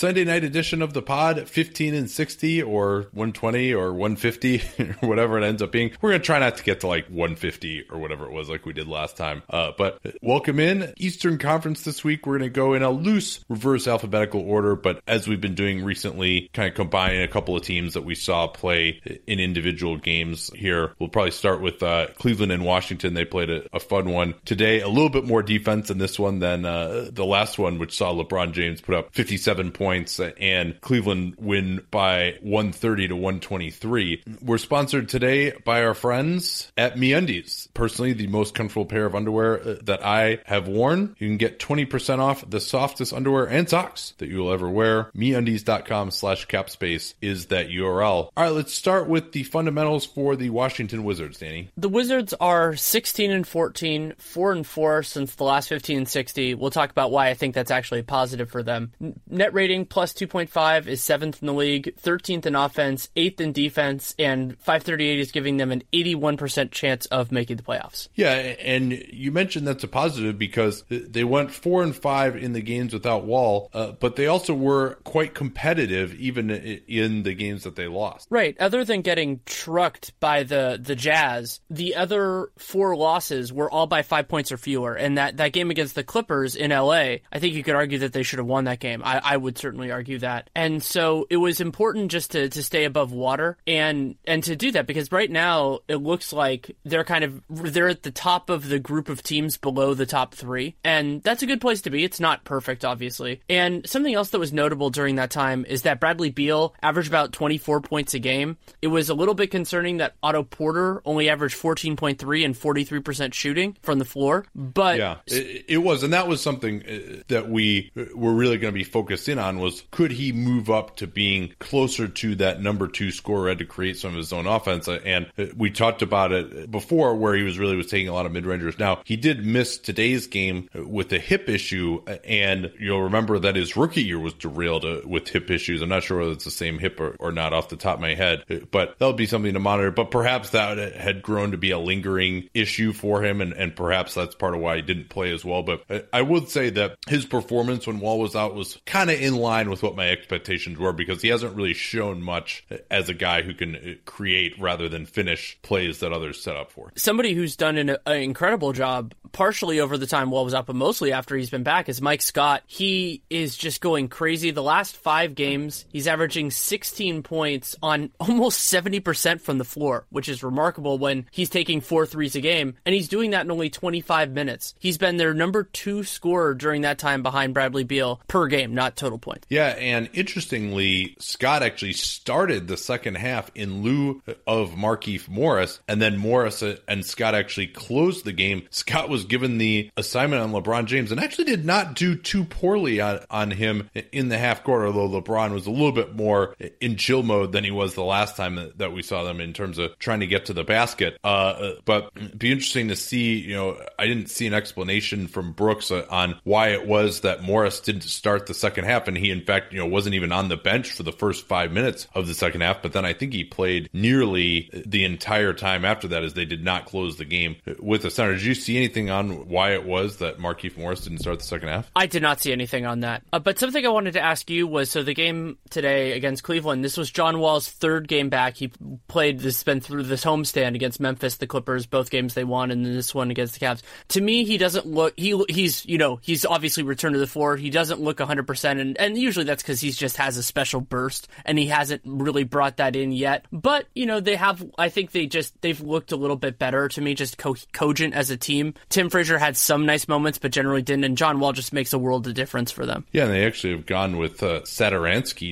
Sunday night edition of the pod, 15 and 60 or 120 or 150 or whatever it ends up being. We're going to try not to get to like 150 or whatever it was like we did last time. Uh, but welcome in. Eastern Conference this week. We're going to go in a loose reverse alphabetical order, but as we've been doing recently, kind of combining a couple of teams that we saw play in individual games here. We'll probably start with uh, Cleveland and Washington. They played a, a, fun one today. A little bit more defense in this one than uh, the last one, which saw LeBron James put up 57 points points and Cleveland win by 130 to 123. We're sponsored today by our friends at MeUndies. Personally, the most comfortable pair of underwear uh, that I have worn. You can get 20% off the softest underwear and socks that you will ever wear. MeUndies.com slash capspace is that URL. All right, let's start with the fundamentals for the Washington Wizards, Danny. The Wizards are 16 and 14, 4 and 4 since the last 15 and 60. We'll talk about why I think that's actually positive for them. Net rating plus 2.5 is seventh in the league, 13th in offense, eighth in defense, and 538 is giving them an 81% chance of making the playoffs. Yeah, and you mentioned that's a positive because they went four and five in the games without Wall, uh, but they also were quite competitive even in the games that they lost. Right. Other than getting trucked by the the Jazz, the other four losses were all by five points or fewer. And that that game against the Clippers in LA, I think you could argue that they should have won that game. I, I would certainly certainly argue that. And so it was important just to, to stay above water and and to do that because right now it looks like they're kind of they're at the top of the group of teams below the top three. And that's a good place to be. It's not perfect, obviously. And something else that was notable during that time is that Bradley Beal averaged about 24 points a game. It was a little bit concerning that Otto Porter only averaged 14.3 and 43% shooting from the floor. But yeah, it, it was. And that was something uh, that we were really going to be focused in on was could he move up to being closer to that number two scorer to create some of his own offense? Uh, and uh, we talked about it before where he was really was taking a lot of mid rangers. Now he did miss today's game uh, with a hip issue, and you'll remember that his rookie year was derailed uh, with hip issues. I'm not sure whether it's the same hip or, or not off the top of my head, but that'll be something to monitor. But perhaps that had grown to be a lingering issue for him, and, and perhaps that's part of why he didn't play as well. But I would say that his performance when Wall was out was kind of in line with what my expectations were because he hasn't really shown much as a guy who can uh, create rather than finish plays that others set up for. Somebody who's done an, an incredible job, partially over the time Wall was out, but mostly after he's been back, is Mike Scott. He is just going crazy. The last five games, he's averaging 16 points on almost 70% from the floor, which is remarkable when he's taking four threes a game, and he's doing that in only 25 minutes. He's been their number two scorer during that time behind Bradley Beal per game, not total points. Yeah, and interestingly, Scott actually started the second half in lieu of Markieff Morris, and then Morris and Scott actually closed the game. Scott was given the assignment on LeBron James and actually did not do too poorly on, on him in the half court, although LeBron was a little bit more in chill mode than he was the last time that we saw them in terms of trying to get to the basket. Uh, but it'd be interesting to see, you know, I didn't see an explanation from Brooks on why it was that Morris didn't start the second half, and he in fact, you know, wasn't even on the bench for the first five minutes of the second half. But then I think he played nearly the entire time after that as they did not close the game with the center. Did you see anything on why it was that Markieff Morris didn't start the second half? I did not see anything on that. Uh, but something I wanted to ask you was so the game today against Cleveland, this was John Wall's third game back. He played this, been through this homestand against Memphis, the Clippers, both games they won, and then this one against the Cavs. To me, he doesn't look, he he's, you know, he's obviously returned to the floor. He doesn't look 100%, and, and usually that's because he just has a special burst, and he hasn't really brought that in yet. But, you know, they have, I think they just, they've looked a little bit better to me, just co- cogent as a team. Tim Frazier had some nice moments, but generally didn't, and John Wall just makes a world of difference for them. Yeah, and they actually have gone with uh,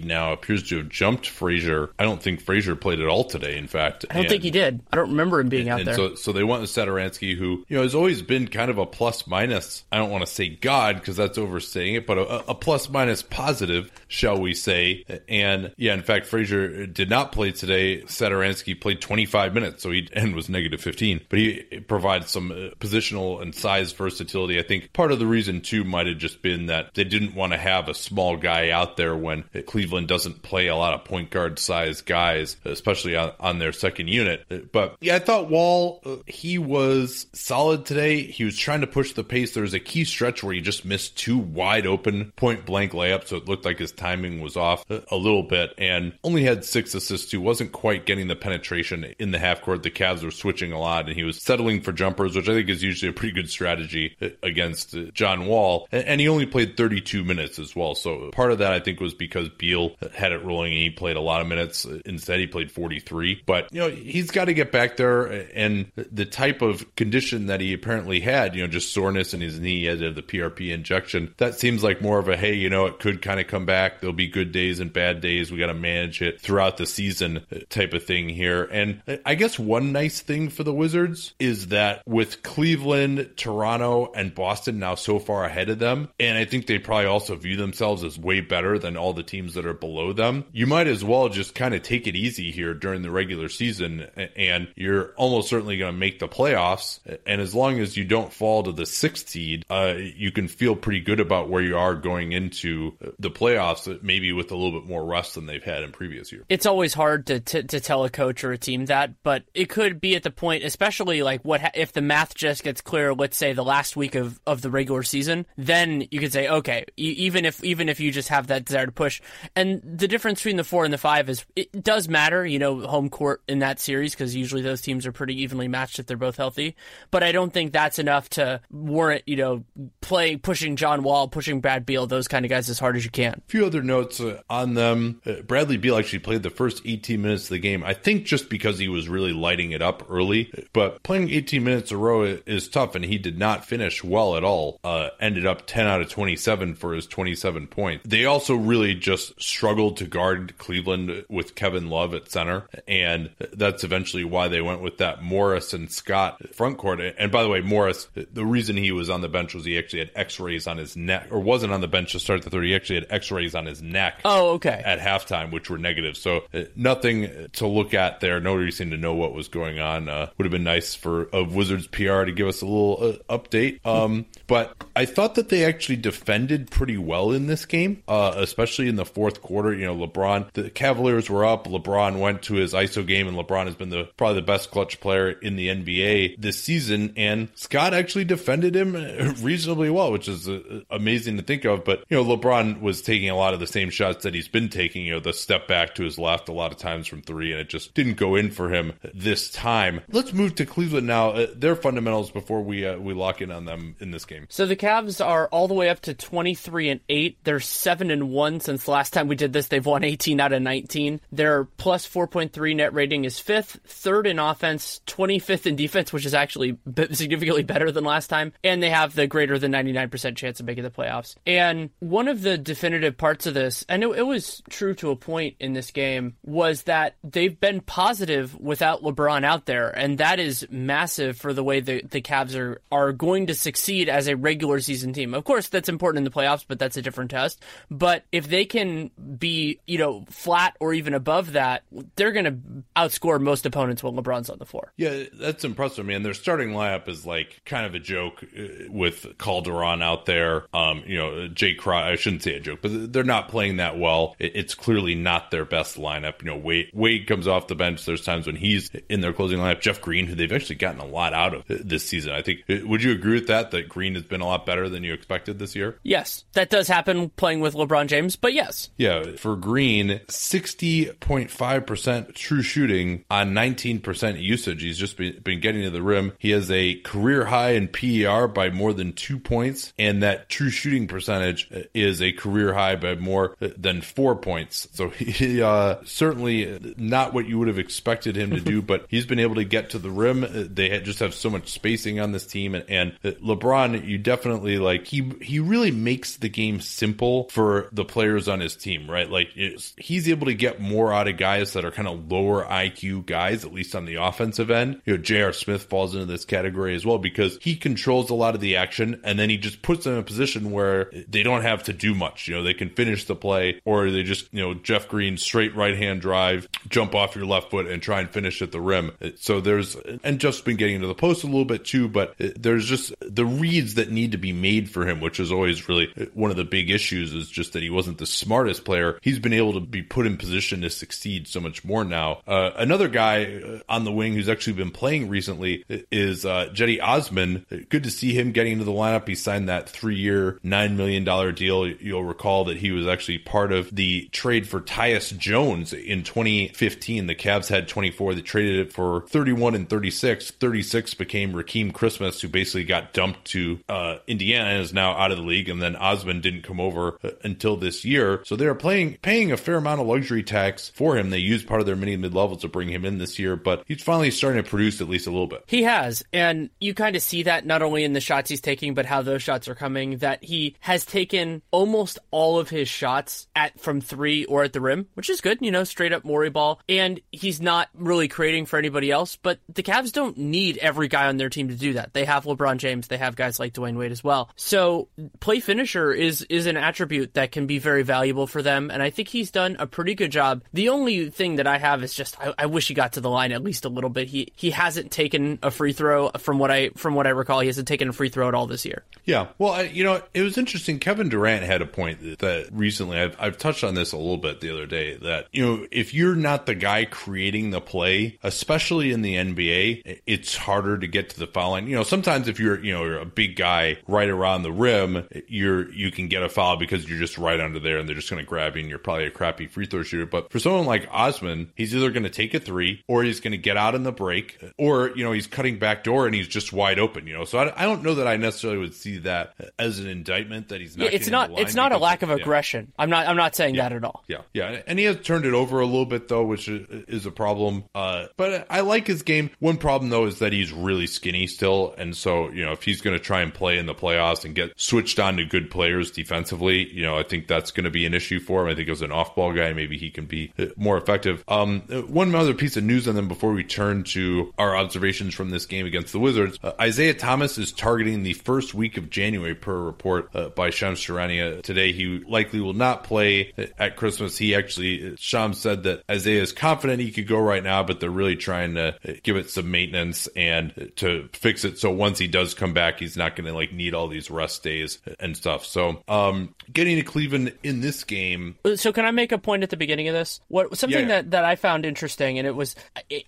now, appears to have jumped Frazier. I don't think Frazier played at all today, in fact. I don't and, think he did. I don't remember him being out there. So, so they went with Satoransky, who, you know, has always been kind of a plus minus. I don't want to say God because that's overstating it, but a, a plus minus positive, shall we say. And yeah, in fact, Frazier did not play today. Satoransky played 25 minutes, so he and was negative 15, but he provides some uh, positional and size versatility. I think part of the reason too might have just been that they didn't want to have a small guy out there when Cleveland doesn't play a lot of point guard size guys, especially on, on their second unit. But yeah, I thought Wall, uh, he was solid today. He was trying to push the pace. There was a key stretch where he just missed two wide open point blank layups, so it looked like his timing was off a little bit and only had six assists too. Wasn't quite getting the penetration in the half court. The Cavs were switching a lot and he was settling for jumpers, which I think is usually a pretty good strategy uh, against uh, John Wall. And he only played 32 minutes as well. So part of that I think was because Beal had it rolling and he played a lot of minutes. Instead, he played 43. But, you know, he's got to get back there and the type of condition that he apparently had, you know, just soreness in his knee as of the PRP injection, that seems like more of a, hey, you know, it could kind of come back. There'll be good days and bad days. We got to manage it throughout the season uh, type of thing here. And uh, I guess one nice thing for the Wizards is that with Cleveland, Toronto, and Boston now so far ahead of them, and I think they probably also view themselves as way better than all the teams that are below them, you might as well just kind of take it easy here during the regular season. And you're almost certainly going to make the playoffs. And as long as you don't fall to the sixth seed, uh, you can feel pretty good about where you are going into uh, the playoffs, maybe with a little bit more rust than they've had in previous years. It's always hard to, to, to tell a coach or a team that, but it could be at the point, especially like what ha- if the math just gets clear, let's say the last week of, of the regular season, then you could say, okay, even if even if you just have that desire to push. And the difference between the four and the five is it does matter, you know, home court in that series because usually those teams are pretty evenly matched if they're both healthy. But I don't think that's enough to warrant, you know, play pushing John Wall, pushing Brad Beal, those kind of guys as hard as you can. A few other notes uh, on them. Uh, Bradley Beal actually played the first 18 minutes of the game. I think just because he was really lighting it up early, but playing 18 minutes a row is tough, and he did not finish well at all. Uh, ended up 10 out of 27 for his 27 points. They also really just struggled to guard Cleveland with Kevin Love at center, and that's eventually why they went with that Morris and Scott front court. And by the way, Morris, the reason he was on the bench was he actually had X-rays on his neck, or wasn't on the bench to start the third. He actually had X-rays on his neck. Oh, okay. At halftime, which were negative. So uh, nothing to look at there. No reason to know what was going on. Uh, would have been nice for a Wizards PR to give us a little uh, update. Um, but I thought that they actually defended pretty well in this game, uh, especially in the fourth quarter. You know, LeBron, the Cavaliers were up. LeBron went to his ISO game, and LeBron has been the probably the best clutch player in the NBA this season. And Scott actually defended him reasonably well, which is uh, amazing to think of. But you know, LeBron was taking a lot of the same shots that he's been taking. You know, the step back to his left a lot of times from three, and it just didn't go in for him this time. Let's move to Cleveland now. Uh, their fundamentals before we uh, we lock in on them in this game. So the Cavs are all the way up to 23 and 8. They're 7 and 1 since last time we did this. They've won 18 out of 19. Their plus 4.3 net rating is 5th, 3rd in offense, 25th in defense, which is actually significantly better than last time, and they have the greater than 99% chance of making the playoffs. And one of the definitive parts of this, and it, it was true to a point in this game, was that they've been positive without LeBron out there, and that is massive for the way the, the Cavs are, are going to succeed as a regular season team. Of course, that's important in the playoffs, but that's a different test. But if they can be, you know, flat or even above that, they're going to outscore most opponents when LeBron's on the floor. Yeah, that's impressive, man. Their starting lineup is like kind of a joke uh, with Calderon out there. Um, you know, Jae Crowder, I shouldn't say a joke, but they're not playing that well. It's clearly not their best lineup. You know, Wade, Wade comes off the bench. There's times when he's in their closing lineup. Jeff Green, who they've actually gotten a lot out of this season. I think, would you agree with that, that Green has been a lot better than you expected this year? Yes, that does happen playing with LeBron James, but yes. Yeah, for Green, 60.5% true shooting on 19% usage. He's just been, been getting to the rim. He has a career high in PER by more than two points, and that true shooting percentage is a career high by more than four points. So he uh, certainly not what you would have expected him to do, but he's been able to get to the rim. They just have so much spacing on this team, and, and LeBron, you definitely like he he really makes the game simple for the players on his team, right? Like he's able to get more out of guys that are kind of lower IQ guys, at least on the offensive end. You know, J.R. Smith falls into this category as well because he controls a lot of the action, and then he just puts them in a position where they don't have to do much. You know, they can finish the play, or they just you know Jeff Green straight right hand drive, jump off your left foot, and try and finish at the rim. So there's and Jeff's been getting into the post a little bit too, but there's just the reads that need to be made for him, which is always really one of the big issues. Is just that he wasn't the smartest player. He's been able to be put in position to succeed so much more now. Uh, another guy uh, on the wing who's actually been playing recently is uh, Cedi Osman. Good to see him getting into the lineup. He signed that three-year, nine million dollar deal. You'll recall that he was actually part of the trade for Tyus Jones in 2015. The Cavs had 24. They traded it for 31 and 36. 36 became Rakeem Christmas, who basically got dumped to uh, Indiana and is now out of the league. And then Osman didn't come over uh, until this year. So they're playing paying a fair amount of luxury tax for him. They used part of their mini mid levels to bring him in this year, but he's finally starting to produce at least a little bit. He has, and you kind of see that not only in the shots he's taking, but how those shots are coming. That he has taken almost all of his shots at from three or at the rim, which is good. You know, straight up Morey ball, and he's not really creating for anybody else. But the Cavs don't need every guy on their team to do that. They have LeBron James. They have guys like Dwyane Wade as well. So play finisher is is an attribute that can be very valuable for them, and I think he's done a pretty good job. The only thing that I have is just I, I wish he got to the line at least a little bit. He he hasn't taken a free throw from what I from what I recall. He hasn't taken a free throw at all this year. Yeah, well, I, you know, it was interesting. Kevin Durant had a point that, that recently I've I've touched on this a little bit the other day. That you know, if you're not the guy creating the play, especially in the NBA, it's harder to get to the foul line. You know, sometimes if you're you know you're a big guy right around the rim, you're you can get a foul because you're just right under there and they're just going to grab you and you're probably a crappy free throw shooter. But for someone like Osman, he's either going to take a three or he's going to get out in the break or, you know, he's cutting back door and he's just wide open, you know. So I, I don't know that I necessarily would see that as an indictment that he's not. Yeah, it's not. It's not a lack of aggression. Yeah. I'm not. I'm not saying yeah. that at all. Yeah, yeah, and he has turned it over a little bit though, which is a problem. Uh, but I like his game. One problem though is that he's really skinny still, and so you know if he's going to try and play in the playoffs and get switched on to good players defensively, you know I think that's going to be an issue for him. I think as an off-ball guy, maybe he can be uh, more effective. Um, one other piece of news on them before we turn to our observations from this game against the Wizards. Uh, Isaiah Thomas is targeting the first week of January per report uh, by Shams Charania today. He likely will not play at Christmas. He actually, Shams said that Isaiah is confident he could go right now, but they're really trying to give it some maintenance and to fix it. So once he does come back, he's not going to like need all these rest days and stuff. So, um, getting to Cleveland in this game. So can I make a point at the beginning of this? What something yeah. that that I found interesting, and it was,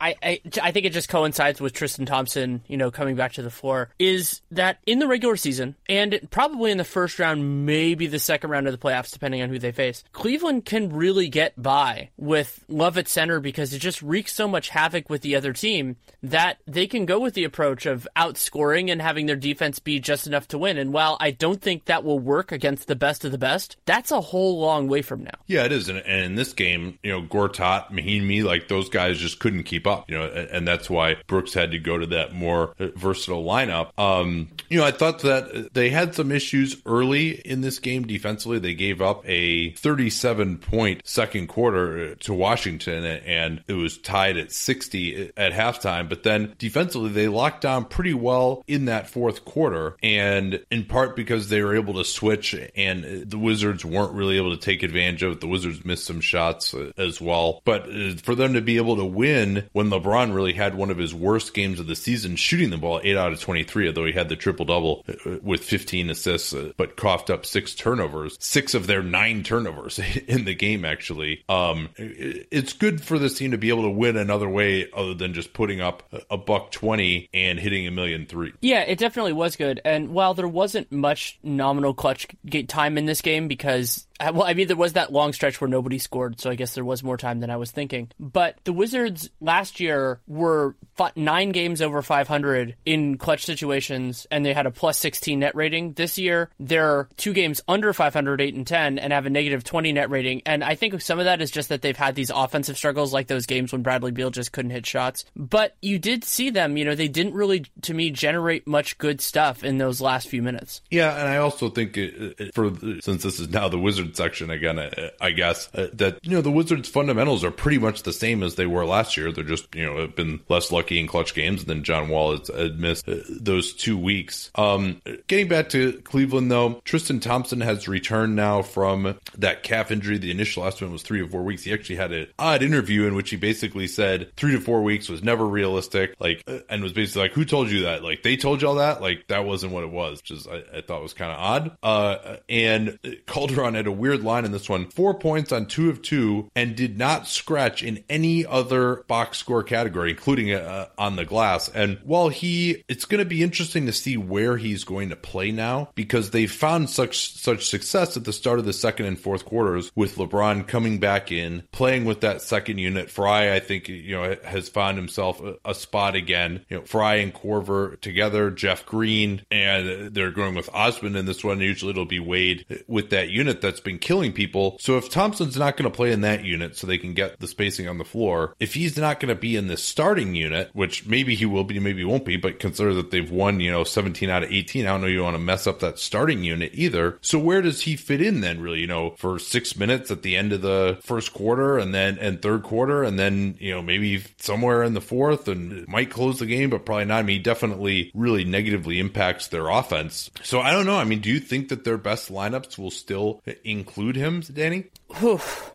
I, I I think it just coincides with Tristan Thompson, you know, coming back to the floor, is that in the regular season and probably in the first round, maybe the second round of the playoffs, depending on who they face, Cleveland can really get by with Love at center because it just wreaks so much havoc with the other team that they can go with the approach of outscoring and having their defense be just enough to win. And while I don't think that will work against the best of the best, that's a whole long way from now. Yeah, it is. And, in this game, you know, Gortat, Mahinmi, like those guys just couldn't keep up, you know, and, that's why Brooks had to go to that more versatile lineup. Um, you know, I thought that they had some issues early in this game defensively. They gave up a 37 point second quarter to Washington and it was tied at 60 at halftime. But then defensively, they locked down pretty well in that fourth quarter. And in part because they were able to switch and the Wizards weren't really able to take advantage of it. The Wizards missed some shots uh, as well. But uh, for them to be able to win when LeBron really had one of his worst games of the season shooting the ball, 8 out of 23, although he had the triple double uh, with 15 assists, but coughed up six turnovers turnovers, six of their nine turnovers in the game. Actually, um, it's good for this team to be able to win another way other than just putting up a buck twenty and hitting a million three. Yeah, it definitely was good. And while there wasn't much nominal clutch time in this game because well, I mean, there was that long stretch where nobody scored, so I guess there was more time than I was thinking. But the Wizards last year were nine games over 500 in clutch situations, and they had a plus 16 net rating. This year, they're two games under 500, 8 and 10, and have a negative 20 net rating. And I think some of that is just that they've had these offensive struggles, like those games when Bradley Beal just couldn't hit shots. But you did see them, you know, they didn't really, to me, generate much good stuff in those last few minutes. Yeah, and I also think it, for since this is now the Wizards section again, uh, I guess uh, that you know the Wizards' fundamentals are pretty much the same as they were last year. They're just you know have been less lucky in clutch games than John Wall has, missed uh, those two weeks. Um, getting back to Cleveland though, Tristan Thompson has returned now from that calf injury. The initial estimate was three to four weeks. He actually had an odd interview in which he basically said three to four weeks was never realistic. Like, and was basically like, "Who told you that? Like, they told y'all that? Like, that wasn't what it was." Which is I, I thought was kind of odd. Uh, and Calderon had a weird line in this one four points on two of two and did not scratch in any other box score category, including uh, on the glass. And while he, it's going to be interesting to see where he's going to play now because they found such such success at the start of the second and fourth quarters with LeBron coming back in, playing with that second unit. Frye, I think, you know, has found himself a, a spot again. You know, Frye and Korver together, Jeff Green, and they're going with Osman in this one. Usually it'll be Wade with that unit that's been killing people. So if Thompson's not going to play in that unit so they can get the spacing on the floor, if he's not going to be in the starting unit, which maybe he will be, maybe he won't be, but consider that they've won, you know, 17 out of 18. I don't know you want to mess up that starting unit either. So where does he fit in then, really? You know, for six minutes at the end of the first quarter and then and third quarter, and then, you know, maybe somewhere in the fourth and might close the game, but probably not. I mean, he definitely really negatively impacts their offense. So I don't know. I mean, do you think that their best lineups will still include him, Danny?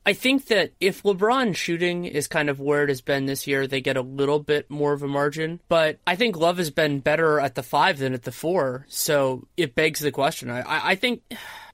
I think that if LeBron shooting is kind of where it has been this year, they get a little bit more of a margin. But I think Love has been better at the five than at the four. So it begs the question. I, I think.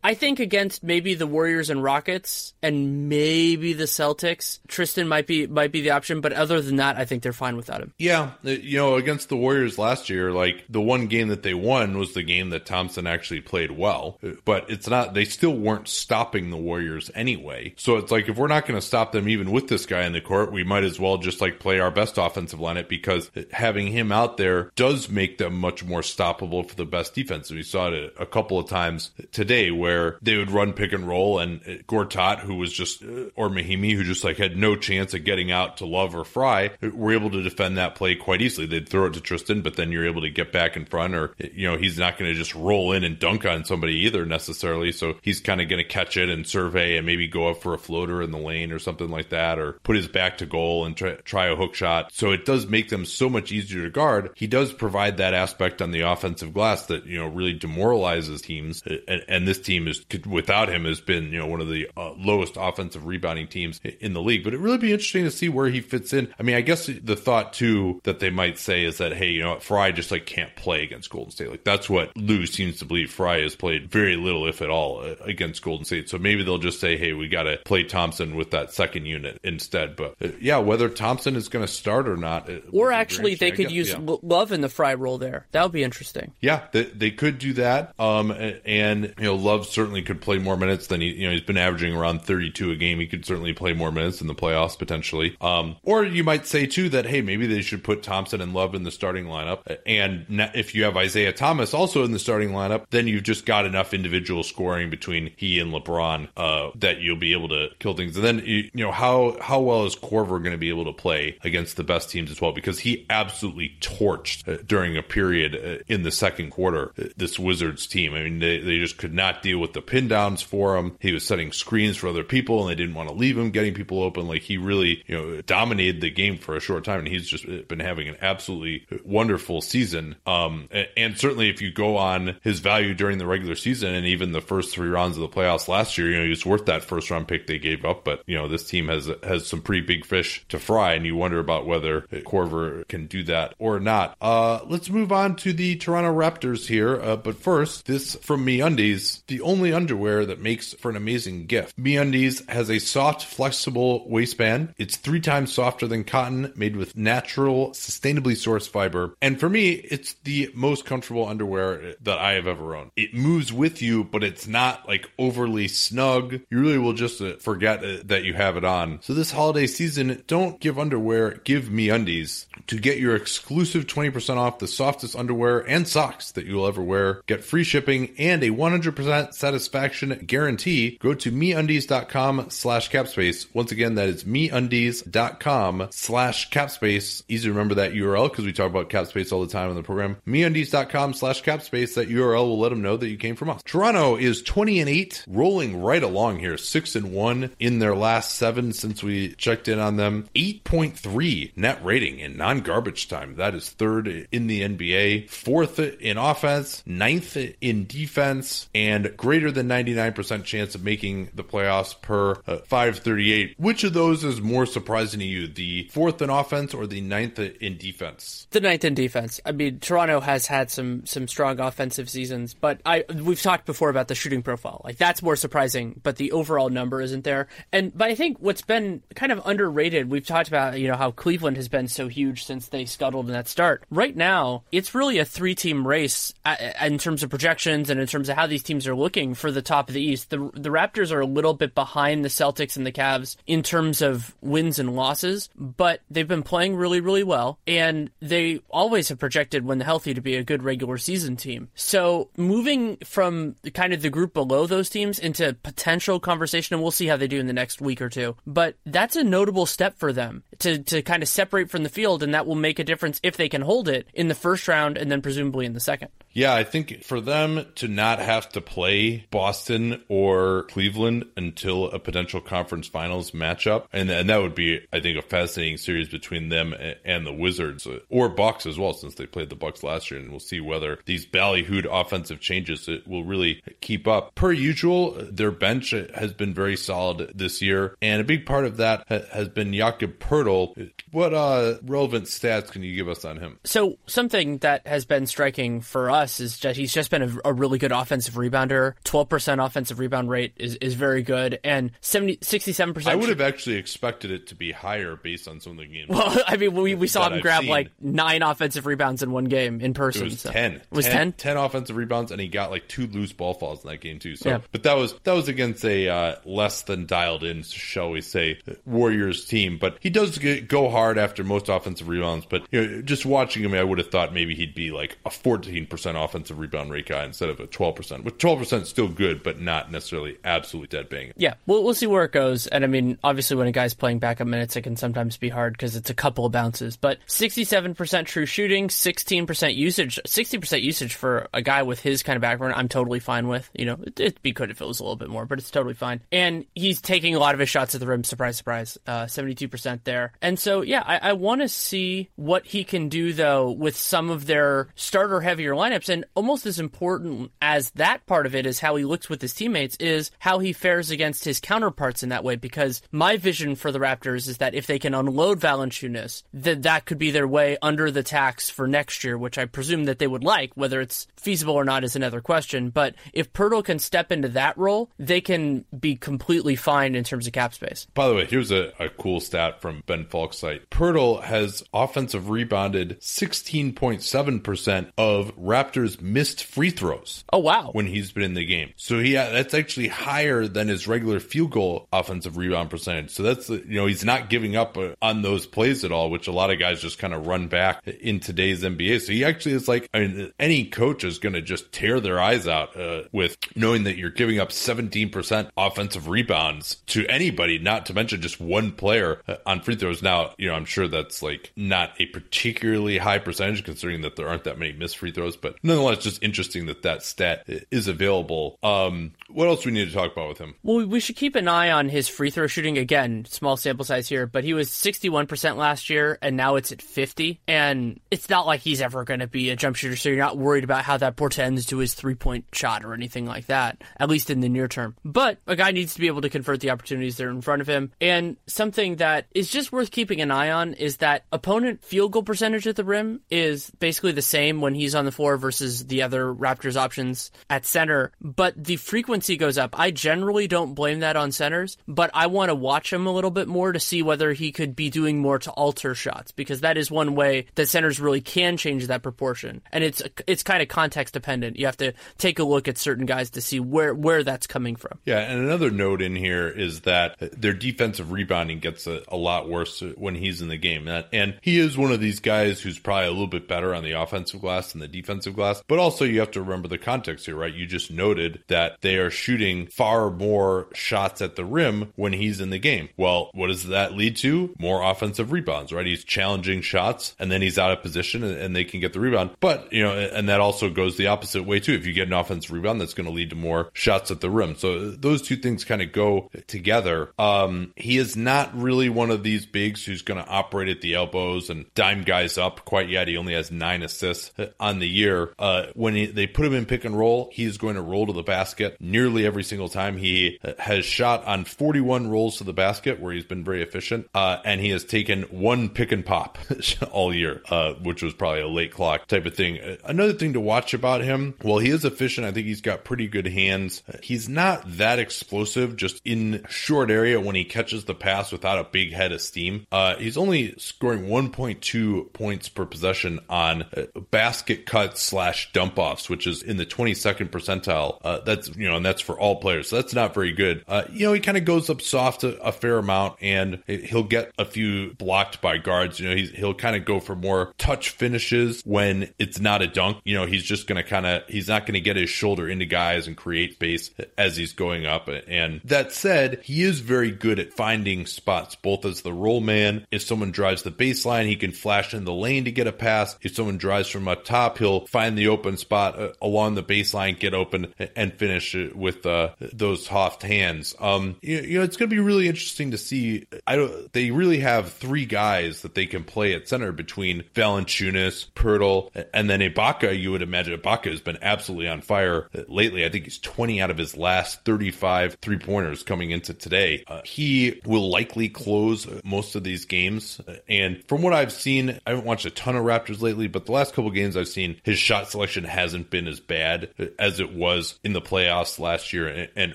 I think against maybe the Warriors and Rockets and maybe the Celtics, Tristan might be might be the option. But other than that, I think they're fine without him. Yeah, uh, you know, against the Warriors last year, like the one game that they won was the game that Thompson actually played well. But it's not; they still weren't stopping the Warriors anyway. So it's like if we're not going to stop them even with this guy in the court, we might as well just like play our best offensive line. lineup because having him out there does make them much more stoppable for the best defense. We saw it a couple of times today where they would run pick and roll and Gortat, who was just, uh, or Mahinmi, who just like had no chance of getting out to Love or Frye, were able to defend that play quite easily. They'd throw it to Tristan, but then you're able to get back in front, or, you know, he's not going to just roll in and dunk on somebody either necessarily. So he's kind of going to catch it and survey and maybe go up for a floater in the lane or something like that, or put his back to goal and try, try a hook shot. So it does make them so much easier to guard. He does provide that aspect on the offensive glass that, you know, really demoralizes teams. And, and this team is without him has been you know one of the uh, lowest offensive rebounding teams in the league. But it really be interesting to see where he fits in. I mean, I guess the thought too that they might say is that hey, you know, Frye just like can't play against Golden State. Like that's what Lue seems to believe. Frye has played very little, if at all, against Golden State. So maybe they'll just say, hey, we got to play Thompson with that second unit instead. But uh, yeah, whether Thompson is going to start or not, or actually they could use yeah. Love in the Frye role there. That would be interesting. Yeah, they, they could do that. Um, and you know, Love certainly could play more minutes than he, you know, he's been averaging around 32 a game. He could certainly play more minutes in the playoffs potentially. Um, or you might say too that, hey, maybe they should put Thompson and Love in the starting lineup. And if you have Isaiah Thomas also in the starting lineup, then you've just got enough individual scoring between he and LeBron, uh, that you'll be able to kill things. And then, you, know, how, how well is Korver going to be able to play against the best teams as well? Because he absolutely torched uh, during a period uh, in the second quarter, uh, this Wizards team. I mean, they, they just could not deal with the pin downs for him. He was setting screens for other people and they didn't want to leave him getting people open. Like he really, you know, dominated the game for a short time and he's just been having an absolutely wonderful season. Um, and certainly if you go on his value during the regular season and even the first three rounds of the playoffs last year, you know, he was worth that first round pick they gave up. But you know, this team has has some pretty big fish to fry, and you wonder about whether Korver can do that or not. Uh, let's move on to the Toronto Raptors here. Uh, but first, this from MeUndies, the only underwear that makes for an amazing gift. MeUndies has a soft, flexible waistband. It's three times softer than cotton, made with natural, sustainably sourced fiber. And for me, it's the most comfortable underwear that I have ever owned. It moves with you, but it's not like overly snug. You really will just forget uh, that you have it on. So this holiday season, don't give underwear, give MeUndies. to get your exclusive 20% off the softest underwear and socks that you'll ever wear. Get free shipping and a 100% satisfaction guarantee. Go to MeUndies.com slash capspace. Once again, that is MeUndies.com slash capspace. Easy to remember that URL because we talk about capspace all the time on the program. MeUndies.com slash capspace. That URL will let them know that you came from us. Toronto is 20 and 8, rolling right along here, 6 and 1 in their last seven since we checked in on them. 8.3 net rating in non garbage time. That is third in the NBA, fourth in offense, ninth in defense, and greater than 99% chance of making the playoffs per uh, 538. Which of those is more surprising to you, the fourth in offense or the ninth in defense? The ninth in defense. I mean, Toronto has had some some strong offensive seasons, but I we've talked before about the shooting profile. Like that's more surprising, but the overall number isn't there. And but I think what's been kind of underrated, we've talked about you know how Cleveland has been so huge since they scuttled in that start. Right now, it's really a three team race uh, in terms of projections and in terms of how these teams are looking for the top of the East. The the Raptors are a little bit behind the Celtics and the Cavs in terms of wins and losses, but they've been playing really really well, and they always have projected when healthy to be a good regular season team. So moving from kind of the group below those teams into potential conversation, and we'll see how they do in the next week or two. But that's a notable step for them to to kind of separate from the field, and that will make a difference if they can hold it in the first round and then presumably in the second. Yeah, I think for them to not have to play Boston or Cleveland until a potential conference finals matchup, and, and that would be, I think, a fascinating series between them and the Wizards uh, or Bucks as well, since they played the Bucks last year, and we'll see whether these ballyhooed offensive changes will really keep up. Per usual, their bench has been very solid this year, and a big part of that has been Jakob Poeltl. What uh, relevant stats can you give us on him? So something that has been striking for us us is that he's just been a, a really good offensive rebounder. Twelve percent offensive rebound rate is, is very good, and 67 percent. I would have actually expected it to be higher based on some of the games. Well, I mean, we, we saw him I've grab seen. like nine offensive rebounds in one game in person. It was so. ten. It was 10, 10? 10 offensive rebounds, and he got like two loose ball falls in that game too. So, yeah. but that was that was against a uh, less than dialed in, shall we say, Warriors team. But he does get, go hard after most offensive rebounds. But you know, just watching him, I would have thought maybe he'd be like a fourteen percent offensive rebound rate guy instead of a 12%. With 12% still good, but not necessarily absolutely dead bang. Yeah, we'll, we'll see where it goes. And I mean, obviously, when a guy's playing backup minutes, it can sometimes be hard because it's a couple of bounces. But 67% true shooting, 16% usage, 60% usage for a guy with his kind of background, I'm totally fine with. You know, it, would be good if it was a little bit more, but it's totally fine. And he's taking a lot of his shots at the rim. Surprise, surprise. Uh, 72% there. And so, yeah, I, I want to see what he can do, though, with some of their starter heavier lineups. And almost as important as that part of it is how he looks with his teammates is how he fares against his counterparts in that way. Because my vision for the Raptors is that if they can unload Valanciunas, that that could be their way under the tax for next year, which I presume that they would like. Whether it's feasible or not is another question. But if Poeltl can step into that role, they can be completely fine in terms of cap space. By the way, here's a, a cool stat from Ben Falk's site. Poeltl has offensive rebounded 16.7% of Raptors missed free throws. Oh wow! When he's been in the game, so he that's actually higher than his regular field goal offensive rebound percentage. So that's you know he's not giving up uh, on those plays at all, which a lot of guys just kind of run back in today's NBA. So he actually is like I mean, any coach is going to just tear their eyes out uh, with knowing that you're giving up 17% offensive rebounds to anybody, not to mention just one player uh, on free throws. Now, you know, I'm sure that's like not a particularly high percentage considering that there aren't that many missed free throws, but nonetheless, just interesting that that stat is available. Um, what else do we need to talk about with him? Well, we should keep an eye on his free throw shooting. Again, small sample size here, but he was 61% last year, and now it's at 50. And it's not like he's ever going to be a jump shooter, so you're not worried about how that portends to his three point shot or anything like that, at least in the near term. But a guy needs to be able to convert the opportunities that are in front of him. And something that is just worth keeping an eye on is that opponent field goal percentage at the rim is basically the same when he's on the floor versus the other Raptors options at center, but the frequency goes up. I generally don't blame that on centers, but I want to watch him a little bit more to see whether he could be doing more to alter shots because that is one way that centers really can change that proportion. And it's it's kind of context dependent. You have to take a look at certain guys to see where where that's coming from. Yeah, and another note in here is that their defensive rebounding gets a, a lot worse when he's in the game. And he is one of these guys who's probably a little bit better on the offensive glass than the defensive glass. But also you have to remember the context here, right? You just noted that they are shooting far more shots at the rim when he's in the game. Well, what does that lead to? More offensive rebounds, right? He's challenging shots and then he's out of position and, they can get the rebound. But, you know, and that also goes the opposite way too. If you get an offensive rebound, that's going to lead to more shots at the rim. So those two things kind of go together. Um, he is not really one of these bigs who's going to operate at the elbows and dime guys up quite yet. He only has nine assists on the year. Uh, when he, they put him in pick and roll, he is going to roll to the basket nearly every single time. He has shot on 41 rolls to the basket where he's been very efficient, uh, and he has taken one pick and pop all year, uh, which was probably a late clock type of thing. Another thing to watch about him, well, he is efficient. I think he's got pretty good hands. He's not that explosive just in short area when he catches the pass without a big head of steam. Uh, he's only scoring 1.2 points per possession on uh, basket cuts slash dump offs, which is in the 22nd percentile. Uh, that's, you know, and that's for all players. So that's not very good. Uh, you know, he kind of goes up soft a, a, fair amount and he'll get a few blocked by guards. You know, he'll kind of go for more touch finishes when it's not a dunk. You know, he's just going to kind of, he's not going to get his shoulder into guys and create space as he's going up. And that said, he is very good at finding spots, both as the roll man. If someone drives the baseline, he can flash in the lane to get a pass. If someone drives from up top, he'll find the open spot uh, along the baseline, get open, and finish with uh, those soft hands. Um, you, you know, it's going to be really interesting to see. I don't. They really have three guys that they can play at center between Valanciunas, Poeltl, and then Ibaka. You would imagine Ibaka has been absolutely on fire lately. I think he's 20 out of his last 35 three pointers coming into today. Uh, he will likely close most of these games. And from what I've seen, I haven't watched a ton of Raptors lately, but the last couple games I've seen, his shot selection hasn't been as bad as it was in the playoffs last year and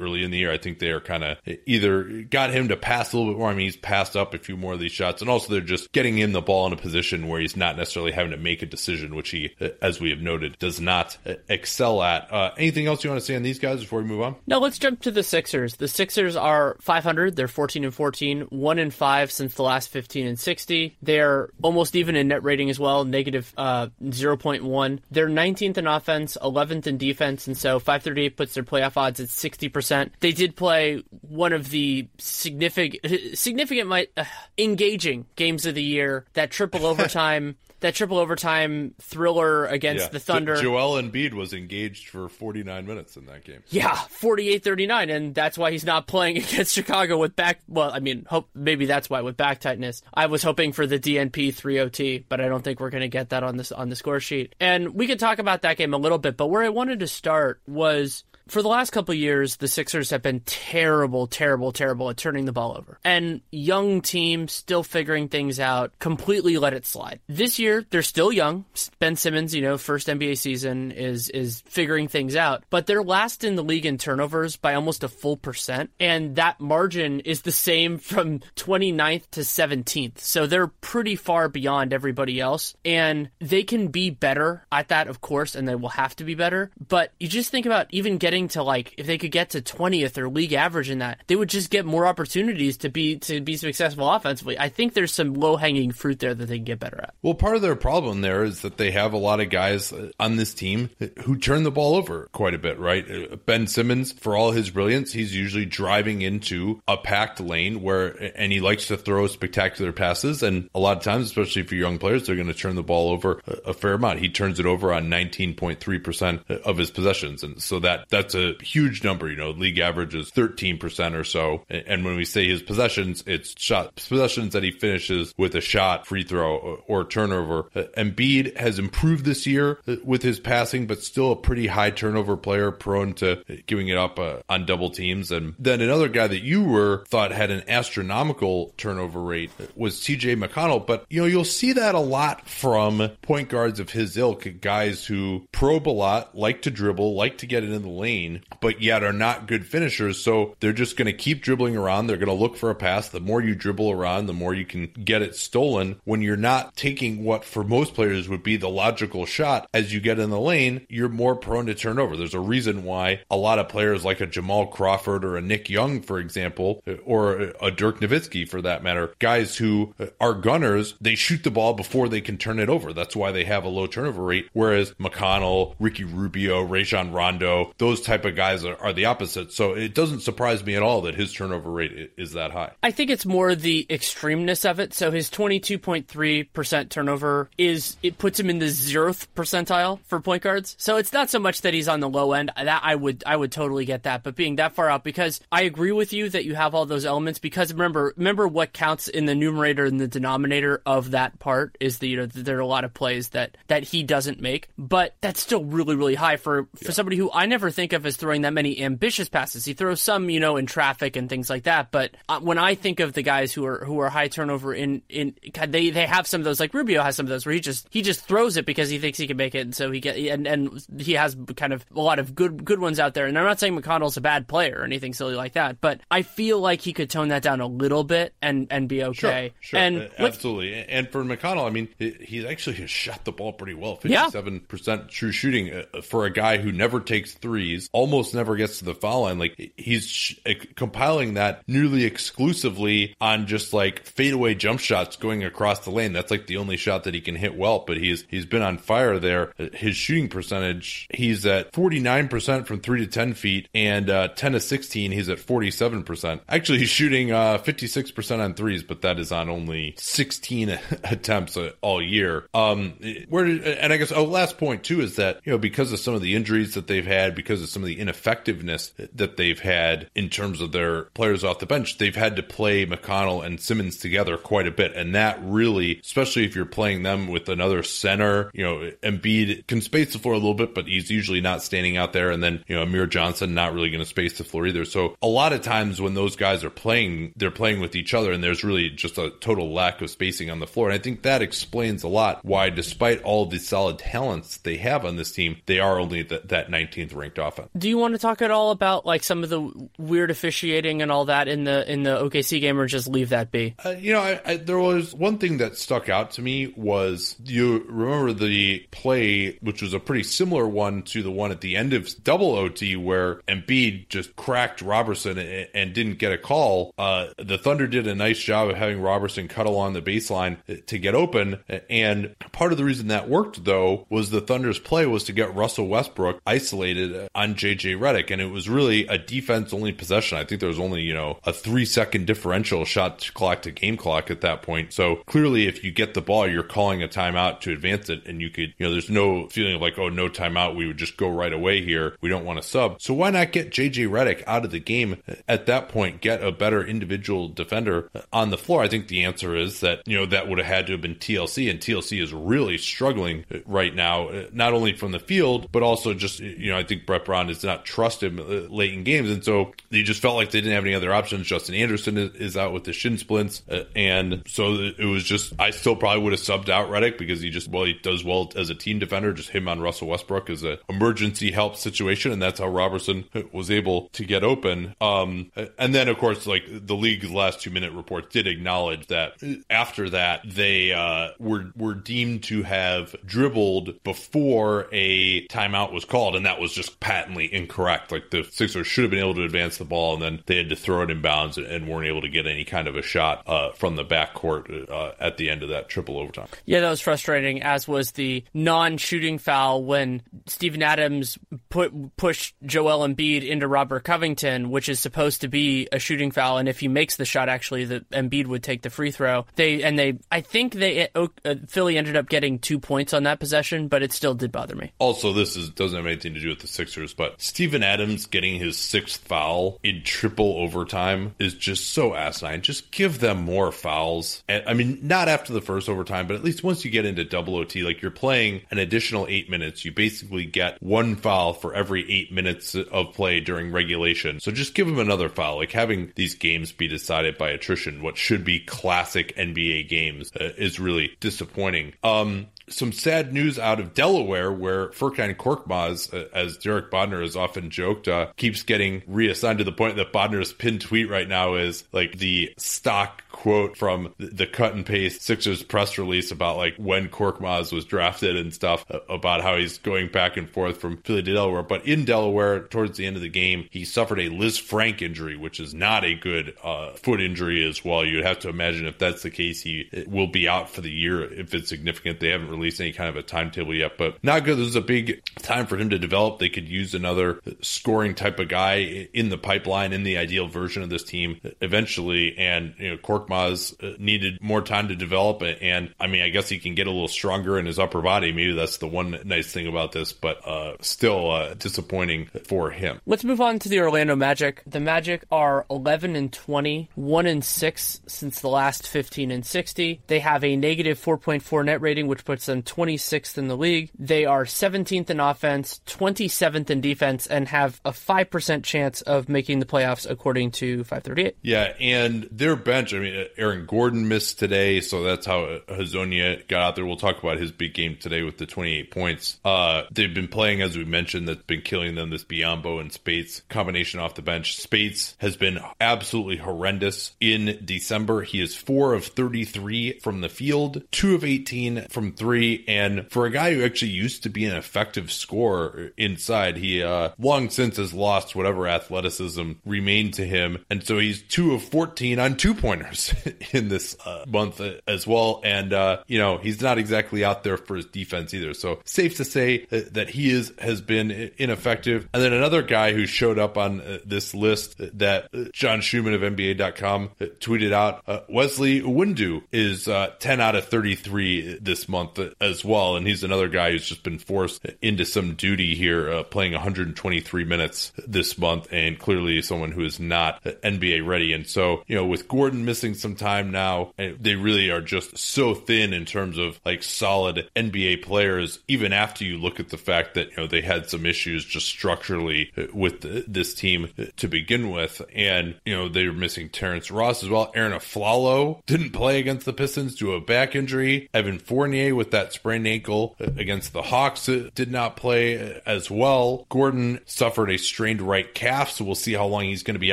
early in the year. I think they are kind of either got him to pass a little bit more. I mean, he's passed up a few more of these shots, and also they're just getting him the ball in a position where he's not necessarily having to make a decision, which he, as we have noted, does not excel at. Uh, anything else you want to say on these guys before we move on? No, let's jump to the Sixers. The Sixers are 500. They're 14 and 14, one and five since the last 15 and 60. They're almost even in net rating as well, negative, uh, 0.1. They're 19th in offense, 11th in defense, and so 538 puts their playoff odds at 60%. They did play one of the significant, significant, uh, engaging games of the year. That triple overtime that triple overtime thriller against yeah. the Thunder. Jo- Joel Embiid was engaged for 49 minutes in that game. Yeah, 48-39, and that's why he's not playing against Chicago with back. Well, I mean, hope maybe that's why with back tightness. I was hoping for the DNP 3OT, but I don't think we're going to get that on this on the score sheet. And we could talk about that game a little bit, but where I wanted to start was for the last couple years, the Sixers have been terrible, terrible, terrible at turning the ball over. And young team still figuring things out, completely let it slide. This year, they're still young. Ben Simmons, you know, first NBA season is is figuring things out, but they're last in the league in turnovers by almost a full percent, and that margin is the same from 29th to 17th. So they're pretty far beyond everybody else, and they can be better at that, of course, and they will have to be better. But you just think about even getting getting to like if they could get to 20th or league average in that, they would just get more opportunities to be to be successful offensively. I think there's some low hanging fruit there that they can get better at. Well, part of their problem there is that they have a lot of guys on this team who turn the ball over quite a bit, right? Ben Simmons, for all his brilliance, he's usually driving into a packed lane where, and he likes to throw spectacular passes. And a lot of times, especially for young players, they're going to turn the ball over a fair amount. He turns it over on 19.3% of his possessions. And so that, that's a huge number. You know, league average is 13% or so. And when we say his possessions, it's shot possessions that he finishes with a shot, free throw, or turnover. Uh, Embiid has improved this year uh, with his passing, but still a pretty high turnover player, prone to uh, giving it up uh, on double teams. And then another guy that you were thought had an astronomical turnover rate was TJ McConnell. But, you know, you'll see that a lot from point guards of his ilk, guys who probe a lot, like to dribble, like to get it in the lane, but yet are not good finishers. So they're just going to keep dribbling around. They're going to look for a pass. The more you dribble around, the more you can get it stolen. When you're not taking what for most players would be the logical shot as you get in the lane, you're more prone to turnover. There's a reason why a lot of players like a Jamal Crawford or a Nick Young, for example, or a Dirk Nowitzki for that matter, guys who are gunners, they shoot the ball before they can turn it over. That's why they have a low turnover rate. Whereas McConnell, Ricky Rubio, Rajon Rondo, those type of guys are, are the opposite. So it doesn't surprise me at all that his turnover rate is that high. I think it's more the extremeness of it. So his 22.3% turnover is, it puts him in the zeroth percentile for point guards. So it's not so much that he's on the low end. That I would, I would totally get that. But being that far out, because I agree with you that you have all those elements, because remember, remember what counts in the numerator and the denominator of that part is the, you know, there are a lot of plays that, that he doesn't make, but that's still really, really high for, for yeah. somebody who I never think of as throwing that many ambitious passes. He throws some, you know, in traffic and things like that. But uh, when I think of the guys who are, who are high turnover in, in, they, they have some of those, like Rubio has some of those where he just, he just throws it because he thinks he can make it. And so he get, and, and he has kind of a lot of good, good ones out there. And I'm not saying McConnell's a bad player or anything silly like that, but I feel like he could tone that down a little bit and, and be okay. Sure, sure. And absolutely. And for McConnell, I mean, he actually has shot the ball pretty well. 57% true shooting uh, for a guy who never takes threes, almost never gets to the foul line. Like he's sh- compiling that nearly exclusively on just like fadeaway jump shots going across the lane. That's like the only shot that he can hit well, but he's, he's been on fire there. His shooting percentage, he's at 49% from three to 10 feet and uh, 10 to 16, he's at 47%. Actually, he's shooting uh, 56% on threes, but that is on only 16 attempts all year. Um, where did, and I guess oh, last point too is that you know because of some of the injuries that they've had, because of some of the ineffectiveness that they've had in terms of their players off the bench, they've had to play McConnell and Simmons together quite a bit, and that really, especially if you're playing them with another center, you know, Embiid can space the floor a little bit, but he's usually not standing out there, and then you know Amir Johnson not really going to space the floor either. So a lot of times when those guys are playing, they're playing with each other, and there's really just a total lack of spacing on the floor. And I think that explains a lot why, despite all the solid talents they have on this team, they are only the, that 19th ranked offense. Do you want to talk at all about like some of the weird officiating and all that in the in the OKC game, or just leave that be? Uh, you know, I, I, there was one thing that stuck out to me was you remember the play, which was a pretty similar one to the one at the end of double OT where Embiid just cracked Robertson and, and didn't get a call. Uh, the Thunder did a nice job of having Robertson cut along the baseline to get open, and part of the reason that worked though was the Thunder's play was to get Russell Westbrook isolated on JJ Redick, and it was really a defense only possession. I think there was only you know a three second differential shot clock to game clock at that point. So clearly, if you get the ball, you're calling a timeout to advance it, and you could you know there's no feeling of like oh no timeout, we would just go right away here. We don't want to sub. So why not get JJ Redick out of the game at that point? Get a better individual defender on the floor. I think the answer is that you know that would have had to have been TLC, and TLC is really struggling right now, not only from the field but also just you know I think Brett Brown does not trust him late in games, and so they just felt like they didn't have any other options. Justin Anderson is out with the shin splints, uh, and so it was just I still probably would have subbed out Redick because he just well he does well as a team defender. Just him on Russell Westbrook is an emergency help situation, and that's how Robertson was able to get open. Um, and then of course like the league's last two minute report did acknowledge that after that they uh, were were deemed to have dribbled before a timeout was called, and that was just Pat patently incorrect. Like the Sixers should have been able to advance the ball, and then they had to throw it in bounds and weren't able to get any kind of a shot uh, from the backcourt uh, at the end of that triple overtime. Yeah, that was frustrating. As was the non-shooting foul when Steven Adams put pushed Joel Embiid into Robert Covington, which is supposed to be a shooting foul, and if he makes the shot, actually, the Embiid would take the free throw. They and they, I think they uh, Philly ended up getting two points on that possession, but it still did bother me. Also, this is doesn't have anything to do with the Sixers, but Steven Adams getting his sixth foul in triple overtime is just so asinine. Just give them more fouls. And, I mean, not after the first overtime, but at least once you get into double OT, like you're playing an additional eight minutes, you basically get one foul for every eight minutes of play during regulation. So just give them another foul. Like having these games be decided by attrition, what should be classic NBA games, uh, is really disappointing. Um, some sad news out of Delaware, where Furkan Korkmaz, uh, as Derek Bodner has often joked, uh, keeps getting reassigned to the point that Bodner's pinned tweet right now is like the stock quote from the cut and paste Sixers press release about like when Korkmaz was drafted and stuff uh, about how he's going back and forth from Philly to Delaware. But in Delaware, towards the end of the game, he suffered a Liz Lisfranc injury, which is not a good uh, foot injury as well. You'd have to imagine if that's the case, he will be out for the year if it's significant. They haven't released any kind of a timetable yet, but not good. This is a big time for him to develop. They could use another scoring type of guy in the pipeline in the ideal version of this team eventually. And, you know, Korkmaz uh, needed more time to develop. And I mean, I guess he can get a little stronger in his upper body. Maybe that's the one nice thing about this, but uh, still uh, disappointing for him. Let's move on to the Orlando Magic. The Magic are 11 and 20, 1 and 6 since the last 15 and 60. They have a negative 4.4 net rating, which puts them 26th in the league. They are 17th in offense, 27th in defense, and have a 5% chance of making the playoffs according to 538. Yeah, and their bench, I mean, Aaron Gordon missed today, so that's how Hezonja got out there. We'll talk about his big game today with the 28 points. Uh, they've been playing, as we mentioned, that's been killing them, this Biyombo and Speights combination off the bench. Speights has been absolutely horrendous in December. He is 4 of 33 from the field, 2 of 18 from 3, and for a guy who actually used to be an effective scorer inside, he uh, long since has lost whatever athleticism remained to him. And so he's 2 of 14 on two pointers in this uh, month as well. And, uh, you know, he's not exactly out there for his defense either. So safe to say that he is has been ineffective. And then another guy who showed up on uh, this list that uh, John Schuhmann of NBA.com uh, tweeted out, Wesley Iwundu is 10 out of 33 this month as well. And he's another guy who's just been forced into some duty here, uh, playing 123 minutes this month, and clearly someone who is not NBA ready. And so, you know, with Gordon missing some time now, eh, they really are just so thin in terms of like solid NBA players, even after you look at the fact that, you know, they had some issues just structurally eh, with the, this team eh, to begin with. And, you know, they're missing Terrence Ross as well. Arron Afflalo didn't play against the Pistons due to a back injury. Evan Fournier with that sprained ankle against the Hawks did not play as well. Gordon suffered a strained right calf, so we'll see how long he's going to be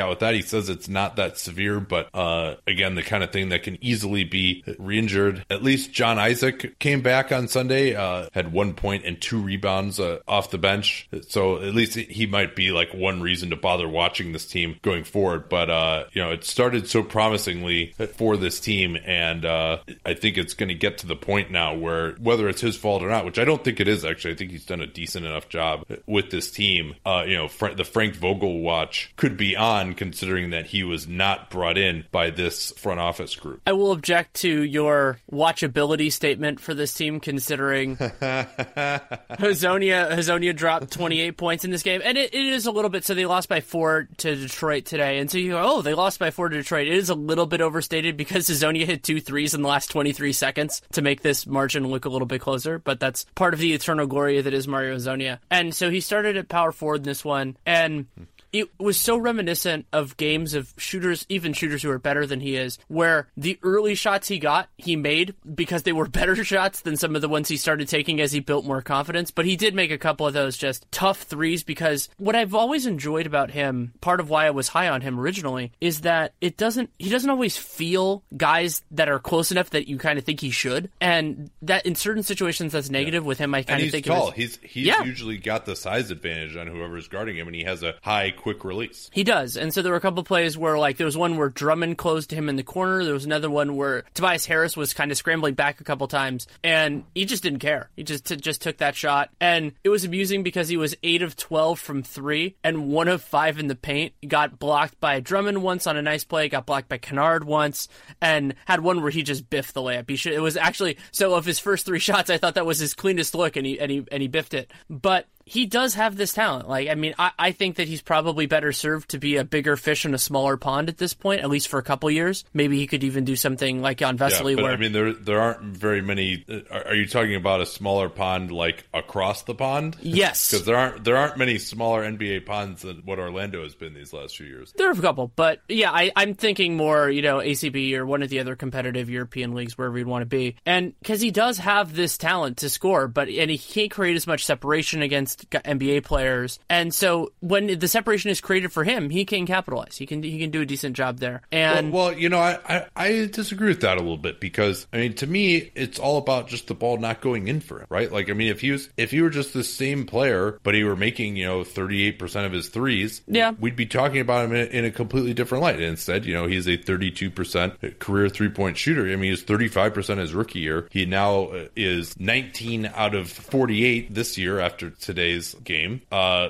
out with that. He says it's not that severe, but uh, again, the kind of thing that can easily be re-injured. At least John Isaac came back on Sunday, uh, had one point and two rebounds uh, off the bench, so at least he might be like one reason to bother watching this team going forward. But uh, you know, it started so promisingly for this team, and uh, I think it's going to get to the point now where whether it's his fault or not, which I don't think it is actually, I think he's done a decent enough job with this team. Uh, you know, Fra- the Frank Vogel watch could be on, considering that he was not brought in by this front office group. I will object to your watchability statement for this team, considering Hezonja Hezonja dropped 28 points in this game, and it, it is a little bit. So they lost by four to Detroit today, and so you go, oh, they lost by four to Detroit. It is a little bit overstated because Hezonja hit two threes in the last 23 seconds to make this margin look a little bit closer, but that's part of the eternal glory that is Mario Hezonja. And so he started at power forward in this one, and it was so reminiscent of games of shooters, even shooters who are better than he is, where the early shots he got, he made because they were better shots than some of the ones he started taking as he built more confidence. But he did make a couple of those just tough threes because what I've always enjoyed about him, part of why I was high on him originally, is that it doesn't, he doesn't always feel guys that are close enough that you kind of think he should. And that in certain situations that's negative yeah. with him, I kind of think tall. He's, he's yeah. usually got the size advantage on whoever's guarding him and he has a high quick release. He does. And so there were a couple plays where like there was one where Drummond closed to him in the corner. There was another one where Tobias Harris was kind of scrambling back a couple times and he just didn't care. He just t- just took that shot. And it was amusing because he was 8 of 12 from 3 and 1 of 5 in the paint. He got blocked by Drummond once on a nice play, got blocked by Kennard once and had one where he just biffed the layup. He should, it was actually so of his first 3 shots I thought that was his cleanest look and he and he and he biffed it. But he does have this talent. Like, I mean, I, I think that he's probably better served to be a bigger fish in a smaller pond at this point, at least for a couple years. Maybe he could even do something like Jan Vesely. Yeah, but where I mean, there there aren't very many. Uh, are you talking about a smaller pond like across the pond? Yes, because there aren't there aren't many smaller NBA ponds than what Orlando has been these last few years. There are a couple, but yeah, I, I'm thinking more, you know, ACB or one of the other competitive European leagues wherever you'd want to be, and because he does have this talent to score, but and he can't create as much separation against NBA players. And so when the separation is created for him, he can capitalize. He can he can do a decent job there. And well, well you know, I, I, I disagree with that a little bit because I mean, to me, it's all about just the ball not going in for him, right? Like, I mean, if he was if he were just the same player, but he were making you know thirty eight percent of his threes, yeah, we'd be talking about him in, in a completely different light. And instead, you know, he's a thirty two percent career three point shooter. I mean, he's thirty five percent his rookie year. He now uh, is nineteen out of forty eight this year after today's game. Uh,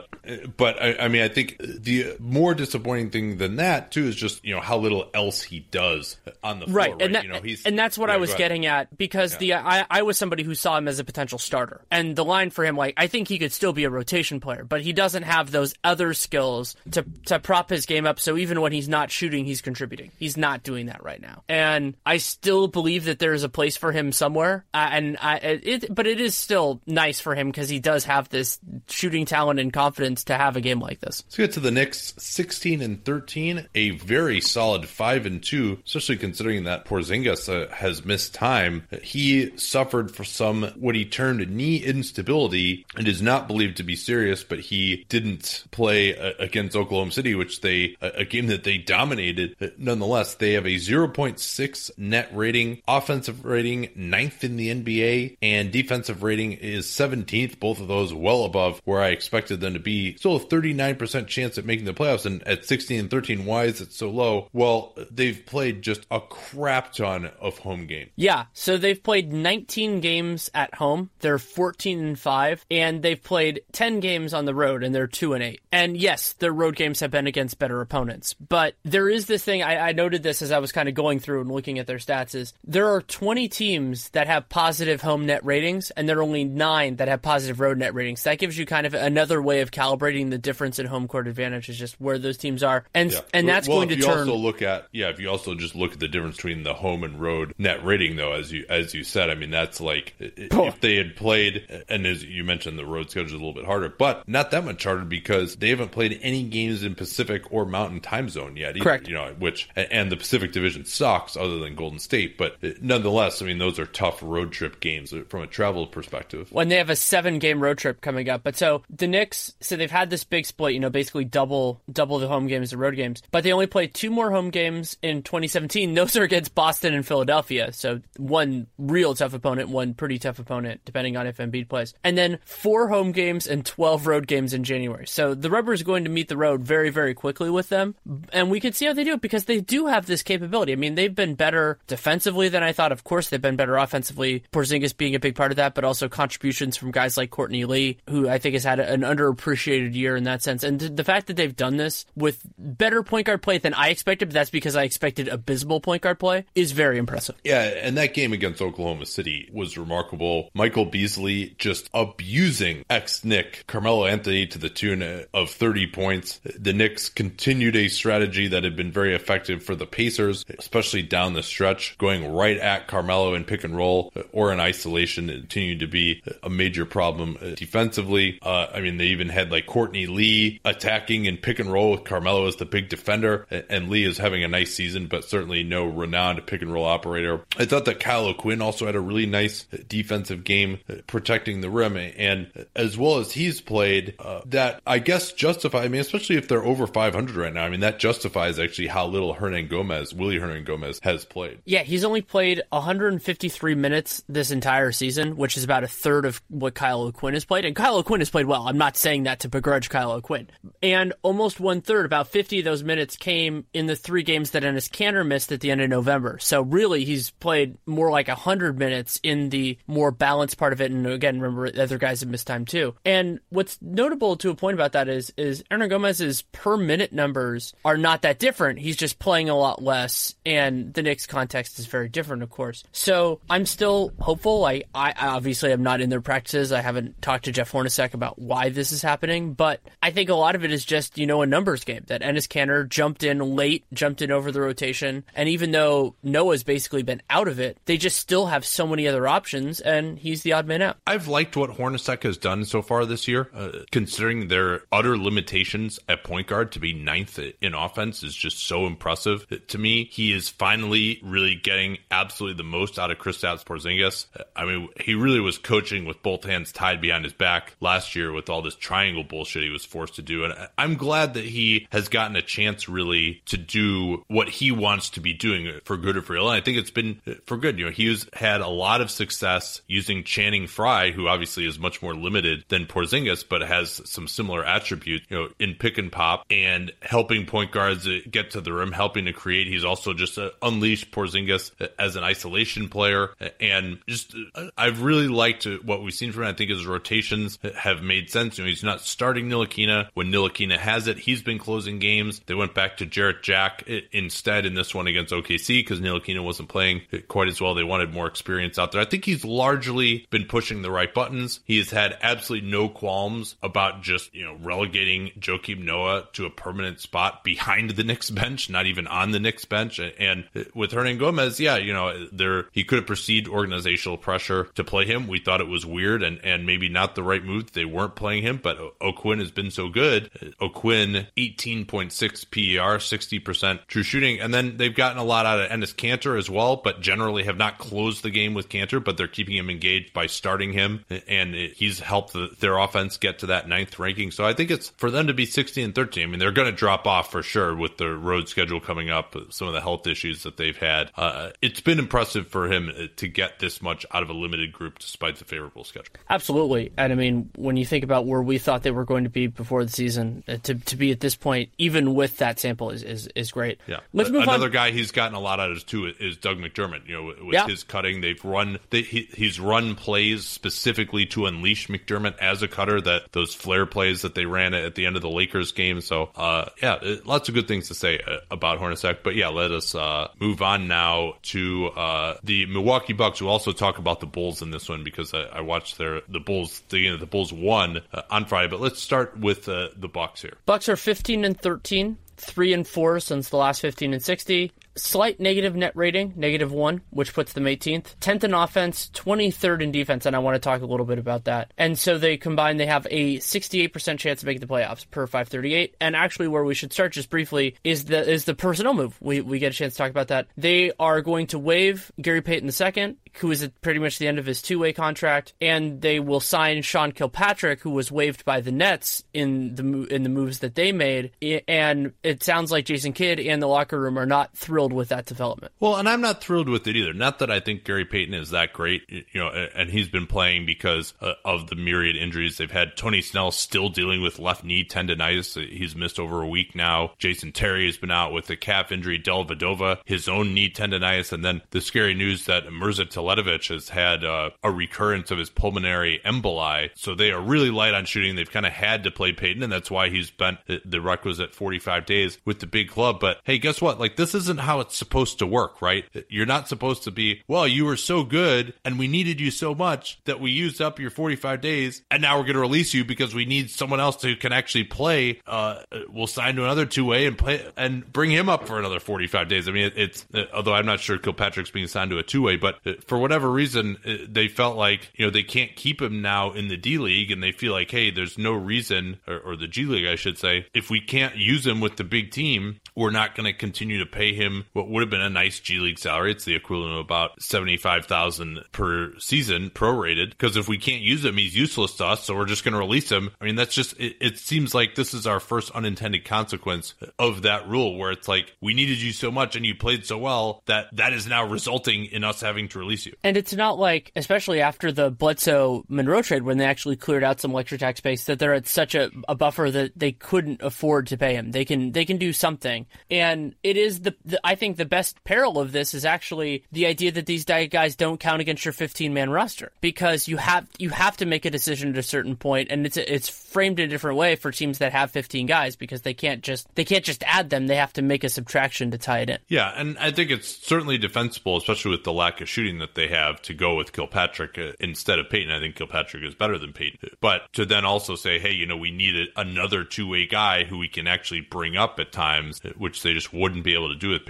but I, I, mean, I think the more disappointing thing than that too is just you know how little else he does on the floor. Right, right? and that, you know, he's, and that's what yeah, I was getting at because yeah. the I, I was somebody who saw him as a potential starter, and the line for him, like I think he could still be a rotation player, but he doesn't have those other skills to to prop his game up. So even when he's not shooting, he's contributing. He's not doing that right now, and I still believe that there is a place for him somewhere. Uh, and I it, but it is still nice for him because he does have this shooting talent and confidence to have a game like this. Let's get to the Knicks 16 and 13, a very solid 5 and 2, especially considering that Porzingis uh, has missed time. He suffered for some what he termed knee instability and is not believed to be serious, but he didn't play uh, against Oklahoma City, which they a game that they dominated. Uh, nonetheless, they have a 0.6 net rating, offensive rating ninth in the NBA, and defensive rating is 17th. Both of those well above where I expected them to be. Still a 39% chance at making the playoffs, and at 16 and 13, why is it so low? Well, they've played just a crap ton of home games. Yeah, so they've played 19 games at home. They're 14 and 5, and they've played 10 games on the road, and they're 2 and 8. And yes, their road games have been against better opponents, but there is this thing. I, I noted this as I was kind of going through and looking at their stats. Is there are 20 teams that have positive home net ratings, and there are only nine that have positive road net ratings. That gives you kind of another way of calibrating the difference in home court advantage is just where those teams are, and yeah. and that's well, going to you turn. Also look at yeah, if you also just look at the difference between the home and road net rating, though, as you as you said, I mean that's like if they had played, and as you mentioned, the road schedule is a little bit harder, but not that much harder because they haven't played any games in Pacific or Mountain Time Zone yet. Either, Correct. You know, which and the Pacific Division sucks, other than Golden State, but uh, nonetheless, I mean those are tough road trip games uh, from a travel perspective. When they have a seven game road trip coming up, but so the Knicks, so they've had this big split, you know, basically double double the home games and road games. But they only played two more home games in 2017. Those are against Boston and Philadelphia. So one real tough opponent, one pretty tough opponent, depending on if Embiid plays. And then four home games and 12 road games in January. So the rubber is going to meet the road very, very quickly with them. And we can see how they do it because they do have this capability. I mean, they've been better defensively than I thought. Of course, they've been better offensively. Porzingis being a big part of that, but also contributions from guys like Courtney Lee, who I think has had an underappreciated year in that sense. And the fact that they've done this with better point guard play than I expected, but that's because I expected abysmal point guard play, is very impressive. Yeah, and that game against Oklahoma City was remarkable. Michael Beasley just abusing ex Knick Carmelo Anthony to the tune of 30 points. The Knicks continued a strategy that had been very effective for the Pacers, especially down the stretch, going right at Carmelo in pick and roll or in isolation. It continued to be a major problem defensively Uh, I mean, they even had like Courtney Lee attacking and pick and roll with Carmelo as the big defender, and Lee is having a nice season, but certainly no renowned pick and roll operator. I thought that Kyle O'Quinn also had a really nice defensive game protecting the rim, and as well as he's played, uh, that I guess justify. I mean, especially if they're over 500 right now. I mean, that justifies actually how little Hernan Gomez, Willy Hernan Gomez, has played. Yeah, he's only played 153 minutes this entire season, which is about a third of what Kyle O'Quinn has played. And Kyle O'Quinn has played well. I'm not saying that to begrudge Kyle Quinn. And almost one third, about 50 of those minutes came in the three games that Enes Kanter missed at the end of November. So really, he's played more like 100 minutes in the more balanced part of it. And again, remember, other guys have missed time too. And what's notable to a point about that is, is Hernangomez's per minute numbers are not that different. He's just playing a lot less. And the Knicks context is very different, of course. So I'm still hopeful. I, I obviously am not in their practices. I haven't talked to Jeff Hornacek about why this is happening, but I think a lot of it is just, you know, a numbers game that Enes Kanter jumped in late, jumped in over the rotation. And even though Noah's basically been out of it, they just still have so many other options, and he's the odd man out. I've liked what Hornacek has done so far this year, uh, considering their utter limitations at point guard to be ninth in offense is just so impressive. To me, he is finally really getting absolutely the most out of Kristaps Porzingis. I mean, he really was coaching with both hands tied behind his back last year with all this triangle bullshit he was forced to do. And I'm glad that he has gotten a chance really to do what he wants to be doing for good or for ill. And I think it's been for good. You know, he's had a lot of success using Channing Frye, who obviously is much more limited than Porzingis, but has some similar attributes, you know, in pick and pop and helping point guards get to the rim, helping to create. He's also just uh, unleashed Porzingis as an isolation player. And just, uh, I've really liked what we've seen from him. I think his rotations have made sense. You know, he's not starting Ntilikina when Ntilikina has it. He's been closing games. They went back to Jarrett Jack instead in this one against OKC because Ntilikina wasn't playing quite as well. They wanted more experience out there. I think he's largely been pushing the right buttons. He has had absolutely no qualms about just, you know, relegating Joakim Noah to a permanent spot behind the Knicks bench, not even on the Knicks bench. And with Hernangomez, yeah, you know, there he could have perceived organizational pressure to play him. We thought it was weird and, and maybe not the right move. They weren't playing him, but O'Quinn has been so good. O'Quinn, 18.6 PER, 60% true shooting. And then they've gotten a lot out of Enes Kanter as well, but generally have not closed the game with Kanter, but they're keeping him engaged by starting him. And he's helped the, their offense get to that ninth ranking. So I think it's for them to be 16 and 13. I mean, they're going to drop off for sure with the road schedule coming up, some of the health issues that they've had. Uh, it's been impressive for him to get this much out of a limited group despite the favorable schedule. Absolutely. And I mean, when you think about where we thought they were going to be before the season, uh, to, to be at this point, even with that sample, is, is, is great. Yeah. Let's move Another on. guy he's gotten a lot out of too is Doug McDermott. You know, with yeah. his cutting, they've run, they, he, he's run plays specifically to unleash McDermott as a cutter, that those flare plays that they ran at the end of the Lakers game. So, uh, yeah, lots of good things to say uh, about Hornacek. But yeah, let us uh, move on now to uh, the Milwaukee Bucks. We'll also talk about the Bulls in this one because I, I watched their the Bulls. The, you know, the Bulls won uh, on Friday. But let's start with uh, the Bucks here. Bucks are 15 and 13 three and four since the last 15 and 60 slight negative net rating, negative one, which puts them 18th. 10th in offense, 23rd in defense, and I want to talk a little bit about that. And so they combine, they have a 68% chance of making the playoffs per 538. And actually, where we should start just briefly is the is the personnel move. We, we get a chance to talk about that. They are going to waive Gary Payton II, who is at pretty much the end of his two way contract, and they will sign Sean Kilpatrick, who was waived by the Nets in the in the moves that they made. And it sounds like Jason Kidd and the locker room are not thrilled thrilled with that development. Well, and I'm not thrilled with it either. Not that I think Gary Payton is that great, you know, and he's been playing because uh, of the myriad injuries they've had. Tony Snell still dealing with left knee tendonitis. He's missed over a week now. Jason Terry has been out with a calf injury. Dellavedova, his own knee tendonitis, and then the scary news that Mirza Teletovic has had uh, a recurrence of his pulmonary emboli. So they are really light on shooting. They've kind of had to play Payton, and that's why he's spent the requisite 45 days with the big club. But hey, guess what? Like this isn't how how it's supposed to work, right? You're not supposed to be, well, you were so good and we needed you so much that we used up your 45 days and now we're going to release you because we need someone else who can actually play. Uh, we'll sign to another two way and play and bring him up for another 45 days. I mean, it's, uh, although I'm not sure Kilpatrick's being signed to a two way, but uh, for whatever reason, uh, they felt like, you know, they can't keep him now in the D League and they feel like, hey, there's no reason, or, or the G League, I should say, if we can't use him with the big team, we're not going to continue to pay him what would have been a nice G League salary. It's the equivalent of about 75,000 per season prorated because if we can't use him, he's useless to us. So we're just going to release him. I mean, that's just, it, it seems like this is our first unintended consequence of that rule where it's like, we needed you so much and you played so well that that is now resulting in us having to release you. And it's not like, especially after the Bledsoe Monroe trade, when they actually cleared out some luxury tax space, that they're at such a, a buffer that they couldn't afford to pay him. They can, they can do something. And it is the, the I think the best peril of this is actually the idea that these guys don't count against your 15 man roster because you have, you have to make a decision at a certain point and it's, it's framed in a different way for teams that have 15 guys because they can't just, they can't just add them. They have to make a subtraction to tie it in. Yeah. And I think it's certainly defensible, especially with the lack of shooting that they have to go with Kilpatrick uh, instead of Payton. I think Kilpatrick is better than Payton. But to then also say, hey, you know, we need another two way guy who we can actually bring up at times, which they just wouldn't be able to do with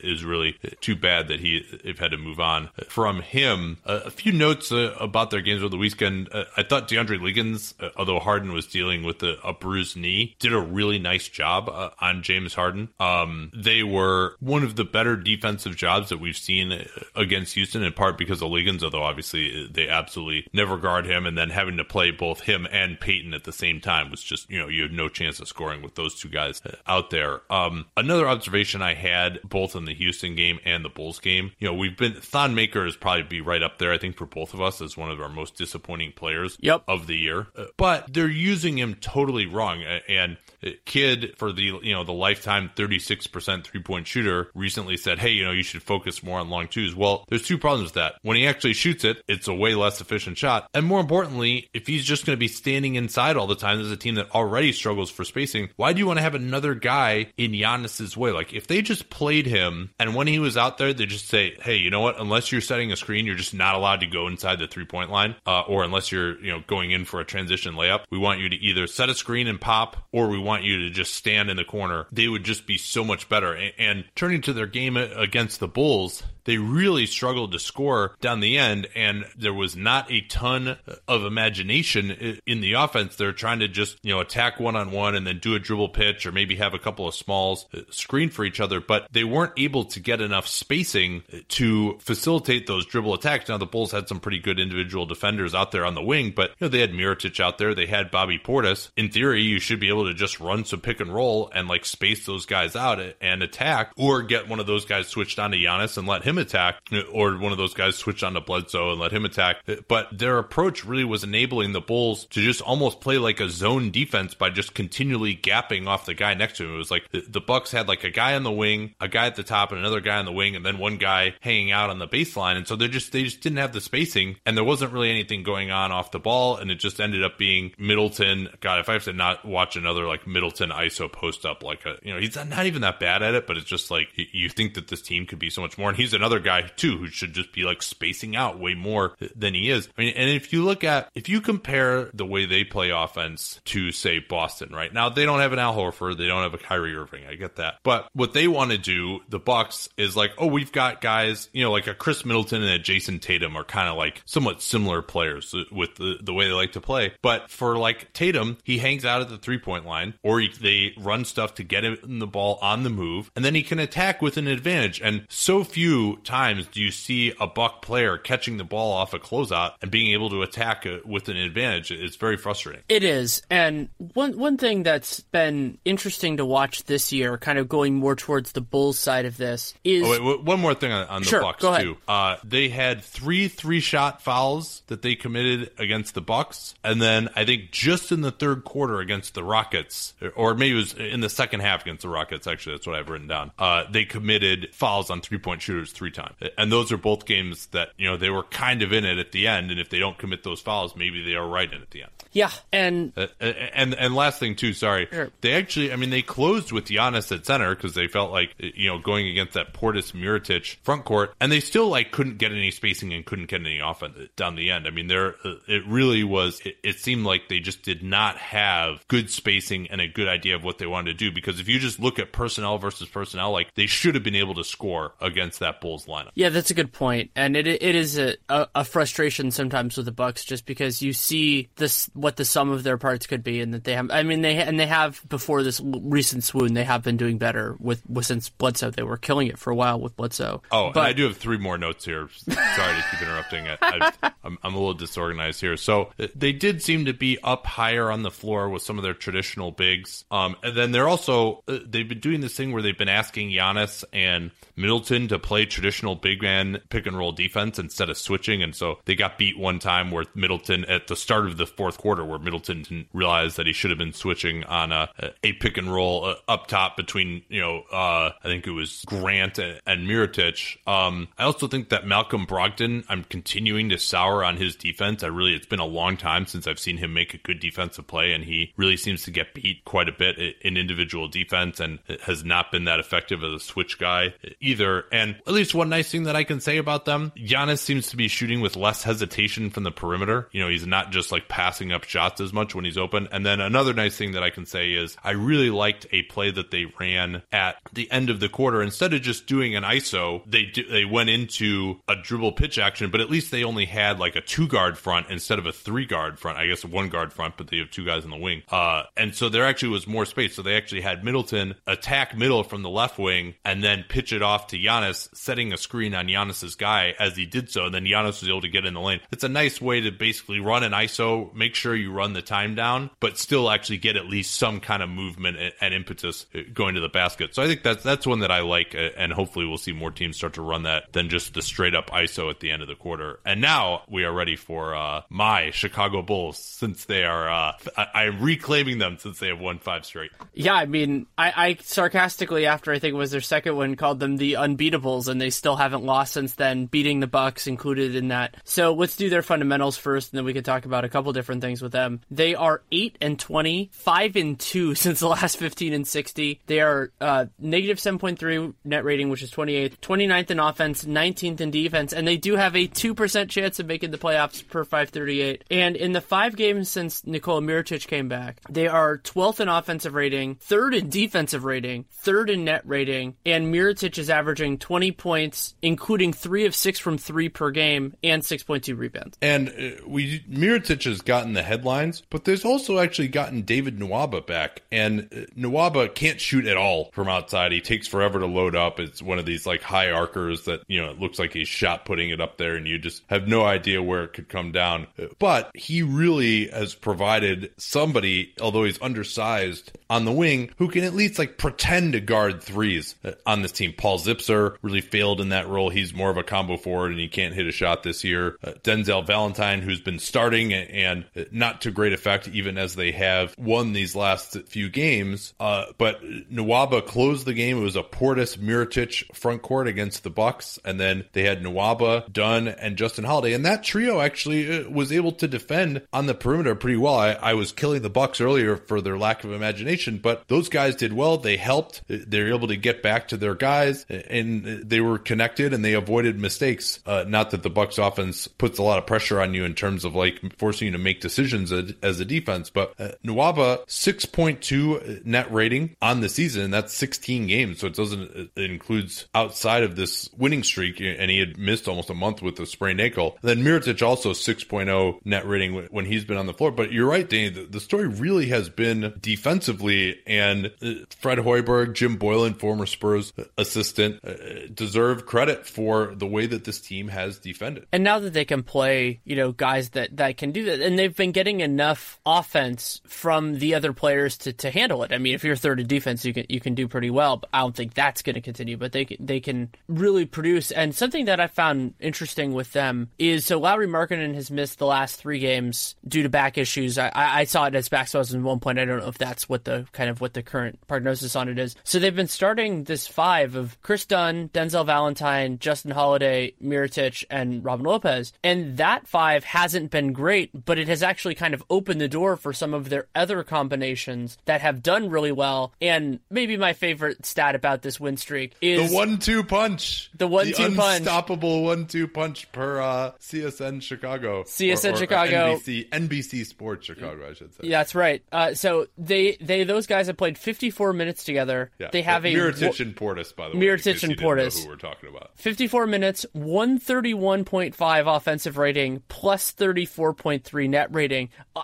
Is really too bad that he have had to move on from him. a few notes uh, about their games over the weekend. Uh, I thought DeAndre Liggins, although Harden was dealing with a, a bruised knee, did a really nice job on James Harden. Um, they were one of the better defensive jobs that we've seen against Houston, in part because of Liggins, although obviously they absolutely never guard him, and then having to play both him and Payton at the same time was just, you know, you have no chance of scoring with those two guys out there. Um, another observation I had both in the Houston game and the Bulls game, you know, we've been, Thon Maker is probably be right up there, I think, for both of us as one of our most disappointing players yep. of the year. Uh, but they're using him totally wrong. And Kidd for the you know the lifetime 36% three point shooter recently said, "Hey, you know you should focus more on long twos. Well, there's two problems with that. When he actually shoots it, it's a way less efficient shot, and more importantly, if he's just going to be standing inside all the time, there's a team that already struggles for spacing. Why do you want to have another guy in Giannis's way? Like if they just played him, and when he was out there, they just say, "Hey, you know what? Unless you're setting a screen, you're just not allowed to go inside the three point line, uh, or unless you're you know going in for a transition layup. We want you to either set a screen and pop, or we want you to just stand in the corner, they would just be so much better. And, and turning to their game against the Bulls, they really struggled to score down the end, and there was not a ton of imagination in the offense. They're trying to just, you know, attack one on one and then do a dribble pitch or maybe have a couple of smalls uh, screen for each other, but they weren't able to get enough spacing to facilitate those dribble attacks. Now, the Bulls had some pretty good individual defenders out there on the wing, but, you know, they had Mirotic out there, they had Bobby Portis. In theory, you should be able to just run some pick and roll and like space those guys out and attack or get one of those guys switched on to Giannis and let him him attack, or one of those guys switch on to Bledsoe and let him attack. But their approach really was enabling the Bulls to just almost play like a zone defense by just continually gapping off the guy next to him. It was like the, the Bucks had like a guy on the wing, a guy at the top, and another guy on the wing, and then one guy hanging out on the baseline. And so they just they just didn't have the spacing, and there wasn't really anything going on off the ball, and it just ended up being Middleton. God, if I have to not watch another like Middleton ISO post up, like a you know he's not even that bad at it, but it's just like you think that this team could be so much more, and he's an another guy too who should just be like spacing out way more than he is. I mean, and if you look at if you compare the way they play offense to say Boston right now, they don't have an Al Horford, they don't have a Kyrie Irving. I get that, but what they want to do, the Bucks, is like, oh, we've got guys, you know, like a Khris Middleton and a Jayson Tatum are kind of like somewhat similar players with the, the way they like to play. But for like Tatum, he hangs out at the three point line, or he, they run stuff to get him the ball on the move, and then he can attack with an advantage. And so few times do you see a Buck player catching the ball off a closeout and being able to attack with an advantage. It's very frustrating. It is. And one one thing that's been interesting to watch this year, kind of going more towards the Bulls side of this, is oh, wait, one more thing on, on the sure, Bucks go too. Uh, they had three three shot fouls that they committed against the Bucks, and then I think just in the third quarter against the Rockets, or maybe it was in the second half against the Rockets. Actually, that's what I've written down. Uh, they committed fouls on three point shooters three. And those are both games that, you know, they were kind of in it at the end. And if they don't commit those fouls, maybe they are right in at the end. Yeah, and uh, uh, and and last thing too. Sorry, sure. they actually. I mean, they closed with Giannis at center because they felt like you know going against that Portis Mirotic front court, and they still like couldn't get any spacing and couldn't get any offense down the end. I mean, there uh, it really was. It, it seemed like they just did not have good spacing and a good idea of what they wanted to do. Because if you just look at personnel versus personnel, like they should have been able to score against that Bulls lineup. Yeah, that's a good point, and it it is a, a, a frustration sometimes with the Bucks just because you see this what the sum of their parts could be, and that they have. I mean, they and they have before this recent swoon, they have been doing better with, with since Bledsoe. They were killing it for a while with Bledsoe. Oh, but, I do have three more notes here. Sorry to keep interrupting. I, am I'm a little disorganized here. So they did seem to be up higher on the floor with some of their traditional bigs. Um, and then they're also uh, they've been doing this thing where they've been asking Giannis and Middleton to play traditional big man pick and roll defense instead of switching. And so they got beat one time where Middleton at the start of the fourth quarter, where Middleton didn't realize that he should have been switching on a, a pick and roll uh, up top between, you know, uh, I think it was Grant and, and Mirotic. Um, I also think that Malcolm Brogdon, I'm continuing to sour on his defense. I really, it's been a long time since I've seen him make a good defensive play, and he really seems to get beat quite a bit in individual defense and has not been that effective as a switch guy either. And at least one nice thing that I can say about them, Giannis seems to be shooting with less hesitation from the perimeter. You know, he's not just like passing up shots as much when he's open. And then another nice thing that I can say is I really liked a play that they ran at the end of the quarter. Instead of just doing an ISO, they they went into a dribble pitch action, but at least they only had like a two guard front instead of a three guard front. I guess a one guard front, but they have two guys in the wing. Uh, and so there actually was more space. So they actually had Middleton attack middle from the left wing and then pitch it off to Giannis, setting a screen on Giannis's guy as he did so. And then Giannis was able to get in the lane. It's a nice way to basically run an ISO, make sure you run the time down, but still actually get at least some kind of movement and impetus going to the basket. So I think that's that's one that I like, uh, and hopefully we'll see more teams start to run that than just the straight up ISO at the end of the quarter. And now we are ready for uh, my Chicago Bulls since they are. Uh, I, am reclaiming them since they have won five straight. Yeah, I mean, I, I sarcastically after I think it was their second one called them the unbeatables, and they still haven't lost since then, beating the Bucks included in that. So let's do their fundamentals first, and then we can talk about a couple different things with them. They are eight and 20, five and two since the last fifteen and sixty. They are uh, negative seven point three net rating, which is 28th, 29th in offense, 19th in defense, and they do have a two percent chance of making the playoffs per 538. And in the five games since Nikola Mirotic came back, they are 12th in offensive rating, third in defensive rating, third in net rating, and Mirotic is averaging 20 points, including three of six from three per game and 6.2 rebounds. And uh, we Mirotic has gotten the headlines, but there's also actually gotten David Nwaba back, and uh, Nwaba can't shoot at all from outside. He takes forever to load up. It's one of these like high arcers that you know it looks like he's shot putting it up there, and you just have no idea where it could come down. But he really has provided somebody, although he's undersized, on the wing who can at least like pretend to guard threes uh, on this team. Paul Zipser really failed in that role. He's more of a combo forward and he can't hit a shot this year. Uh, Denzel Valentine, who's been starting and not to great effect, even as they have won these last few games. Uh, but Nwaba closed the game. It was a Portis Mirotic front court against the Bucks, and then they had Nwaba, Dunn, and Justin Holiday, and that trio actually uh, was able to defend on the perimeter pretty well. I, I was killing the Bucks earlier for their lack of imagination, but those guys did well. They helped. They're able to get back to their guys, and they were connected and they avoided mistakes. Uh, not that the Bucks offense puts a lot of pressure on you in terms of like forcing you to make decisions as a defense, but uh, Nwaba 6.2 net rating on the season. That's 16 games, so it doesn't. It includes outside of this winning streak, and he had missed almost a month with a sprained ankle. And then Mirotic also 6.0 net rating when he's been on the floor. But you're right, Danny. The, the story really has been defensively, and uh, Fred Hoiberg, Jim Boylan, former Spurs assistant, uh, deserve credit for the way that this team has defended. And now that they can play, you know, guys that that can do that, and they've been getting enough offense from the other players to, to handle it. I mean, if you're third in defense, you can you can do pretty well. But I don't think that's going to continue. But they they can really produce. And something that I found interesting with them is so Lauri Markkanen has missed the last three games due to back issues. I, I saw it as back spasms in one point. I don't know if that's what the kind of what the current prognosis on it is. So they've been starting this five of Kris Dunn, Denzel Valentine, Justin Holiday, Mirotic, and Robin Lopez, and that five hasn't been great, but it has actually actually kind of opened the door for some of their other combinations that have done really well. And maybe my favorite stat about this win streak is the one-two punch. The one-two punch. Unstoppable one-two punch per uh, CSN Chicago. CSN or, or Chicago. NBC, NBC Sports Chicago, I should say. Yeah, that's right. Uh, so they they those guys have played 54 minutes together. Yeah. They have a Mirotic and Portis, by the way. Case and you didn't know Portis. Who we're talking about? 54 minutes, 131.5 offensive rating, plus 34.3 net rating.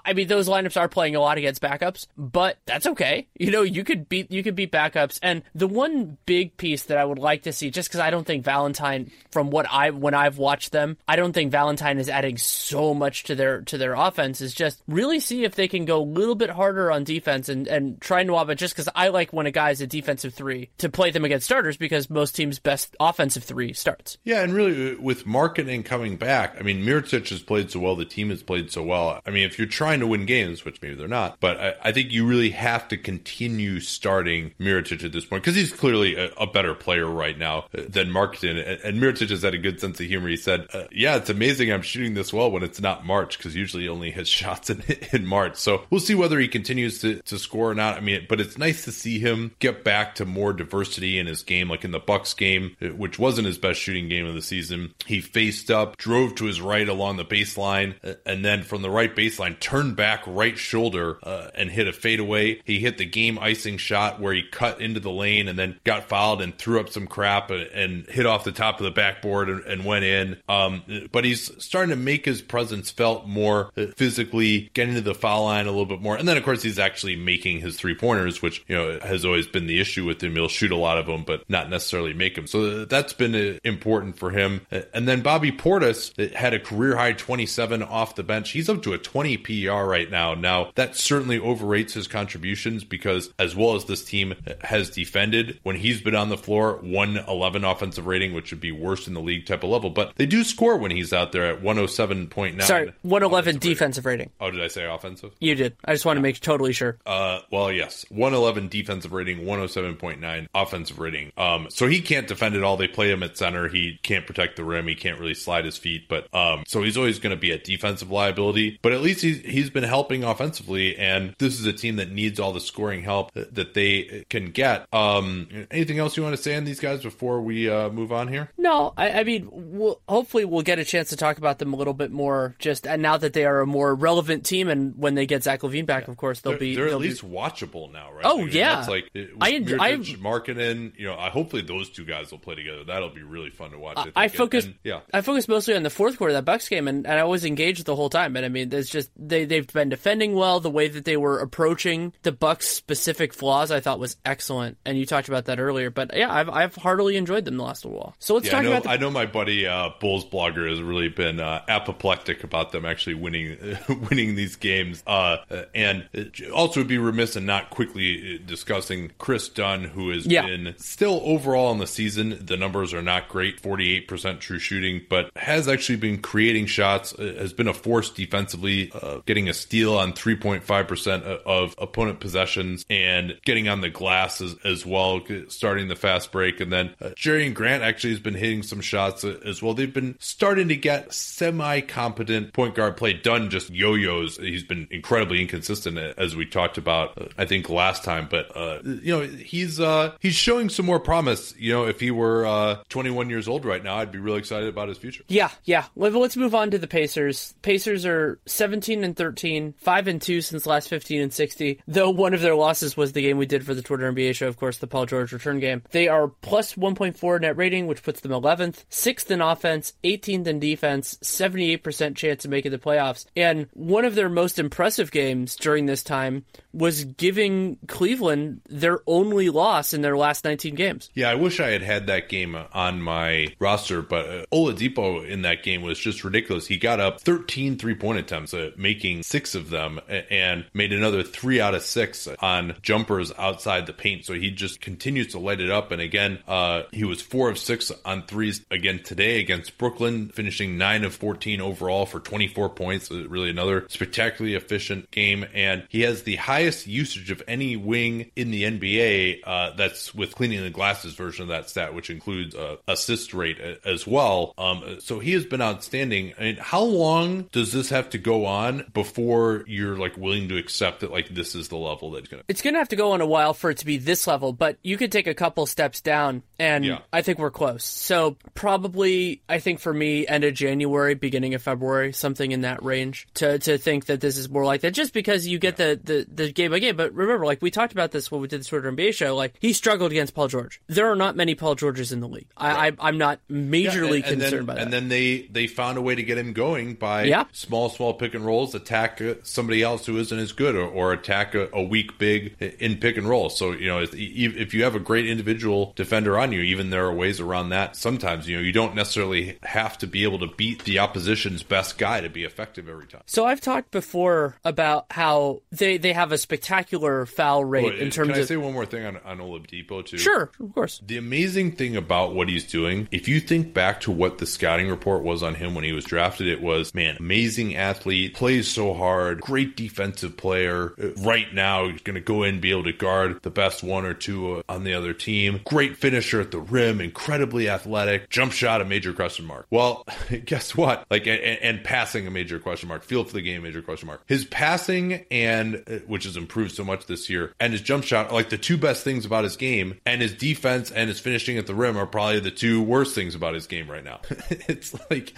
I mean, those lineups are playing a lot against backups, but that's okay. You know, you could beat you could beat backups. And the one big piece that I would like to see, just because I don't think Valentine, from what I when I've watched them, I don't think Valentine is adding so much to their to their offense. Is just really see if they can go a little bit harder on defense and and try Nwaba. Just because I like when a guy's a defensive three to play them against starters because most teams' best offensive three starts. Yeah, and really uh, with Markkanen coming back, I mean, Mirotic has played so well, the team has played so well. I mean, if you're trying to win games, which maybe they're not, but I, I think you really have to continue starting Mirotic at this point because he's clearly a, a, better player right now uh, than Markkanen. And, and Mirotic has had a good sense of humor. He said, uh, "Yeah, it's amazing I'm shooting this well when it's not March because usually he only hits shots in, in March." So we'll see whether he continues to, to score or not. I mean, but it's nice to see him get back to more diversity in his game, like in the Bucks game, uh, which wasn't his best shooting game of the season. He faced up, drove to his right along the baseline, uh, and then from the right baseline turned back right shoulder uh, and hit a fadeaway. He hit the game icing shot where he cut into the lane and then got fouled and threw up some crap and, and hit off the top of the backboard and, and went in. Um, but he's starting to make his presence felt more uh, physically, getting to the foul line a little bit more. And then, of course, he's actually making his three pointers, which you know has always been the issue with him. He'll shoot a lot of them, but not necessarily make them. So that's been uh, important for him. And then Bobby Portis had a career high 27 off the bench. He's up to a 20 PER right now. Now that certainly overrates his contributions because as well as this team has defended when he's been on the floor, 111 offensive rating, which would be worst in the league type of level. But they do score when he's out there at 107.9. Sorry, 111 defensive rating. Oh, did I say offensive? You did. I just want to make totally sure. Uh, well, yes, 111 defensive rating, 107.9 offensive rating. Um, so he can't defend at all. They play him at center. He can't protect the rim. He can't really slide his feet. But um, so he's always going to be a defensive liability. But at least he's he's been helping offensively, and this is a team that needs all the scoring help that, that they can get. Um, anything else you want to say on these guys before we uh, move on here? No, I, I mean, we'll, hopefully we'll get a chance to talk about them a little bit more. Just and now that they are a more relevant team, and when they get Zach LaVine back, of course they'll they're, be. They're at they'll least be... watchable now, right? Oh I mean, yeah, that's like it, I, I Markkanen. You know, I hopefully those two guys will play together. That'll be really fun to watch. I, I focused, yeah, I focused mostly on the fourth quarter of that Bucks game, and, and I was engaged the whole time. And I mean, it's just they they've been defending well. The way that they were approaching the Bucks' specific flaws, I thought was excellent. And you talked about that earlier, but yeah, I've I've heartily enjoyed them the last little while. So let's yeah, talk I know, about. The... I know my buddy uh, Bulls blogger has really been uh, apoplectic about them actually winning winning these games, uh, and also would be remiss in not quickly discussing Kris Dunn, who has yeah. been still overall in the season. The numbers are not great, forty eight percent true shooting, but has actually been creating shots. Has been a force defensively, uh, getting a steal on three point five percent of opponent possessions and getting on the glass as, as well, starting the fast break, and then uh, Jerian Grant actually has been hitting some shots as well. They've been starting to get semi competent point guard play done, just yo yos. He's been incredibly inconsistent as we talked about, uh, I think last time, but uh, you know he's uh, he's showing some more promise. You know, if he were uh, 21 years old right now, I'd be really excited about his future. Yeah, yeah. Let's move on to the Pacers. Pacers are 17 and 13, five and two since last 15 and 60. Though one of their losses was the game we did for the Twitter NBA show, of course, the Paul George return game. They are plus 1.4 net rating, which puts them 11th, sixth in offense, 18th in defense, 78% chance of making the playoffs. And one of their most impressive games during this time was giving Cleveland their only loss in their last 19 games. Yeah, I wish I had had that game on my roster, but uh, Oladipo in that game was just ridiculous. He got up 13 three point attempts, uh, making six of them, and made another three out of six on jumpers outside the paint. So he just continues to light it up. And again, uh, he was four of six on threes again today against Brooklyn, finishing nine of 14 overall for 24 points. Really another spectacularly efficient game. And he has the highest usage of any wing in the NBA. Uh, that's with Cleaning the Glass's version of that stat, which includes uh, assist rate as well. Um, so he has been outstanding. I mean, how long does this have to go on before you're like willing to accept that like this is the level that's gonna. It's gonna have to go on a while for it to be this level, but you could take a couple steps down, and Yeah. I think we're close. So probably, I think for me, end of January, beginning of February, something in that range. To to think that this is more like that, just because you get the, the the game by game. But remember, like we talked about this when we did the Twitter NBA show, like he struggled against Paul George. There are not many Paul Georges in the league. I, I I'm not majorly and, and concerned then, by that. And then they they found a way to get him going by Yeah. small small pick and rolls, attack uh, somebody else who isn't as good, or, or attack a, a weak big in pick and roll. So you know if, if you have a great individual defender on you, even there are ways around that. Sometimes you know you don't necessarily have to be able to beat the opposition's best guy to be effective every time. So I've talked before about how they, they have a spectacular foul rate Wait, in terms of can I of say one more thing on on Oladipo too? Sure, of course. The amazing thing about what he's doing, if you think back to what the scouting report was on him when he was drafted, it was, man, amazing athlete, plays so hard, great defensive player. Uh, Right now, he's going to go in and be able to guard the best one or two uh, on the other team. Great finisher at the rim, incredibly athletic, jump shot a major question mark. Well, guess what? Like, and, and passing a major question mark, feel for the game, major question mark. His passing and, uh, which has improved so much this year, and his jump shot are like the two best things about his game, and his defense and his finishing at the rim are probably the two worst things about his game right now. it's like,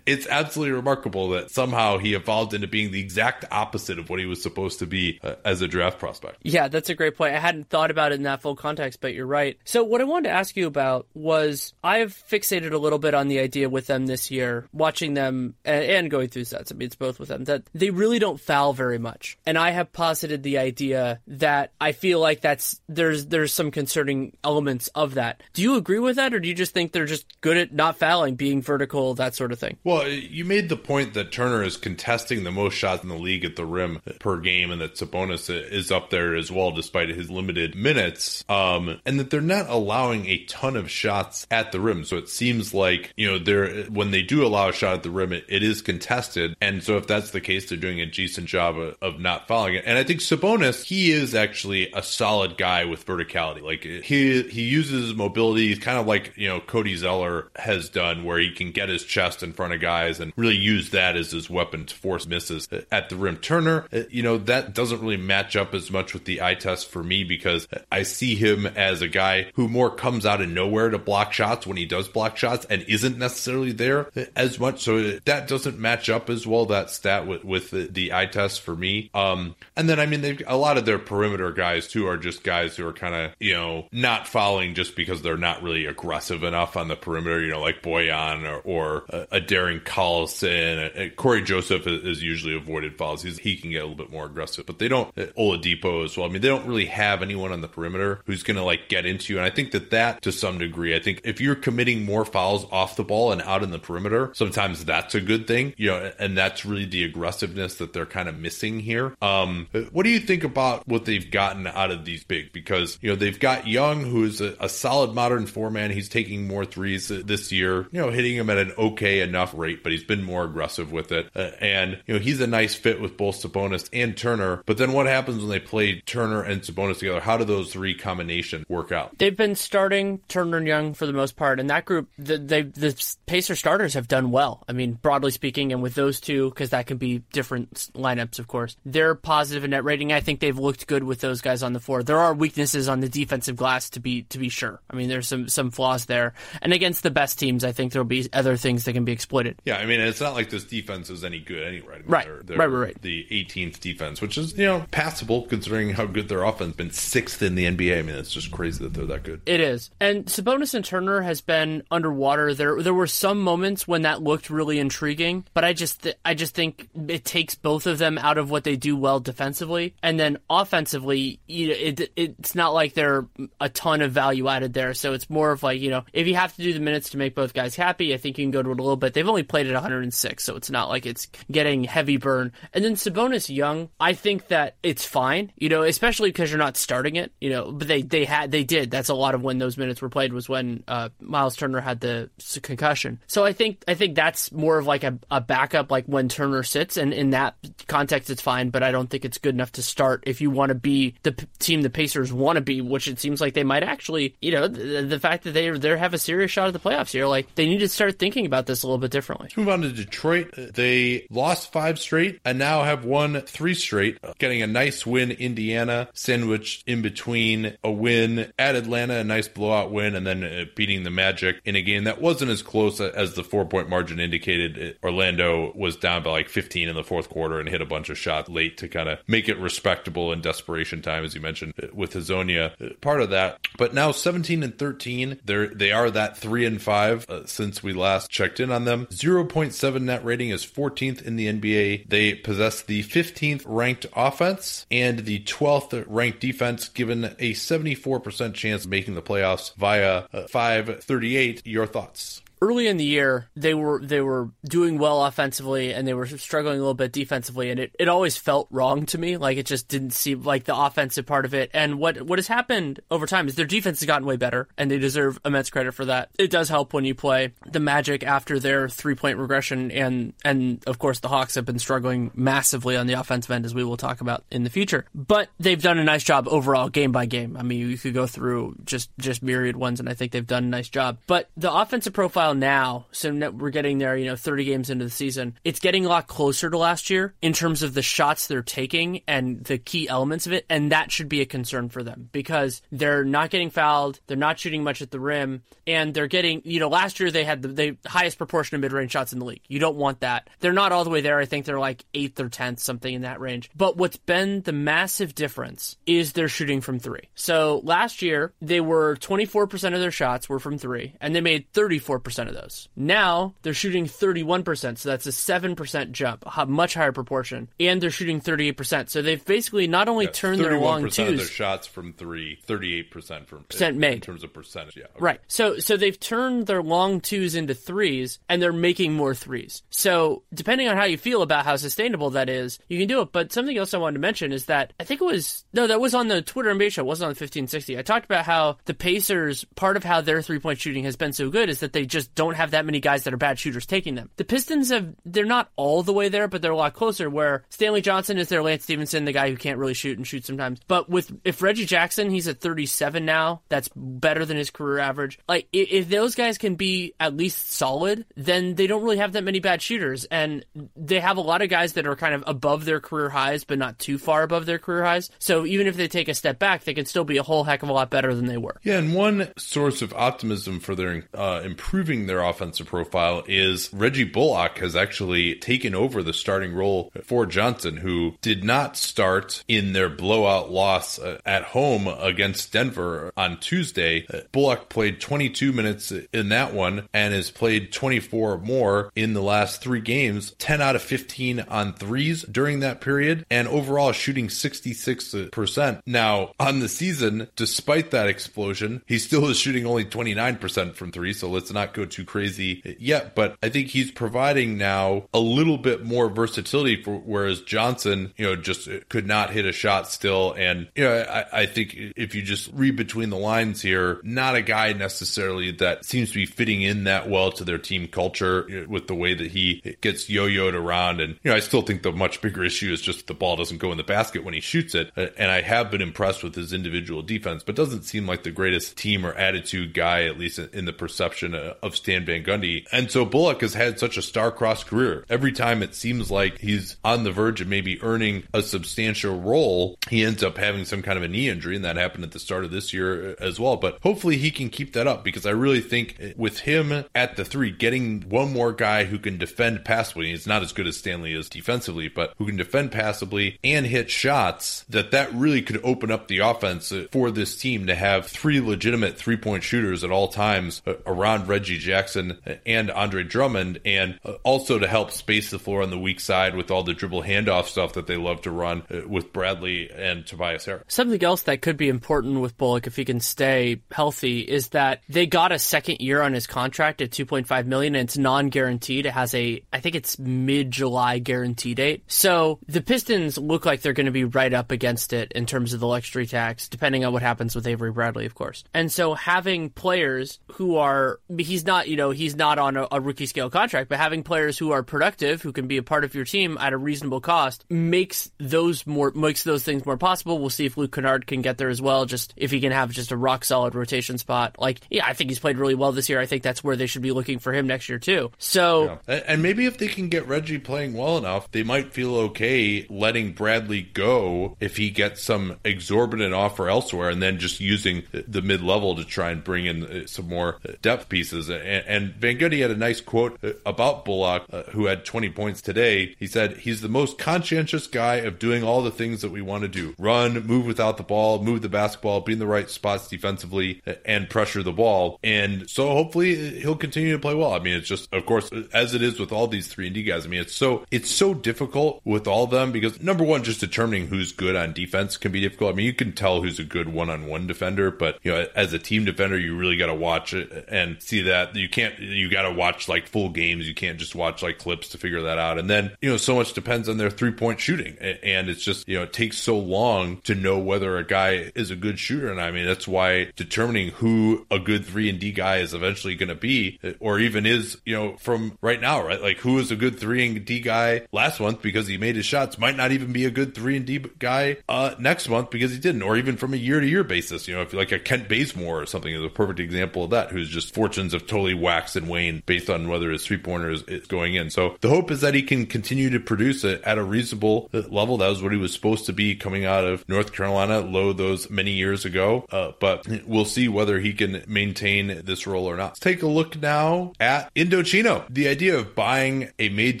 it's absolutely remarkable that somehow he evolved into being the exact opposite of what he was supposed to be uh, as a draft prospect. Yeah, that's a great point. I hadn't thought about it in that full context, but you're right. So what I wanted to ask you about was I've fixated a little bit on the idea with them this year, watching them and, and going through sets. I mean, it's both with them that they really don't foul very much. And I have posited the idea that I feel like that's there's there's some concerning elements of that. Do you agree with that, or do you just think they're just good at not fouling, being vertical, that sort of thing? Well, you made the point that Turner is contesting the most shots in the league at the rim per game, and that Sabonis is up there as well, despite his limited minutes. Um, and that they're not allowing a ton of shots at the rim. So it seems like you know they're when they do allow a shot at the rim, it, it is contested. And so if that's the case, they're doing a decent job of, of not fouling it. And I think Sabonis, he is actually a solid guy with verticality. Like he he uses his mobility. He's kind of like you know Cody Zeller has done, where he can get his chest in front of guys and really use that as his weapon to force misses at the rim. Turner, uh, you know, that doesn't really match up as much with the eye test for me because I see him as a guy who more comes out of nowhere to block shots when he does block shots and isn't necessarily there as much. So that doesn't match up as well, that stat with, with the, the eye test for me. Um, and then, I mean, a lot of their perimeter guys too are just guys who are kind of, you know, not fouling just because they're not really aggressive enough on the perimeter, you know, like Bojan or, or a, a Darren Collison. Uh, Cory Joseph is, usually avoided fouls. He's, he can get a little bit more aggressive, but they don't, uh, Oladipo as well. I mean, they don't really have anyone on the perimeter who's going to like get into you. And I think that that to some degree, I think if you're committing more fouls off the ball and out in the perimeter, sometimes that's a good thing, you know, and that's really the aggressiveness that they're kind of missing here. Um, what do you think about what they've gotten out of these big? Because, you know, they've got Young, who's a, a solid modern four man. He's taking more threes uh, this year, you know, hitting him at an okay enough rate, but he's been more aggressive with it. Uh, and, you know, he's a nice fit with both Sabonis and Turner. But then what happens when they play Turner and Sabonis together? How do those three combinations work out? They've been starting Turner and Young for the most part, and that group, the, they, the Pacer starters have done well. I mean, broadly speaking, and with those two, because that can be different lineups, of course, they're positive in net rating. I think they've looked good with those guys on the floor. There are weaknesses on the defensive glass to be to be sure. I mean, there's some some flaws there, and against the best teams, I think there'll be other things that can be exploited. Yeah, I mean, it's not like this defense is any good I mean, Right, they're, they're right, right, right. The 18th defense, which is you know passable considering how good their offense been sixth in the NBA. I mean, it's just crazy that they're that good. It is. And Sabonis and Turner has been underwater. There there were some moments when that looked really intriguing, but I just th- I just think it takes both of them out of what they do well defensively. And then offensively, you know, it it's not like they're a ton of value added there. So it's more of like, you know, if you have to do the minutes to make both guys happy, I think you can go to it a little bit. They've only played at 106, so it's not like it's getting heavy burn. And then Sabonis Young, I think that it's fine, you know, especially because you're not starting it, you know, but they they had they did. That's a lot of when those minutes were played was when uh, Miles Turner had the concussion. So I think I think that's more of like a, a backup, like when Turner sits, and in that context, it's fine. But I don't think it's good enough to start if you want to be the p- team the Pacers want to be, which it seems like they might actually. You know, the, the fact that they they have a serious shot at the playoffs here, like they need to start thinking about this a little bit differently. Let's move on to Detroit. They lost lost five straight and now have won three straight, getting a nice win Indiana, sandwiched in between a win at Atlanta, a nice blowout win, and then uh, beating the Magic in a game that wasn't as close as the four point margin indicated. Orlando was down by like 15 in the fourth quarter and hit a bunch of shots late to kind of make it respectable in desperation time, as you mentioned uh, with Hezonja. Uh, part of that, but now 17 and 13, they're they are that three and five uh, since we last checked in on them. 0.7 net rating is 14th in the NBA. They possess the 15th ranked offense and the 12th ranked defense, given a 74% chance of making the playoffs via uh, 538. Your thoughts? Early in the year they were they were doing well offensively and they were struggling a little bit defensively. And it, it always felt wrong to me. Like it just didn't seem like the offensive part of it. And what what has happened over time is their defense has gotten way better and they deserve immense credit for that. It does help when you play the magic after their three point regression. And and of course the hawks have been struggling massively on the offensive end as we will talk about in the future. But they've done a nice job overall game by game. I mean you could go through just just myriad ones and i think they've done a nice job. But the offensive profile now, so we're getting there, you know, 30 games into the season, it's getting a lot closer to last year in terms of the shots they're taking and the key elements of it. And that should be a concern for them because they're not getting fouled, they're not shooting much at the rim, and they're getting, you know, last year they had the, the highest proportion of mid range shots in the league. You don't want that. They're not all the way there. I think they're like eighth or 10th, something in that range. But what's been the massive difference is they're shooting from three. So last year, they were 24% of their shots were from three, and they made 34% of those. Now they're shooting 31%, so that's a 7% jump, a much higher proportion, and they're shooting 38%. So they've basically not only yeah, turned their long twos, of their shots from three, 38% from percent made in terms of percentage. Yeah, okay. right. So so they've turned their long twos into threes, and they're making more threes. So depending on how you feel about how sustainable that is, you can do it. But something else I wanted to mention is that I think it was no, that was on the Twitter NBA show, it wasn't on 1560. I talked about how the Pacers, part of how their three point shooting has been so good is that they just don't have that many guys that are bad shooters taking them. The Pistons have they're not all the way there, but they're a lot closer. Where Stanley Johnson is their Lance Stephenson, the guy who can't really shoot and shoot sometimes. But with if Reggie Jackson, he's at 37 now. That's better than his career average. Like if those guys can be at least solid, then they don't really have that many bad shooters, and they have a lot of guys that are kind of above their career highs, but not too far above their career highs. So even if they take a step back, they can still be a whole heck of a lot better than they were. Yeah, and one source of optimism for their uh, improving their offensive profile is Reggie Bullock has actually taken over the starting role for Johnson, who did not start in their blowout loss uh, at home against Denver on Tuesday. Uh, Bullock played 22 minutes in that one and has played 24 more in the last three games, 10 out of 15 on threes during that period, and overall shooting 66%. Now, on the season, despite that explosion, he still is shooting only 29% from three, so let's not go too crazy yet, but I think he's providing now a little bit more versatility for whereas Johnson, you know, just could not hit a shot still. And, you know, I, I think if you just read between the lines here, not a guy necessarily that seems to be fitting in that well to their team culture with the way that he gets yo-yoed around. And, you know, I still think the much bigger issue is just the ball doesn't go in the basket when he shoots it. And I have been impressed with his individual defense, but doesn't seem like the greatest team or attitude guy, at least in the perception of Stan Van Gundy. And so Bullock has had such a star-crossed career. Every time it seems like he's on the verge of maybe earning a substantial role, he ends up having some kind of a knee injury, and that happened at the start of this year uh, as well. But hopefully he can keep that up because I really think with him at the three, getting one more guy who can defend passively, he's not as good as Stanley is defensively, but who can defend passively and hit shots, that that really could open up the offense uh, for this team to have three legitimate three-point shooters at all times uh, around Reggie Jackson and Andre Drummond, and uh, also to help space the floor on the weak side with all the dribble handoff stuff that they love to run uh, with Bradley and Tobias Harris. Something else that could be important with Bullock if he can stay healthy is that they got a second year on his contract at 2.5 million and it's non-guaranteed. It has a I think it's mid-July guarantee date. So the Pistons look like they're going to be right up against it in terms of the luxury tax depending on what happens with Avery Bradley, of course. And so having players who are he's not not, you know, he's not on a, a rookie scale contract, but having players who are productive, who can be a part of your team at a reasonable cost, makes those more makes those things more possible. We'll see if Luke Kennard can get there as well. Just if he can have just a rock solid rotation spot. Like, yeah, I think he's played really well this year. I think that's where they should be looking for him next year too. So, yeah. and maybe if they can get Reggie playing well enough, they might feel okay letting Bradley go if he gets some exorbitant offer elsewhere, and then just using the mid level to try and bring in uh, some more depth pieces. And, Van Gundy had a nice quote uh, about Bullock, uh, who had 20 points today. He said, He's the most conscientious guy of doing all the things that we want to do run, move without the ball, move the basketball, be in the right spots defensively, and pressure the ball. And so hopefully he'll continue to play well. I mean, it's just, of course, as it is with all these 3 and D guys, I mean, it's so, it's so difficult with all of them because number one, just determining who's good on defense can be difficult. I mean, you can tell who's a good one on one defender, but, you know, as a team defender, you really got to watch it and see that you can't, you got to watch like full games. You can't just watch like clips to figure that out. And then, you know, so much depends on their three point shooting. And it's just, you know, it takes so long to know whether a guy is a good shooter. And I mean, that's why determining who a good three and D guy is eventually going to be, or even is, you know, from right now, right? Like who is a good three and D guy last month because he made his shots might not even be a good three and D guy uh, next month because he didn't, or even from a year to year basis. You know, if like a Kent Bazemore or something is a perfect example of that, who's just fortunes have waxed and wane based on whether his three pointer is, is, going in. So the hope is that he can continue to produce it at a reasonable level. That was what he was supposed to be coming out of North Carolina, low those many years ago. Uh, but we'll see whether he can maintain this role or not. Let's take a look now at Indochino. The idea of buying a made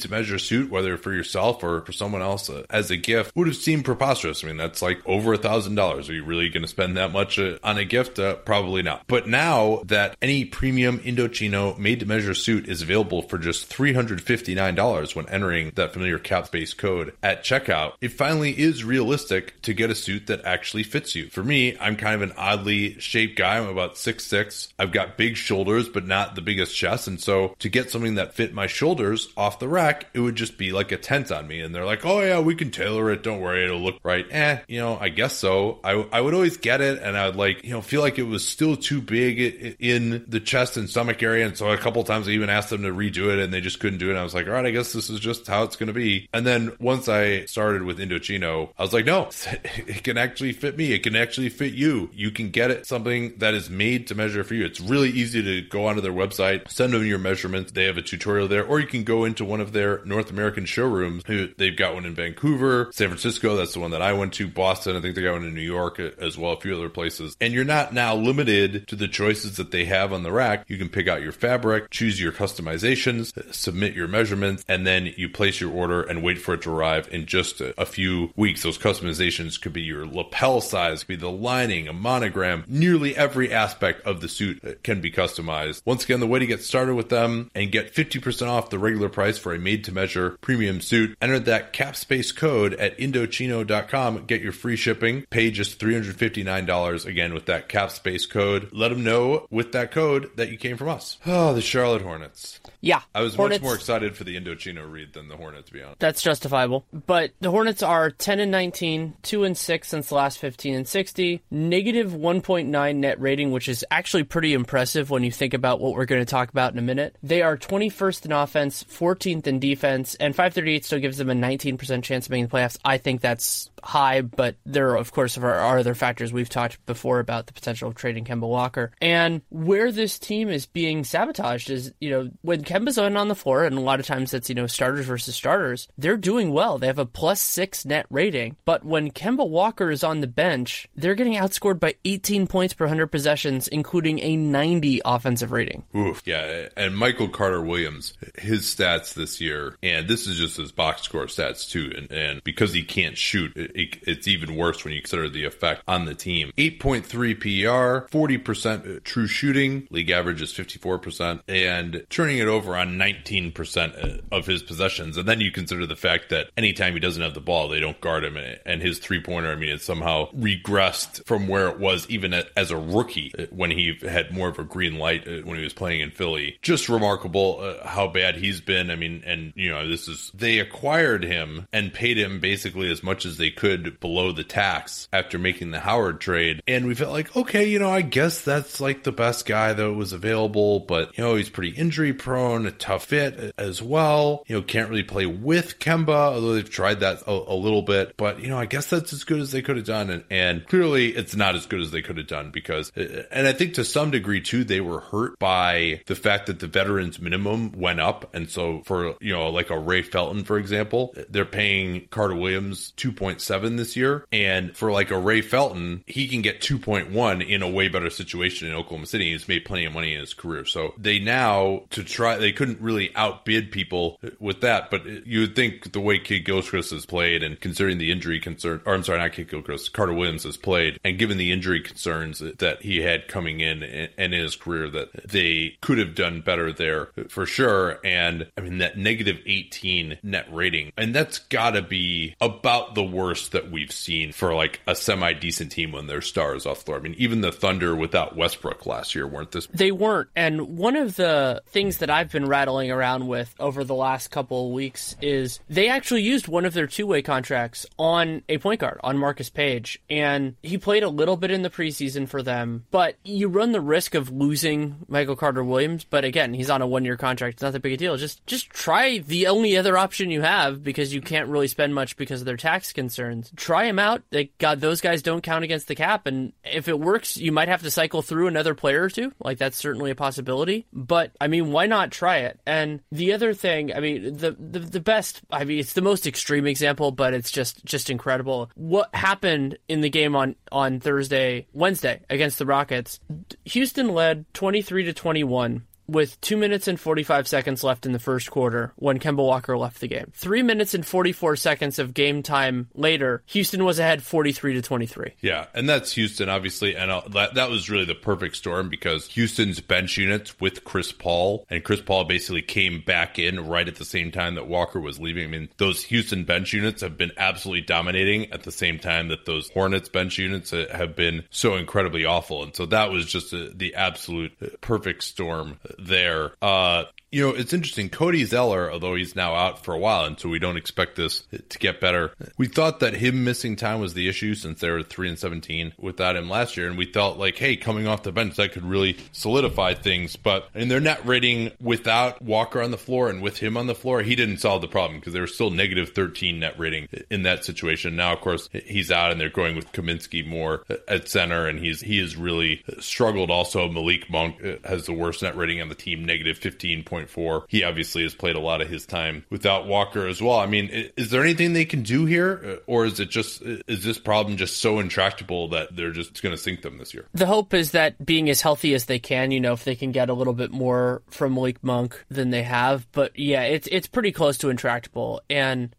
to measure suit, whether for yourself or for someone else uh, as a gift, would have seemed preposterous. I mean, that's like over a thousand dollars. Are you really going to spend that much uh, on a gift? Uh, probably not. But now that any premium Indochino made to measure suit is available for just $359 when entering that familiar CapSpace code at checkout, it finally is realistic to get a suit that actually fits you. For me, I'm kind of an oddly shaped guy. I'm about six six. I've got big shoulders, but not the biggest chest. And so to get something that fit my shoulders off the rack, it would just be like a tent on me. And they're like, oh yeah, we can tailor it. Don't worry, it'll look right. Eh, you know, I guess so. I, I would always get it and I would like, you know, feel like it was still too big in the chest and stomach area. And so a couple times I even asked them to redo it and they just couldn't do it. And I was like, all right, I guess this is just how it's going to be. And then once I started with Indochino, I was like, no, it can actually fit me. It can actually fit you. You can get it something that is made to measure for you. It's really easy to go onto their website, send them your measurements. They have a tutorial there, or you can go into one of their North American showrooms. They've got one in Vancouver, San Francisco. That's the one that I went to. Boston. I think they got one in New York as well, a few other places. And you're not now limited to the choices that they have on the rack. You can pick out your fabric, choose your customizations, submit your measurements, and then you place your order and wait for it to arrive in just a, a few weeks. Those customizations could be your lapel size, could be the lining, a monogram. Nearly every aspect of the suit uh, can be customized. Once again, the way to get started with them and get 50% off the regular price for a made to measure premium suit, enter that capspace code at Indochino.com. Get your free shipping. Pay just $359 again with that capspace code. Let them know with that code that you came from us. Oh, the Charlotte Hornets. Yeah. I was Hornets, much more excited for the Indochino read than the Hornets, to be honest. That's justifiable. But the Hornets are 10 and 19, 2 and 6 since the last 15 and 60, negative 1.9 net rating, which is actually pretty impressive when you think about what we're going to talk about in a minute. They are 21st in offense, 14th in defense, and 538 still gives them a 19% chance of making the playoffs. I think that's high, but there, of course, are, are other factors we've talked before about the potential of trading Kemba Walker. And where this team is being sabotaged is, you know, when Kemba's on on the floor, and a lot of times that's, you know, starters versus starters, they're doing well. They have a plus six net rating. But when Kemba Walker is on the bench, they're getting outscored by 18 points per 100 possessions, including a 90 offensive rating. Oof. Yeah. And Michael Carter Williams, his stats this year, and this is just his box score stats too. And, and because he can't shoot, it, it's even worse when you consider the effect on the team. 8.3 PER, 40% true shooting, league average is 54%, and turning it over on 19% of his possessions. And then you consider the fact that anytime he doesn't have the ball, they don't guard him. And his three pointer, I mean, it's somehow regressed from where it was even as a rookie when he had more of a green light uh, when he was playing in Philly. Just remarkable uh, how bad he's been. I mean, and, you know, this is, they acquired him and paid him basically as much as they could below the tax after making the Howard trade. And we felt like, okay, you know, I guess that's like the best guy that was available but you know, he's pretty injury prone, a tough fit as well. You know, can't really play with Kemba, although they've tried that a, a little bit. But you know, I guess that's as good as they could have done, and, and clearly it's not as good as they could have done because, uh, and I think to some degree too, they were hurt by the fact that the veterans minimum went up, and so for you know, like a Ray Felton, for example, they're paying Carter Williams two point seven this year, and for like a Ray Felton, he can get two point one in a way better situation in Oklahoma City. He's made plenty of money in his career, so they now to try they couldn't really outbid people with that, but you would think the way Kidd-Gilchrist has played, and considering the injury concern, or I'm sorry, not Kidd-Gilchrist, Carter Williams has played, and given the injury concerns that he had coming in and in his career, that they could have done better there for sure. And I mean that negative 18 net rating, and that's got to be about the worst that we've seen for like a semi decent team when their stars off the floor. I mean, even the Thunder without Westbrook last year weren't this. They weren't. And one of the things that I've been rattling around with over the last couple of weeks is they actually used one of their two way contracts on a point guard, on Marcus Paige. And he played a little bit in the preseason for them, but you run the risk of losing Michael Carter Williams. But again, he's on a one year contract. It's not that big a deal. Just, just try the only other option you have because you can't really spend much because of their tax concerns. Try him out. God, those guys don't count against the cap. And if it works, you might have to cycle through another player or two. Like that's certainly a possibility. But I mean, why not try it? And the other thing, I mean, the, the, the best, I mean, it's the most extreme example, but it's just, just incredible. What happened in the game on, on Thursday, Wednesday against the Rockets? Houston led 23 to 21 with 2 minutes and 45 seconds left in the first quarter when Kemba Walker left the game. 3 minutes and 44 seconds of game time later, Houston was ahead 43 to 23. Yeah, and that's Houston obviously and uh, that that was really the perfect storm because Houston's bench units with Chris Paul and Chris Paul basically came back in right at the same time that Walker was leaving. I mean, those Houston bench units have been absolutely dominating at the same time that those Hornets bench units uh, have been so incredibly awful. And so that was just a, the absolute uh, perfect storm there. Uh, you know, it's interesting. Cody Zeller, although he's now out for a while, and so we don't expect this to get better. We thought that him missing time was the issue since they were three and seventeen without him last year, and we felt like, hey, coming off the bench, that could really solidify things. But in their net rating without Walker on the floor and with him on the floor, he didn't solve the problem because they were still negative thirteen net rating in that situation. Now, of course, he's out, and they're going with Kaminsky more at center, and he's he has really struggled. Also, Malik Monk has the worst net rating on the team, negative fifteen point for. He obviously has played a lot of his time without Walker as well. I mean, is there anything they can do here, uh, or is it just is this problem just so intractable that they're just going to sink them this year? The hope is that being as healthy as they can, you know, if they can get a little bit more from Malik Monk than they have, but yeah, it's it's pretty close to intractable and.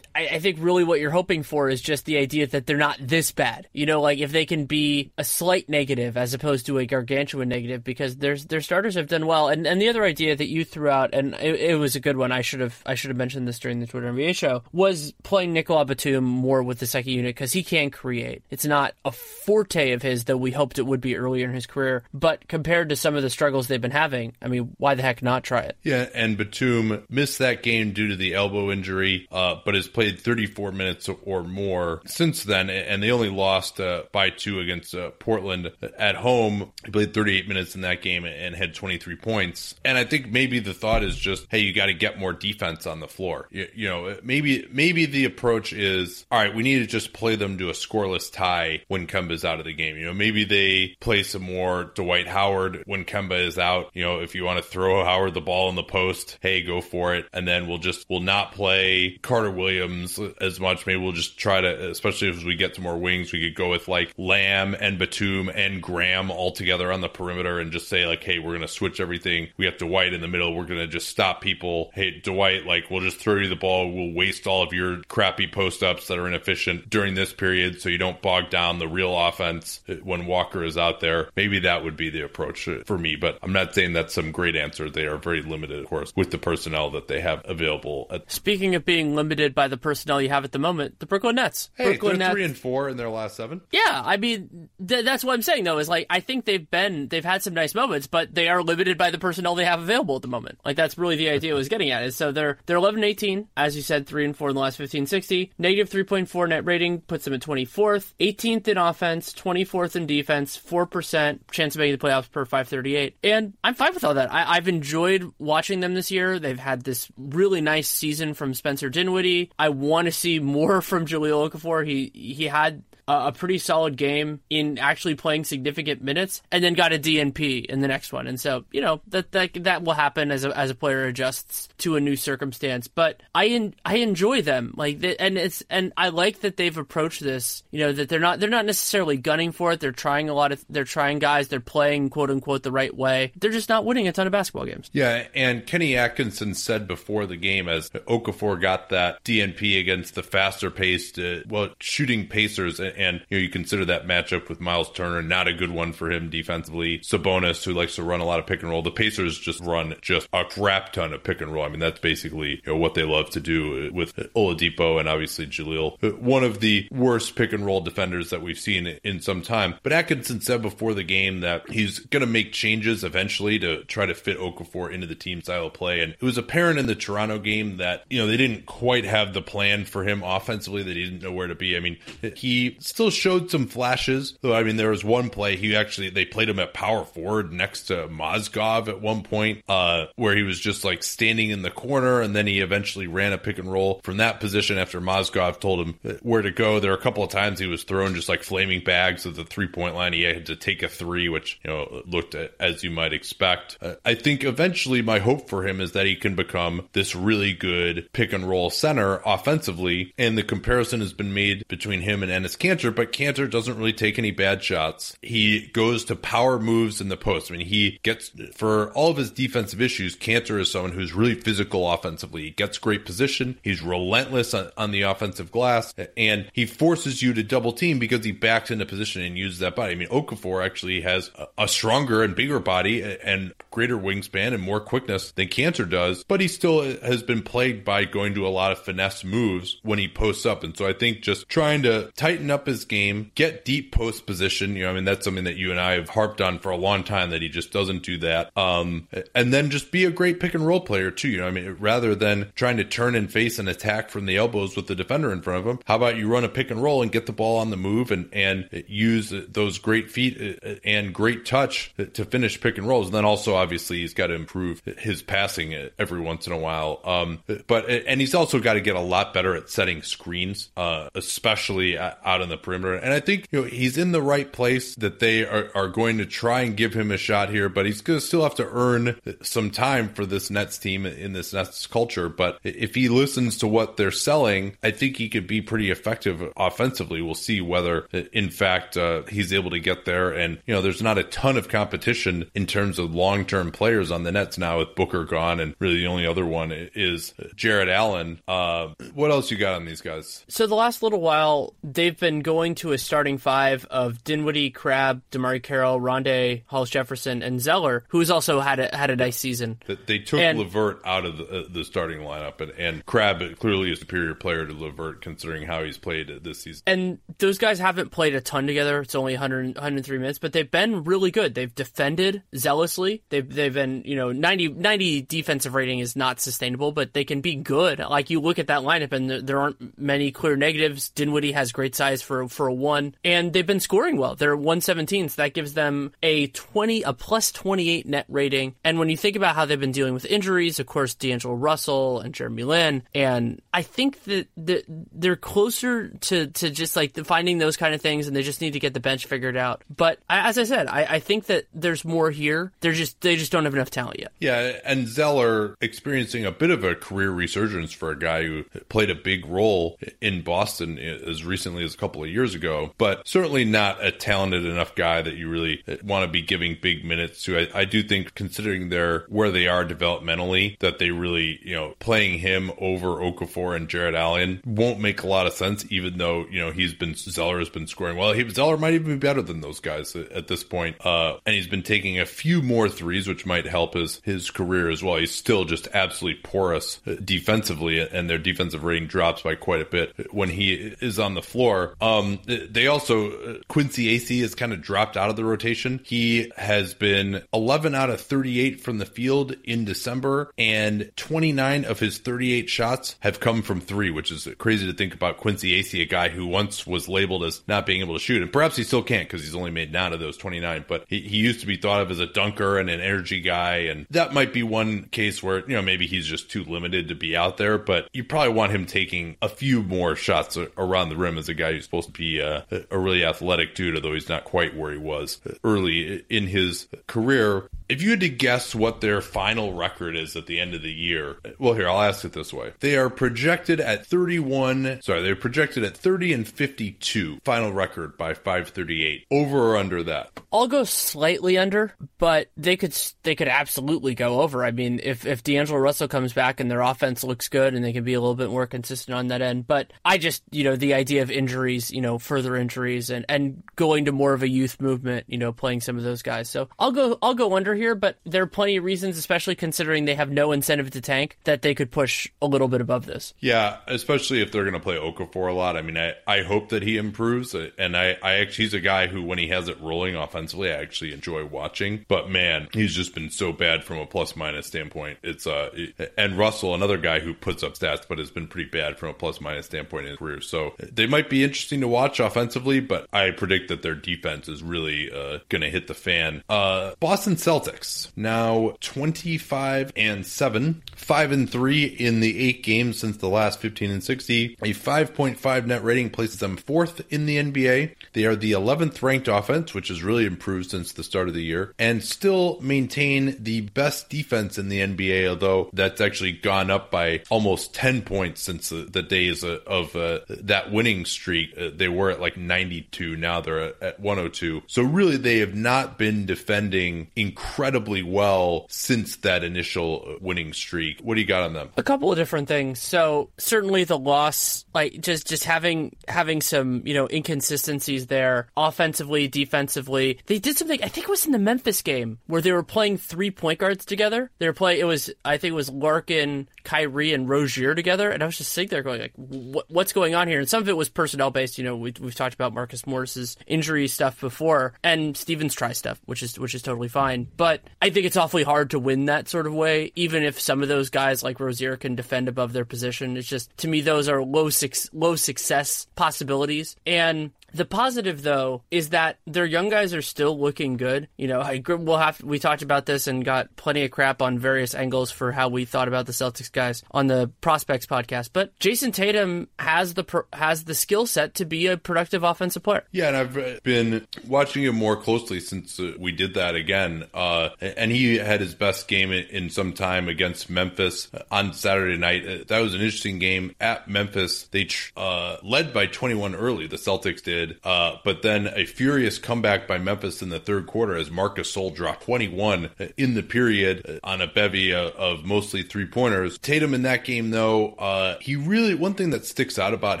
I, I, think really what you're hoping for is just the idea that they're not this bad. You know, like if they can be a slight negative as opposed to a gargantuan negative, because their their starters have done well. And and the other idea that you threw out, and it, it was a good one. I should have I should have mentioned this during the Twitter NBA show. Was playing Nicolas Batum more with the second unit because he can create. It's not a forte of his that we hoped it would be earlier in his career, but compared to some of the struggles they've been having, I mean, why the heck not try it? Yeah, and Batum missed that game due to the elbow injury, uh, but has played played 34 minutes or more since then, and they only lost uh, by two against uh, Portland at home. He played 38 minutes in that game and had 23 points. And I think maybe the thought is just, hey, you got to get more defense on the floor. You, you, know, maybe maybe the approach is, all right, we need to just play them to a scoreless tie when Kemba's out of the game. You know, maybe they play some more Dwight Howard when Kemba is out. You know, if you want to throw Howard the ball in the post, hey, go for it. And then we'll just we'll not play Carter Williams as much. Maybe we'll just try to, especially as we get to more wings, we could go with like Lamb and Batum and Graham all together on the perimeter and just say like, hey, we're gonna switch everything. We have Dwight in the middle. We're gonna just stop people. Hey, Dwight, like we'll just throw you the ball. We'll waste all of your crappy post ups that are inefficient during this period, so you don't bog down the real offense when Walker is out there. Maybe that would be the approach for me, but I'm not saying that's some great answer. They are very limited, of course, with the personnel that they have available. Speaking of being limited by the personnel you have at the moment, the Brooklyn Nets. Hey, Brooklyn they're Nets. three and four in their last seven. Yeah, I mean th- that's what I'm saying though is like I think they've been they've had some nice moments, but they are limited by the personnel they have available at the moment. Like that's really the idea I was getting at is so they're they're 11 18 as you said 3 and 4 in the last 15 60. Negative 3.4 net rating puts them at 24th, 18th in offense, 24th in defense, 4% chance of making the playoffs per 538. And I'm fine with all that. I, I've enjoyed watching them this year. They've had this really nice season from Spencer Dinwiddie. I want to see more from Jahlil Okafor. He he had a, pretty solid game in actually playing significant minutes, and then got a DNP in the next one. And so, you know, that that that will happen as a as a player adjusts to a new circumstance. But I en- I enjoy them like and it's and I like that they've approached this. You know that they're not they're not necessarily gunning for it. They're trying a lot of they're trying guys. They're playing quote unquote the right way. They're just not winning a ton of basketball games. Yeah, and Kenny Atkinson said before the game as Okafor got that DNP against the faster paced, uh, well, shooting Pacers, and, and you know you consider that matchup with Miles Turner not a good one for him defensively. Sabonis, who likes to run a lot of pick and roll, the Pacers just run just a crap ton of pick and roll. I mean that's basically you know, what they love to do with Oladipo and obviously Jahlil, one of the worst pick and roll defenders that we've seen in some time. But Atkinson said before the game that he's going to make changes eventually to try to fit Okafor into the team style of play. And it was apparent in the Toronto game that, you know, they didn't quite have the plan for him offensively, that he didn't know where to be. I mean, he still showed some flashes, though. I mean, there was one play he actually, they played him at power forward next to Mozgov at one point, uh, where he was just like standing in the corner and then he eventually ran a pick and roll from that position after Mozgov told him where to go. There were a couple of times he was thrown just like flaming bags at the three point line. He had to take a three, which, you know, looked at, as you might expect. Uh, I think eventually my hope for him is that he can become this really good pick and roll center offensively. And the comparison has been made between him and Enes Kanter, but Kanter doesn't really take any bad shots. He goes to power moves in the post. I mean, he gets, for all of his defensive issues, Kanter is someone who's really physical offensively. He gets great position. He's relentless on, on the offensive glass and he forces you to double team because he backs into position and uses that body. I mean, Okafor actually has a, a stronger and bigger body and greater wingspan and more quickness than Kanter does, but he still has been plagued by going to a lot of finesse moves when he posts up. And so I think just trying to tighten up his game, get deep post position, you know, I mean, that's something that you and I have harped on for a long time that he just doesn't do that. Um, and then just be a great pick and roll player too, you know, I mean, rather than trying to turn and face an attack from the elbows with the defender in front of him, how about you run a pick and roll and get the ball on the move and, and use those great feet uh, and great touch to finish pick and rolls. And then also, obviously, he's got to improve his passing every once in a while. Um, but and he's also got to get a lot better at setting screens, uh, especially out on the perimeter. And I think you know he's in the right place that they are, are going to try and give him a shot here, but he's going to still have to earn some time for this Nets team in this Nets culture. But if he listens to what they're selling, I think he could be pretty effective offensively. We'll see whether, in fact, uh, he's able to get there. And you know, there's not a ton of competition in terms of long term players on the Nets now with Booker gone, and really the only other one is Jarrett Allen. Uh, what else you got on these guys? So the last little while, they've been going to a starting five of Dinwiddie, Crabbe, DeMarre Carroll, Rondae, Hollis Jefferson, and Zeller, who's also had a, had a nice season. They took And- Levert out of the, uh, the starting lineup, and, and Crabbe clearly a superior player to Levert considering how he's played this season. And those guys haven't played a ton together. It's only 100, 103 minutes, but they've been really good. They've defended zealously. They've they've been you know 90, 90 defensive rating is not sustainable, but they can be good. Like you look at that lineup, and there, there aren't many clear negatives. Dinwiddie has great size for for a one, and they've been scoring well. They're one seventeen, so that gives them a twenty a plus twenty eight net rating. And when you think about how they've been dealing with injuries, of course D'Angelo Russell and Jeremy Lin, and I think that that they're closer to to just like finding those kind of things, and they just need to get the bench figured out. But as I said, I, I think that there's more here. They're just they just don't have enough talent yet. Yeah, and Zeller experiencing a bit of a career resurgence for a guy who played a big role in Boston as recently as a couple couple of years ago, but certainly not a talented enough guy that you really want to be giving big minutes to. I, I do think, considering their where they are developmentally, that they really, you know, playing him over Okafor and Jarrett Allen won't make a lot of sense, even though, you know, he's been, Zeller has been scoring well. He, Zeller might even be better than those guys at, this point. Uh, and he's been taking a few more threes, which might help his, his career as well. He's still just absolutely porous uh, defensively, and their defensive rating drops by quite a bit when he is on the floor. Um, they also, uh, Quincy Acy has kind of dropped out of the rotation. He has been 11 out of 38 from the field in December, and 29 of his 38 shots have come from three, which is crazy to think about Quincy Acy, a guy who once was labeled as not being able to shoot, and perhaps he still can't because he's only made nine of those 29, but he, he used to be thought of as a dunker and an energy guy, and that might be one case where, you know, maybe he's just too limited to be out there, but you probably want him taking a few more shots around the rim as a guy who's supposed to be uh, a really athletic dude, although he's not quite where he was early in his career. If you had to guess what their final record is at the end of the year, well, here, I'll ask it this way. They are projected at 31, sorry, they're projected at 30 and 52, final record by 538. Over or under that? I'll go slightly under, but they could they could absolutely go over. I mean, if if D'Angelo Russell comes back and their offense looks good and they can be a little bit more consistent on that end, but I just you know the idea of injuries, you know, further injuries and and going to more of a youth movement, you know, playing some of those guys. So I'll go I'll go under here, but there are plenty of reasons, especially considering they have no incentive to tank, that they could push a little bit above this. Yeah, especially if they're going to play Okafor a lot. I mean, I I hope that he improves, and I I actually he's a guy who when he has it rolling offensively I actually enjoy watching. But man, he's just been so bad from a plus minus standpoint. It's uh, and Russell, another guy who puts up stats, but has been pretty bad from a plus minus standpoint in his career. So they might be interesting to watch offensively, but I predict that their defense is really uh, going to hit the fan. Uh, Boston Celtics now 25 and 7, 5 and 3 in the eight games since the last 15 and 60. A 5.5 net rating places them fourth in the NBA. They are the 11th ranked offense, which has really improved since the start of the year, and still maintain the best defense in the NBA, although that's actually gone up by almost 10 points since the, the days of uh, that winning streak. Uh, they were at like 92, now they're at, at 102. So really, they have not been defending incredibly well since that initial winning streak. What do you got on them? A couple of different things. So certainly the loss, like just just having having some you know inconsistencies there, offensively, defensively they did something. I think it was in the Memphis game where they were playing three point guards together. They were playing. It was I think it was Larkin, Kyrie, and Rozier together. And I was just sitting there going like, what, what's going on here? And some of it was personnel based. You know, we, we've talked about Marcus Morris's injury stuff before, and Stevens try stuff, which is which is totally fine. But I think it's awfully hard to win that sort of way, even if some of those guys like Rozier can defend above their position. It's just to me those are low six, low success possibilities. And the positive though is that their young guys are still looking good. You know, I, we'll have we talked about this and got plenty of crap on various angles for how we thought about the Celtics guys on the prospects podcast. But Jayson Tatum has the has the skill set to be a productive offensive player. Yeah, and I've been watching him more closely since uh, we did that again. Uh, and he had his best game in some time against Memphis on Saturday night. Uh, that was an interesting game at Memphis. They uh, led by 21 early. The Celtics did Uh, but then a furious comeback by Memphis in the third quarter as Marcus Gasol dropped 21 in the period on a bevy of, mostly three pointers. Tatum in that game, though, uh, he really, one thing that sticks out about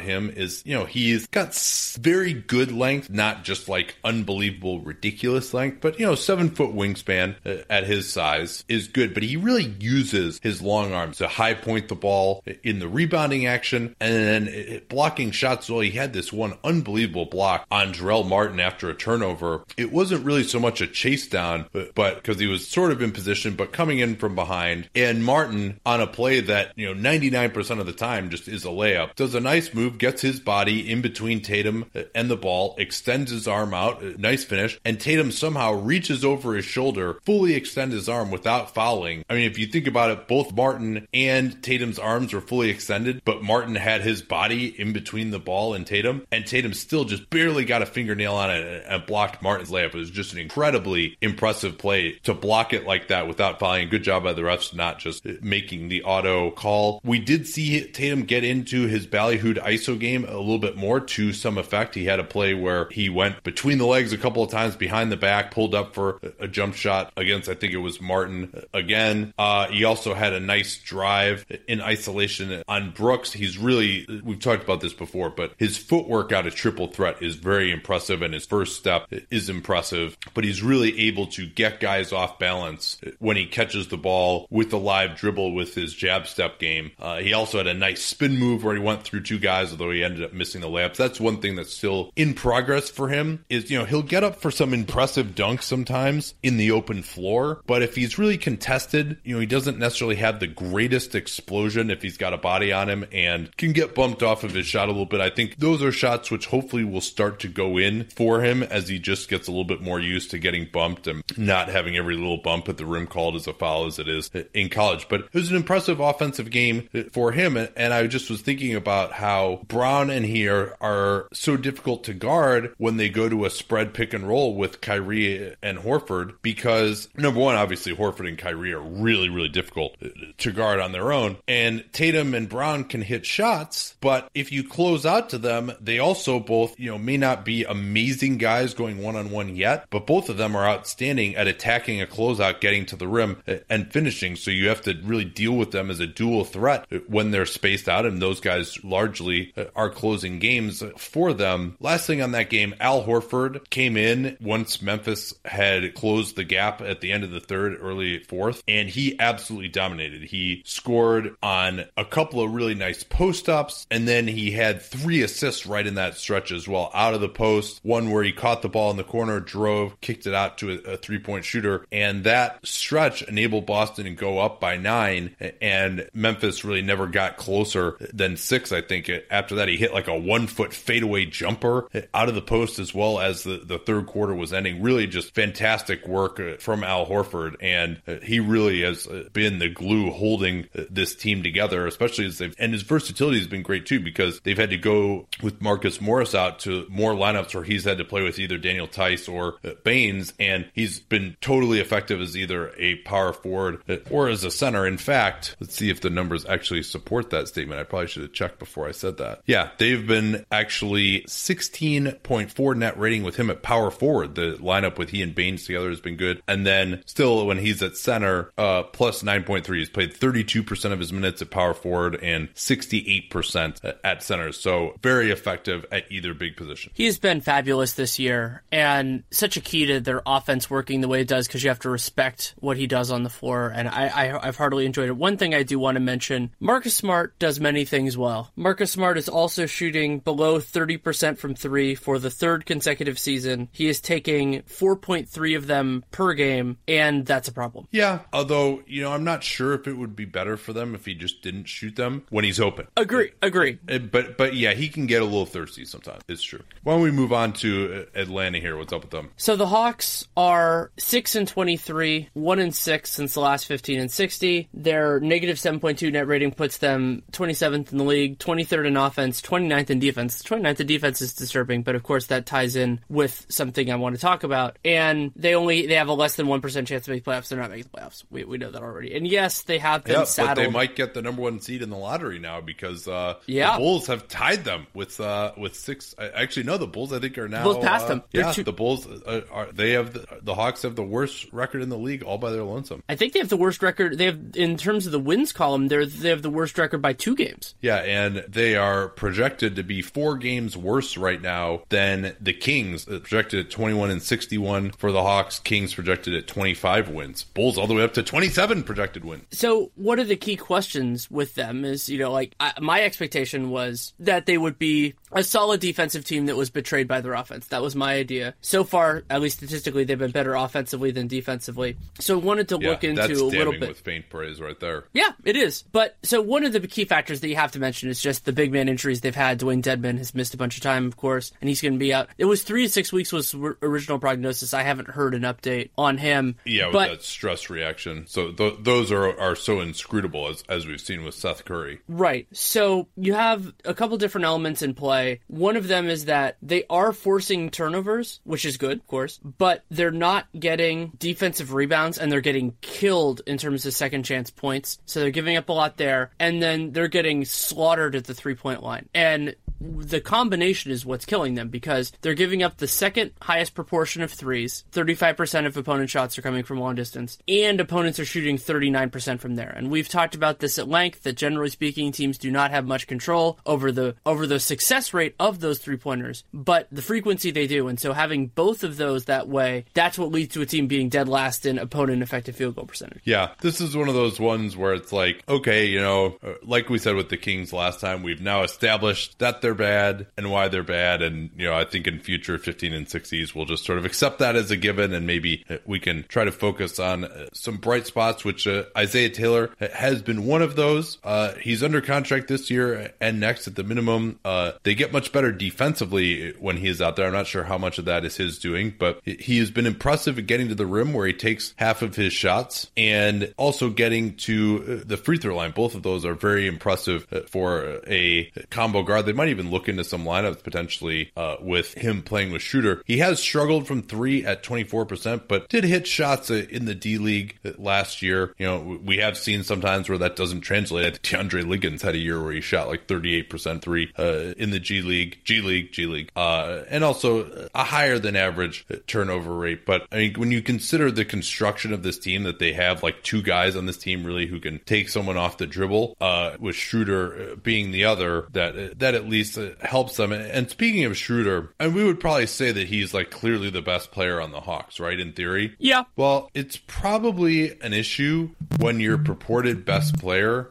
him is, you know, he's got very good length, not just like unbelievable, ridiculous length, but, you know, seven foot wingspan uh, at his size is good, but he really uses his long arms to high point the ball in the rebounding action and then blocking shots. Well, he had this one unbelievable block on Jarell Martin after a turnover. It wasn't really so much a chase down, but because he was sort of in position, but coming in from behind. And Martin on a play that, you know, 99% of the time just is a layup, does a nice move, gets his body in between Tatum and the ball, extends his arm out, uh, nice finish, and Tatum somehow reaches over his shoulder, fully extends his arm without fouling. I mean, if you think about it, both Martin and Tatum's arms were fully extended, but Martin had his body in between the ball and Tatum, and Tatum still just just barely got a fingernail on it and blocked Martin's layup. It was just an incredibly impressive play to block it like that without fouling. Good job by the refs not just making the auto call. We did see Tatum get into his ballyhooed ISO game a little bit more to some effect. He had a play where he went between the legs a couple of times behind the back, pulled up for a jump shot against, I think it was Martin again. Uh, he also had a nice drive in isolation on Brooks. He's really, we've talked about this before, but his footwork out of triple threat is very impressive and his first step is impressive, but he's really able to get guys off balance when he catches the ball with the live dribble with his jab step game. Uh, he also had a nice spin move where he went through two guys, although he ended up missing the layups. That's one thing that's still in progress for him is, you know, he'll get up for some impressive dunks sometimes in the open floor, but if he's really contested, you know, he doesn't necessarily have the greatest explosion if he's got a body on him and can get bumped off of his shot a little bit. I think those are shots which hopefully will start to go in for him as he just gets a little bit more used to getting bumped and not having every little bump at the rim called as a foul as it is in college. But it was an impressive offensive game for him. And I just was thinking about how Brown and he are, are so difficult to guard when they go to a spread pick and roll with Kyrie and Horford because number one, obviously Horford and Kyrie are really, really difficult to guard on their own. And Tatum and Brown can hit shots, but if you close out to them, they also both, you know, may not be amazing guys going one on one yet, but both of them are outstanding at attacking a closeout, getting to the rim and finishing. So you have to really deal with them as a dual threat when they're spaced out. And those guys largely uh, are closing games for them. Last thing on that game, Al Horford came in once Memphis had closed the gap at the end of the third, early fourth, and he absolutely dominated. He scored on a couple of really nice post ups, and then he had three assists right in that stretch as well out of the post. One where he caught the ball in the corner, drove, kicked it out to a, a three point shooter, and that stretch enabled Boston to go up by nine, and Memphis really never got closer than six, I think. After that, he hit like a one foot fadeaway jumper out of the post as well as the, the third quarter was ending. Really just fantastic work uh, from Al Horford, and uh, he really has uh, been the glue holding this team together, especially as they've, and his versatility has been great too because they've had to go with Marcus Morris out to more lineups where he's had to play with either Daniel Theis or uh, Baynes, and he's been totally effective as either a power forward uh, or as a center. In fact, let's see if the numbers actually support that statement. I probably should have checked before I said that. Yeah, they've been actually 16.4 net rating with him at power forward. The lineup with he and Baynes together has been good. And then still when he's at center, uh, plus 9.3. He's played 32% of his minutes at power forward and 68% uh, at center. So very effective at either big position. He's been fabulous this year and such a key to their offense working the way it does because you have to respect what he does on the floor. And I, I, I've heartily enjoyed it. One thing I do want to mention Marcus Smart does many things well. Marcus Smart is also shooting below 30% from three for the third consecutive season. He is taking 4.3 of them per game, and that's a problem. Yeah, although, you know, I'm not sure if it would be better for them if he just didn't shoot them when he's open. Agree, agree. But but yeah, he can get a little thirsty sometimes. It's true. Why don't we move on to uh, Atlanta here? What's up with them? So the Hawks are 6 and 23, 1 and 6 since the last 15 and 60. Their negative 7.2 net rating puts them 27th in the league, 23rd in offense, 29th in defense. 29th in defense is disturbing, but of course that ties in with something I want to talk about. And they only they have a less than 1% chance to make playoffs. They're not making the playoffs. We, we know that already. And yes, they have been Yeah, saddled. but they might get the number one seed in the lottery now because uh, Yeah. the Bulls have tied them with uh, with six. uh, Actually, no, the Bulls I think are now Bulls passed uh, them. They're Yeah, two- the Bulls uh, are they have the, the Hawks have the worst record in the league all by their lonesome. I think they have the worst record. They have, in terms of the wins column, they're they have the worst record by two games. Yeah, and they are projected to be four games worse right now than the Kings, uh, projected at 21 and 61 for the Hawks. Kings projected at 25 wins. Bulls all the way up to 27 projected wins. So, what are the key questions with them? Is you know, like I, my expectation was that they would be a solid defensive team that was betrayed by their offense. That was my idea. So far, at least statistically, they've been better offensively than defensively. So, I wanted to Yeah, look into a little bit. with faint praise right there. Yeah, it is. But so one of the key factors that you have to mention is just the big man injuries they've had. Dewayne Dedmon has missed a bunch of time, of course, and he's going to be out. It was three to six weeks was original prognosis. I haven't heard an update on him. Yeah, with but that stress reaction. So th- those are are so inscrutable as as we've seen with Seth Curry. Right. So you have a couple different elements in play. One of them them is that they are forcing turnovers, which is good, of course, but they're not getting defensive rebounds and they're getting killed in terms of second chance points. So they're giving up a lot there, and then they're getting slaughtered at the three point line. And the combination is what's killing them because they're giving up the second highest proportion of threes. 35% of opponent shots are coming from long distance, and opponents are shooting 39% from there. And we've talked about this at length that generally speaking, teams do not have much control over the over the success rate of those three pointers, but the frequency they do. And so having both of those that way, that's what leads to a team being dead last in opponent effective field goal percentage. Yeah, this is one of those ones where it's like, okay, you know, uh, like we said with the Kings last time, we've now established that they're bad and why they're bad. And, you know, I think in future 15 and 60s, we'll just sort of accept that as a given and maybe uh, we can try to focus on uh, some bright spots, which uh, Isaiah Taylor has been one of those. Uh, he's under contract this year and next at the minimum. Uh, they get much better defensively when he is out there. I'm not sure how much of that is his doing, but he has been impressive at getting to the rim where he takes half of his shots and also getting to the free throw line. Both of those are very impressive for a combo guard. They might even look into some lineups potentially uh, with him playing with shooter. He has struggled from three at 24%, but did hit shots in the D League last year. You know, we have seen sometimes where that doesn't translate. DeAndre Liggins had a year where he shot like 38% three uh, in the G League, G League, G League, uh, and also a higher than average turnover rate. But I mean, when you consider the construction of this team, that they have like two guys on this team really who can take someone off the dribble, uh, with Schroeder being the other, that that at least helps them. And speaking of Schroeder, and we would probably say that he's like clearly the best player on the Hawks, right? In theory. Yeah. Well, it's probably an issue when your purported best player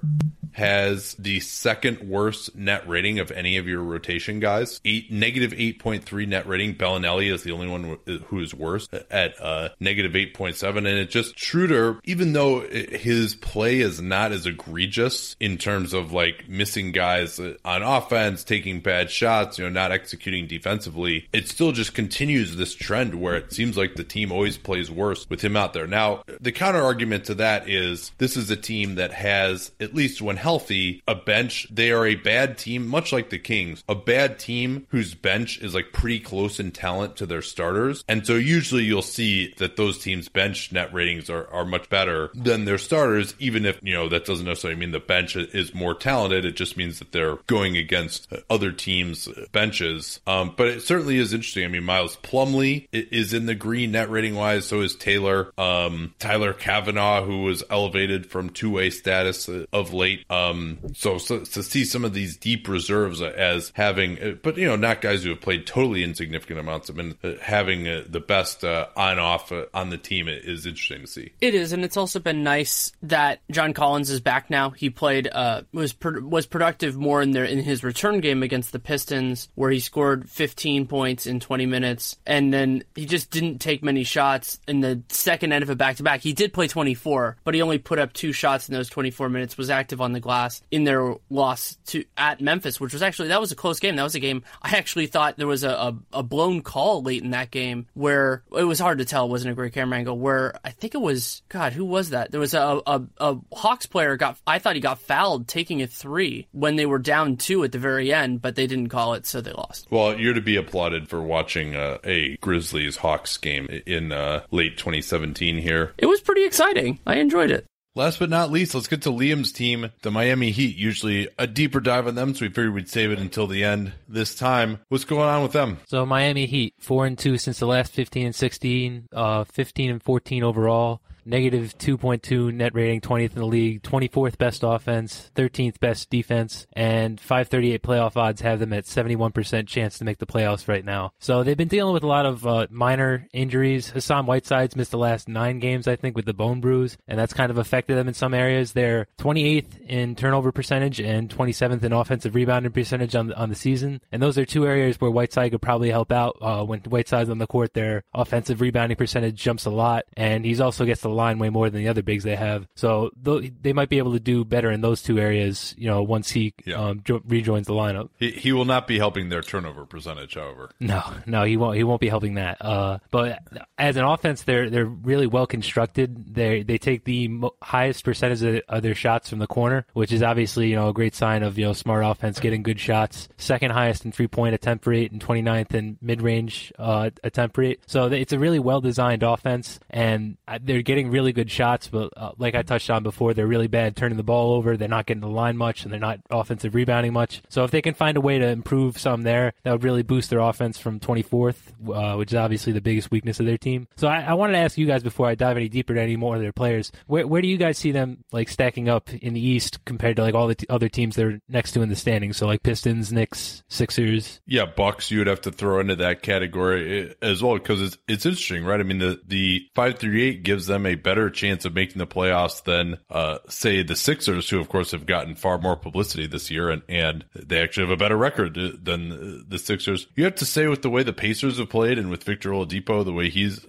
has the second worst net rating of any of your rotation guys. Eight negative eight point three net rating. Belinelli is the only one who is worse at uh, negative eight point seven, and it just Schroeder, even though his play is not as egregious in terms of like missing guys on offense, taking bad shots, you know, not executing defensively, it still just continues this trend where it seems like the team always plays worse with him out there. Now, the counter argument to that is this is a team that has at least when healthy, a bench. They are a bad team, much like the Kings, a bad team whose bench is like pretty close in talent to their starters. And so usually you'll see that those teams' bench net ratings are, are much better than their starters, even if, you know, that doesn't necessarily mean the bench is more talented. It just means that they're going against other teams' benches. Um, but it certainly is interesting. I mean, Miles Plumlee is in the green net rating wise. So is Taylor. Um, Tyler Cavanaugh, who was elevated from two way status of late. Um, so, so, to see some of these deep reserves as having, uh, but you know, not guys who have played totally insignificant amounts of minutes, uh, having uh, the best uh, on off uh, on the team is interesting to see. It is, and it's also been nice that John Collins is back now. He played uh, was was productive more in their in his return game against the Pistons, where he scored 15 points in 20 minutes, and then he just didn't take many shots in the second end of a back to back. He did play 24, but he only put up two shots in those 24 minutes. Was active on the glass in their loss to at Memphis, which was actually that was a close game. That was a game I actually thought there was a, a, a blown call late in that game where it was hard to tell. It wasn't a great camera angle. Where I think it was God, who was that? There was a, a a Hawks player got I thought he got fouled taking a three when they were down two at the very end, but they didn't call it, so they lost. Well, you're to be applauded for watching uh, a Grizzlies Hawks game in uh, late 2017 here. It was pretty exciting. I enjoyed it. Last but not least, let's get to Liam's team, the Miami Heat. Usually a deeper dive on them, so we figured we'd save it until the end this time. What's going on with them? So Miami Heat, four and two since the last fifteen and sixteen, uh, fifteen and fourteen overall negative 2.2 net rating, 20th in the league, 24th best offense, 13th best defense, and 538 playoff odds have them at 71% chance to make the playoffs right now. So they've been dealing with a lot of uh, minor injuries. Hassan Whiteside's missed the last nine games, I think, with the bone bruise, and that's kind of affected them in some areas. They're 28th in turnover percentage and 27th in offensive rebounding percentage on the, on the season, and those are two areas where Whiteside could probably help out. Uh, when Whiteside's on the court, their offensive rebounding percentage jumps a lot, and he's also gets the line way more than the other bigs they have. So they might be able to do better in those two areas. You know, once he Yeah. um, jo- rejoins the lineup. He, he will not be helping their turnover percentage, however. No, no, he won't. He won't be helping that. Uh, but as an offense, they're they're really well constructed. They they take the mo- highest percentage of, of their shots from the corner, which is obviously you know a great sign of you know smart offense getting good shots. Second highest in three point attempt rate and 29th in mid range uh, attempt rate. So it's a really well designed offense, and uh, they're getting really good shots. But uh, like I touched on before, they're really bad turning the ball over. They're not getting the line much, and they're not offensive rebounding much. So if they can find a way to improve some there, that would really boost their offense from 24th, uh, which is obviously the biggest weakness of their team. So I, I wanted to ask you guys before I dive any deeper to any more of their players, where where do you guys see them like stacking up in the East compared to like all the t- other teams they're next to in the standings? So like Pistons, Knicks, Sixers. Yeah, Bucks you would have to throw into that category eh, as well because it's it's interesting, right? I mean, the the five through eight gives them a better chance of making the playoffs than uh, say the Sixers, who of course have gotten far more publicity this year, and and they actually have a better record uh, than uh, the Sixers. You have to say with the way the Pacers have played and with Victor Oladipo, the way he's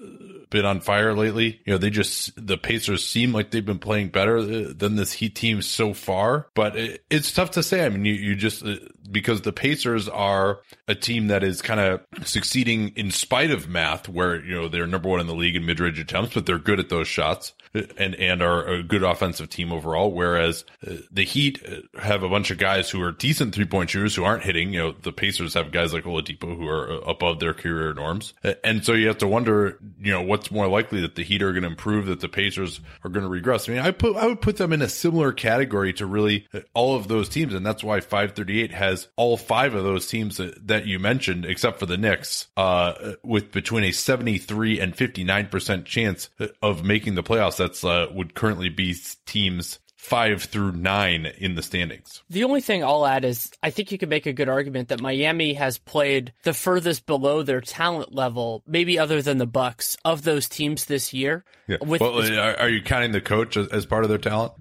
been on fire lately. You know, they just the Pacers seem like they've been playing better uh, than this Heat team so far, but it, it's tough to say. I mean, you you just uh, because the Pacers are a team that is kind of succeeding in spite of math, where you know they're number one in the league in mid range attempts, but they're good at those shots and and are a good offensive team overall. Whereas uh, the Heat uh, have a bunch of guys who are decent three point shooters who aren't hitting. You know, the Pacers have guys like Oladipo who are uh, above their career norms, Uh, and so you have to wonder, you know, what's more likely that the Heat are going to improve, that the Pacers are going to regress. I mean, I put I would put them in a similar category to really all of those teams, and that's why 538 has all five of those teams that, that you mentioned, except for the Knicks, uh, with between a 73 and 59 percent chance of making the playoffs. Uh, would currently be teams five through nine in the standings. The only thing I'll add is I think you could make a good argument that Miami has played the furthest below their talent level, maybe other than the Bucks, of those teams this year. Yeah. With- well, are, are you counting the coach as, as part of their talent?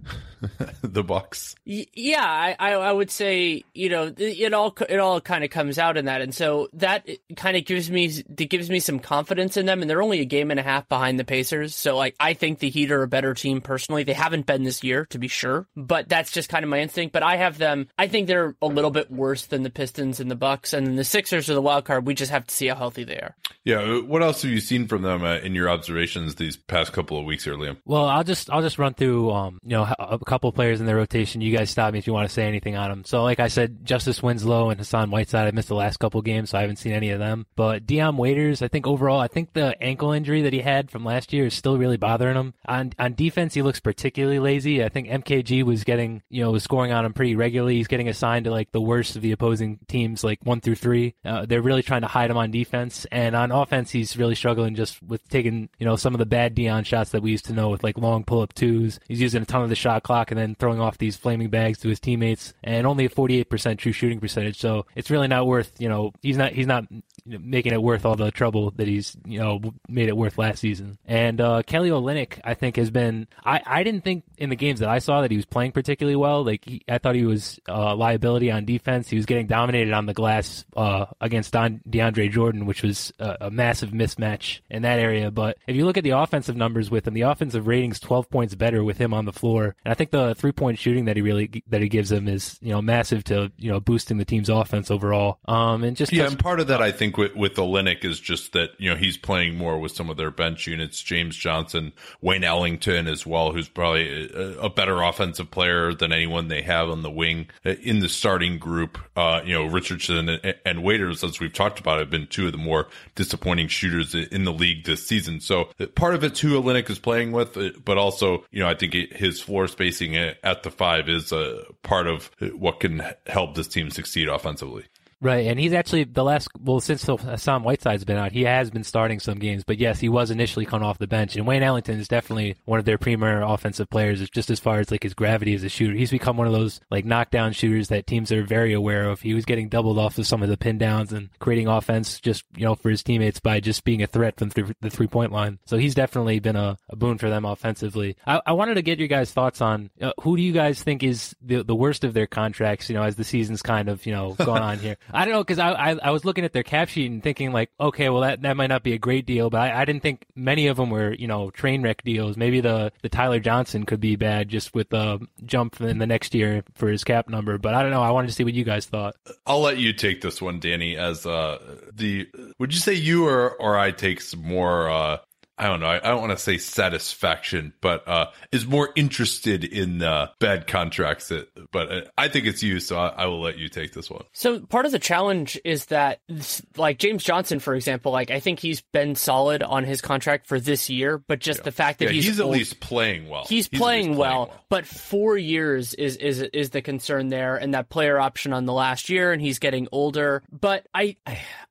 the Bucks. Yeah, I, I I would say you know it it all it all kind of comes out in that, and so that kind of gives me it gives me some confidence in them, and they're only a game and a half behind the Pacers, so like I think the Heat are a better team personally. They haven't been this year, to be sure, but that's just kind of my instinct. But I have them. I think they're a little bit worse than the Pistons and the Bucks, and then the Sixers are the wild card. We just have to see how healthy they are. Yeah. uh, What else have you seen from them uh, in your observations these past couple of weeks here, Liam? Well, I'll just I'll just run through um you know a couple players in their rotation. You guys stop me if you want to say anything on them. So, like I said, Justice Winslow and Hassan Whiteside. I missed the last couple games, so I haven't seen any of them. But Dion Waiters, I think overall, I think the ankle injury that he had from last year is still really bothering him. On on defense, he looks particularly lazy. I think MKG was getting you know was scoring on him pretty regularly. He's getting assigned to like the worst of the opposing teams, like one through three. Uh, they're really trying to hide him on defense, and on offense, he's really struggling just with taking you know some of the bad Dion shots that we used to know with like long pull up twos. He's using a ton of the shot clock and then throwing off these flaming bags to his teammates, and only a 48% true shooting percentage. So it's really not worth you know he's not he's not making it worth all the trouble that he's you know made it worth last season. And uh, Kelly Olynyk, I think, has been. I I didn't think in the games that I saw that he was playing particularly well. Like he, I thought he was a liability on defense. He was getting dominated on the glass uh, against Don, DeAndre Jordan, which was a, a massive mismatch in that area. But if you look at the offensive numbers with him, the offensive ratings 12 points better with him on the floor. And I think the three point shooting that he really that he gives them is you know massive to you know boosting the team's offense overall. Um and just Yeah, touch- and part of that I think with with Olynyk is just that you know he's playing more with some of their bench units, James Johnson, Wayne Ellington as well, who's probably a, a better offensive player than anyone they have on the wing uh, in the starting group. Uh, you know, Richardson and, and Waiters, as we've talked about, have been two of the more disappointing shooters in the league this season. So uh, part of it's who Olynyk is playing with, uh, but also you know I think his floor at at the five is a part of what can help this team succeed offensively. Right, and he's actually the last. Well, since Hassan Whiteside's been out, he has been starting some games. But yes, he was initially coming off the bench, and Wayne Ellington is definitely one of their premier offensive players. Just as far as like his gravity as a shooter, he's become one of those like knockdown shooters that teams are very aware of. He was getting doubled off of some of the pin downs and creating offense just you know for his teammates by just being a threat from th- the three point line. So he's definitely been a, a boon for them offensively. I, I wanted to get your guys' thoughts on uh, who do you guys think is the the worst of their contracts? You know, as the season's kind of you know gone on here. I don't know because I, I, I was looking at their cap sheet and thinking like, okay, well that, that might not be a great deal, but I, I didn't think many of them were you know train wreck deals. Maybe the the Tyler Johnson could be bad just with the jump in the next year for his cap number. But I don't know. I wanted to see what you guys thought. I'll let you take this one, Danny. As uh, the would you say you or or I take some more uh, I don't know. I, I don't want to say satisfaction, but uh, is more interested in uh, bad contracts. That, but uh, I think it's you, so I, I, will let you take this one. So part of the challenge is that, like James Johnson, for example, like I think he's been solid on his contract for this year, but just yeah. the fact that yeah, he's, he's old, at least playing well. He's, he's playing, playing well, well, but four years is is is the concern there, and that player option on the last year, and he's getting older. But I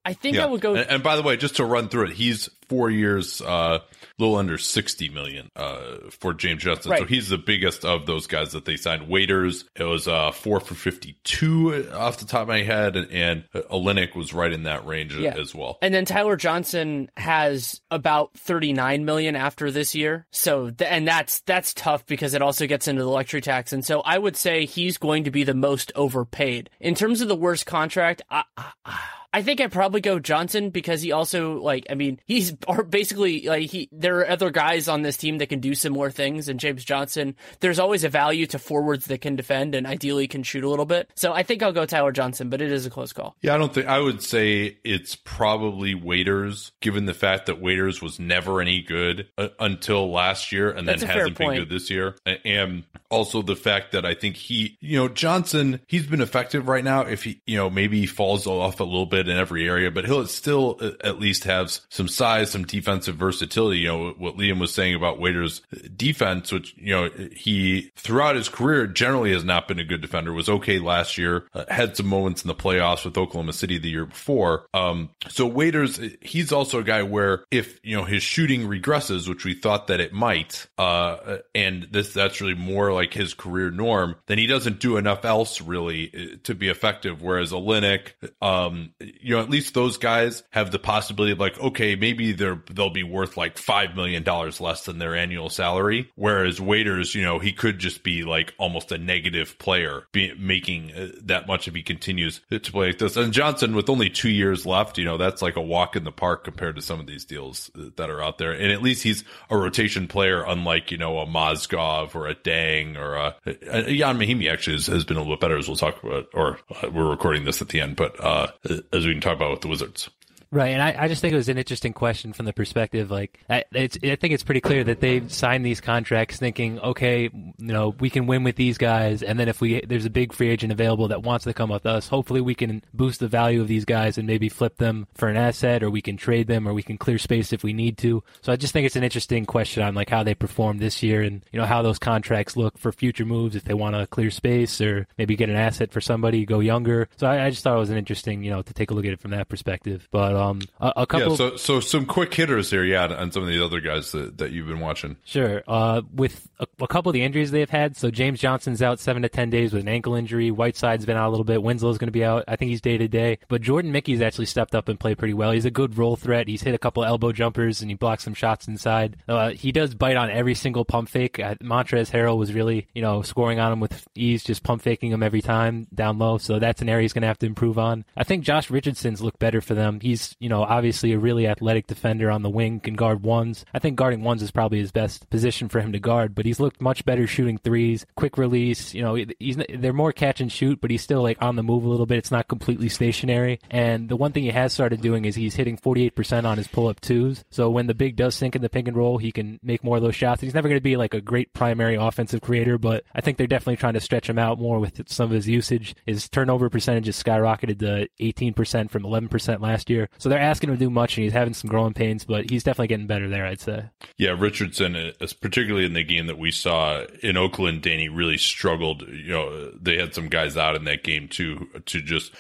I think yeah. I would go. And, and, by the way, just to run through it, he's four years, uh, little under sixty million uh, for James Johnson. Right. So he's the biggest of those guys that they signed. Waiters, it was uh, four for fifty-two off the top of my head, and, and Olynyk was right in that range yeah. as well. And then Tyler Johnson has about thirty-nine million after this year. So th- and that's that's tough because it also gets into the luxury tax. And so I would say he's going to be the most overpaid in terms of the worst contract. I, I, I think I'd probably go Johnson because he also like I mean he's basically like he there are other guys on this team that can do similar things and James Johnson there's always a value to forwards that can defend and ideally can shoot a little bit so I think I'll go Tyler Johnson but it is a close call. Yeah, I don't think I would say it's probably Waiters given the fact that Waiters was never any good uh, until last year and That's then hasn't been good this year and also the fact that I think he you know Johnson he's been effective right now if he you know maybe he falls off a little bit in every area, but he'll still uh, at least have some size, some defensive versatility. You know, what Liam was saying about Waiters' defense, which, you know, he throughout his career generally has not been a good defender, was okay last year, uh, had some moments in the playoffs with Oklahoma City the year before. Um, so Waiters, he's also a guy where if, you know, his shooting regresses, which we thought that it might, uh, and this, that's really more like his career norm, then he doesn't do enough else really uh, to be effective. Whereas Olynyk, um, you know, at least those guys have the possibility of like, okay, maybe they're, they'll be worth like $5 million less than their annual salary. Whereas Waiters, you know, he could just be like almost a negative player be, making uh, that much if he continues to play like this. And Johnson with only two years left, you know, that's like a walk in the park compared to some of these deals that are out there. And at least he's a rotation player, unlike, you know, a Mozgov or a Deng or a, a Ian Mahinmi actually has, has, been a little bit better as we'll talk about, or uh, we're recording this at the end, but, uh, as we can talk about with the Wizards. Right, and I, I, just think it was an interesting question from the perspective, like I, I think it's pretty clear that they've signed these contracts thinking, okay, you know, we can win with these guys, and then if we there's a big free agent available that wants to come with us, hopefully we can boost the value of these guys and maybe flip them for an asset, or we can trade them, or we can clear space if we need to. So I just think it's an interesting question on like how they performed this year, and you know how those contracts look for future moves if they want to clear space or maybe get an asset for somebody, go younger. So I, I just thought it was an interesting, you know, to take a look at it from that perspective, but. Um, a, a couple. Yeah, so so some quick hitters here, yeah, on some of the other guys that, that you've been watching. Sure. Uh, with a, a, couple of the injuries they've had, so James Johnson's out seven to ten days with an ankle injury. Whiteside's been out a little bit. Winslow's going to be out. I think he's day to day. But Jordan Mickey's actually stepped up and played pretty well. He's a good roll threat. He's hit a couple elbow jumpers and he blocks some shots inside. Uh, he does bite on every single pump fake. Uh, Montrezl Harrell was really, you know, scoring on him with ease, just pump faking him every time down low. So that's an area he's going to have to improve on. I think Josh Richardson's looked better for them. He's, you know, obviously a really athletic defender on the wing, can guard ones. I think guarding ones is probably his best position for him to guard, but he's looked much better shooting threes, quick release. You know, he's they're more catch and shoot, but he's still like on the move a little bit. It's not completely stationary. And the one thing he has started doing is he's hitting 48% on his pull up twos. So when the big does sink in the pick and roll, he can make more of those shots. He's never going to be like a great primary offensive creator, but I think they're definitely trying to stretch him out more with some of his usage. His turnover percentage has skyrocketed to 18% from 11% last year. So they're asking him to do much, and he's having some growing pains, but he's definitely getting better there, I'd say. Yeah, Richardson, uh, particularly in the game that we saw in Oakland, Danny really struggled. You know, they had some guys out in that game too to just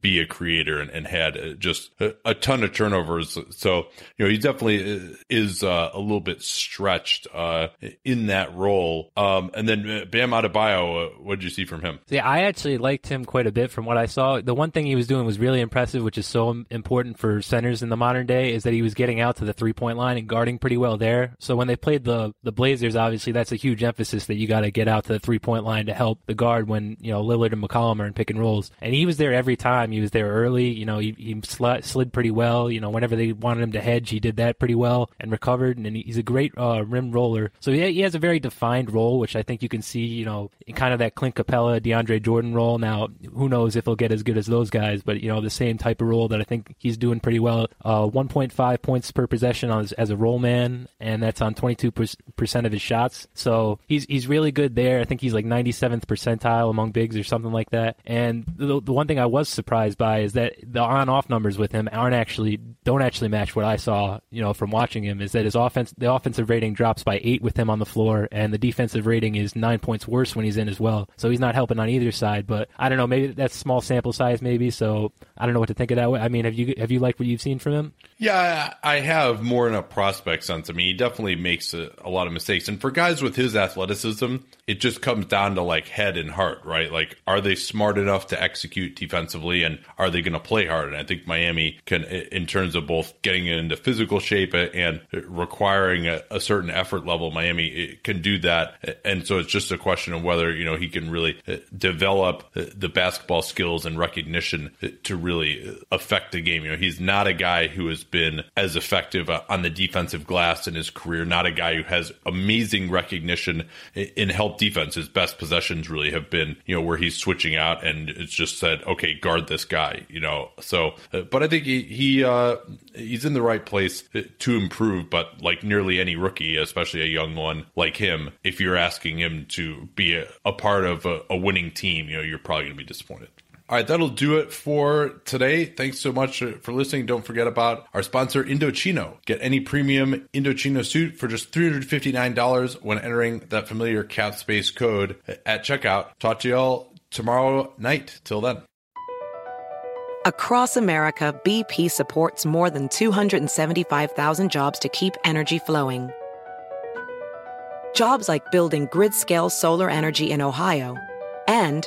be a creator and, and had uh, just a, ton of turnovers. So, you know, he definitely uh, is uh, a little bit stretched uh, in that role. Um, and then Bam Adebayo, uh, what did you see from him? Yeah, I actually liked him quite a bit from what I saw. The one thing he was doing was really impressive, which is so important for centers in the modern day is that he was getting out to the three point line and guarding pretty well there. So when they played the the Blazers, obviously that's a huge emphasis that you got to get out to the three point line to help the guard when you know Lillard and McCollum are in pick and rolls. And he was there every time. He was there early. You know, he, he slid, slid pretty well. You know, whenever they wanted him to hedge, he did that pretty well and recovered. And he's a great uh, rim roller. So he, he has a very defined role, which I think you can see. You know, in kind of that Clint Capela, DeAndre Jordan role. Now, who knows if he'll get as good as those guys, but you know, the same type of role that I think he's doing pretty well. Uh, 1.5 points per possession as, as a roll man, and that's on 22% of his shots. So he's he's really good there. I think he's like 97th percentile among bigs or something like that. And the, the one thing I was surprised by is that the on-off numbers with him aren't actually don't actually match what I saw, you know, from watching him. Is that his offense the offensive rating drops by eight with him on the floor, and the defensive rating is nine points worse when he's in as well. So he's not helping on either side. But I don't know, maybe that's small sample size, maybe. So I don't know what to think of that. I mean, have you have you liked what you've seen from him? Yeah, I have more in a prospect sense. I mean, he definitely makes a, a, lot of mistakes. And for guys with his athleticism, it just comes down to like head and heart, right? Like, are they smart enough to execute defensively and are they going to play hard? And I think Miami can, in terms of both getting it into physical shape and requiring a, a certain effort level, Miami can do that. And so it's just a question of whether, you know, he can really uh, develop uh, the basketball skills and recognition to really affect the game. You know, he's not a guy who has been as effective uh, on the defensive glass in his career. Not a guy who has amazing recognition in help defense. His best possessions really have been, you know, where he's switching out and it's just said, okay, guard this guy, you know. So, uh, but I think he, he uh, he's in the right place to improve. But like nearly any rookie, especially a young one like him, if you're asking him to be a, a part of a, a winning team, you know, you're probably going to be disappointed. All right, that'll do it for today. Thanks so much for listening. Don't forget about our sponsor, Indochino. Get any premium Indochino suit for just $359 when entering that familiar cap space code at checkout. Talk to y'all tomorrow night. Till then. Across America, BP supports more than 275,000 jobs to keep energy flowing. Jobs like building grid scale solar energy in Ohio and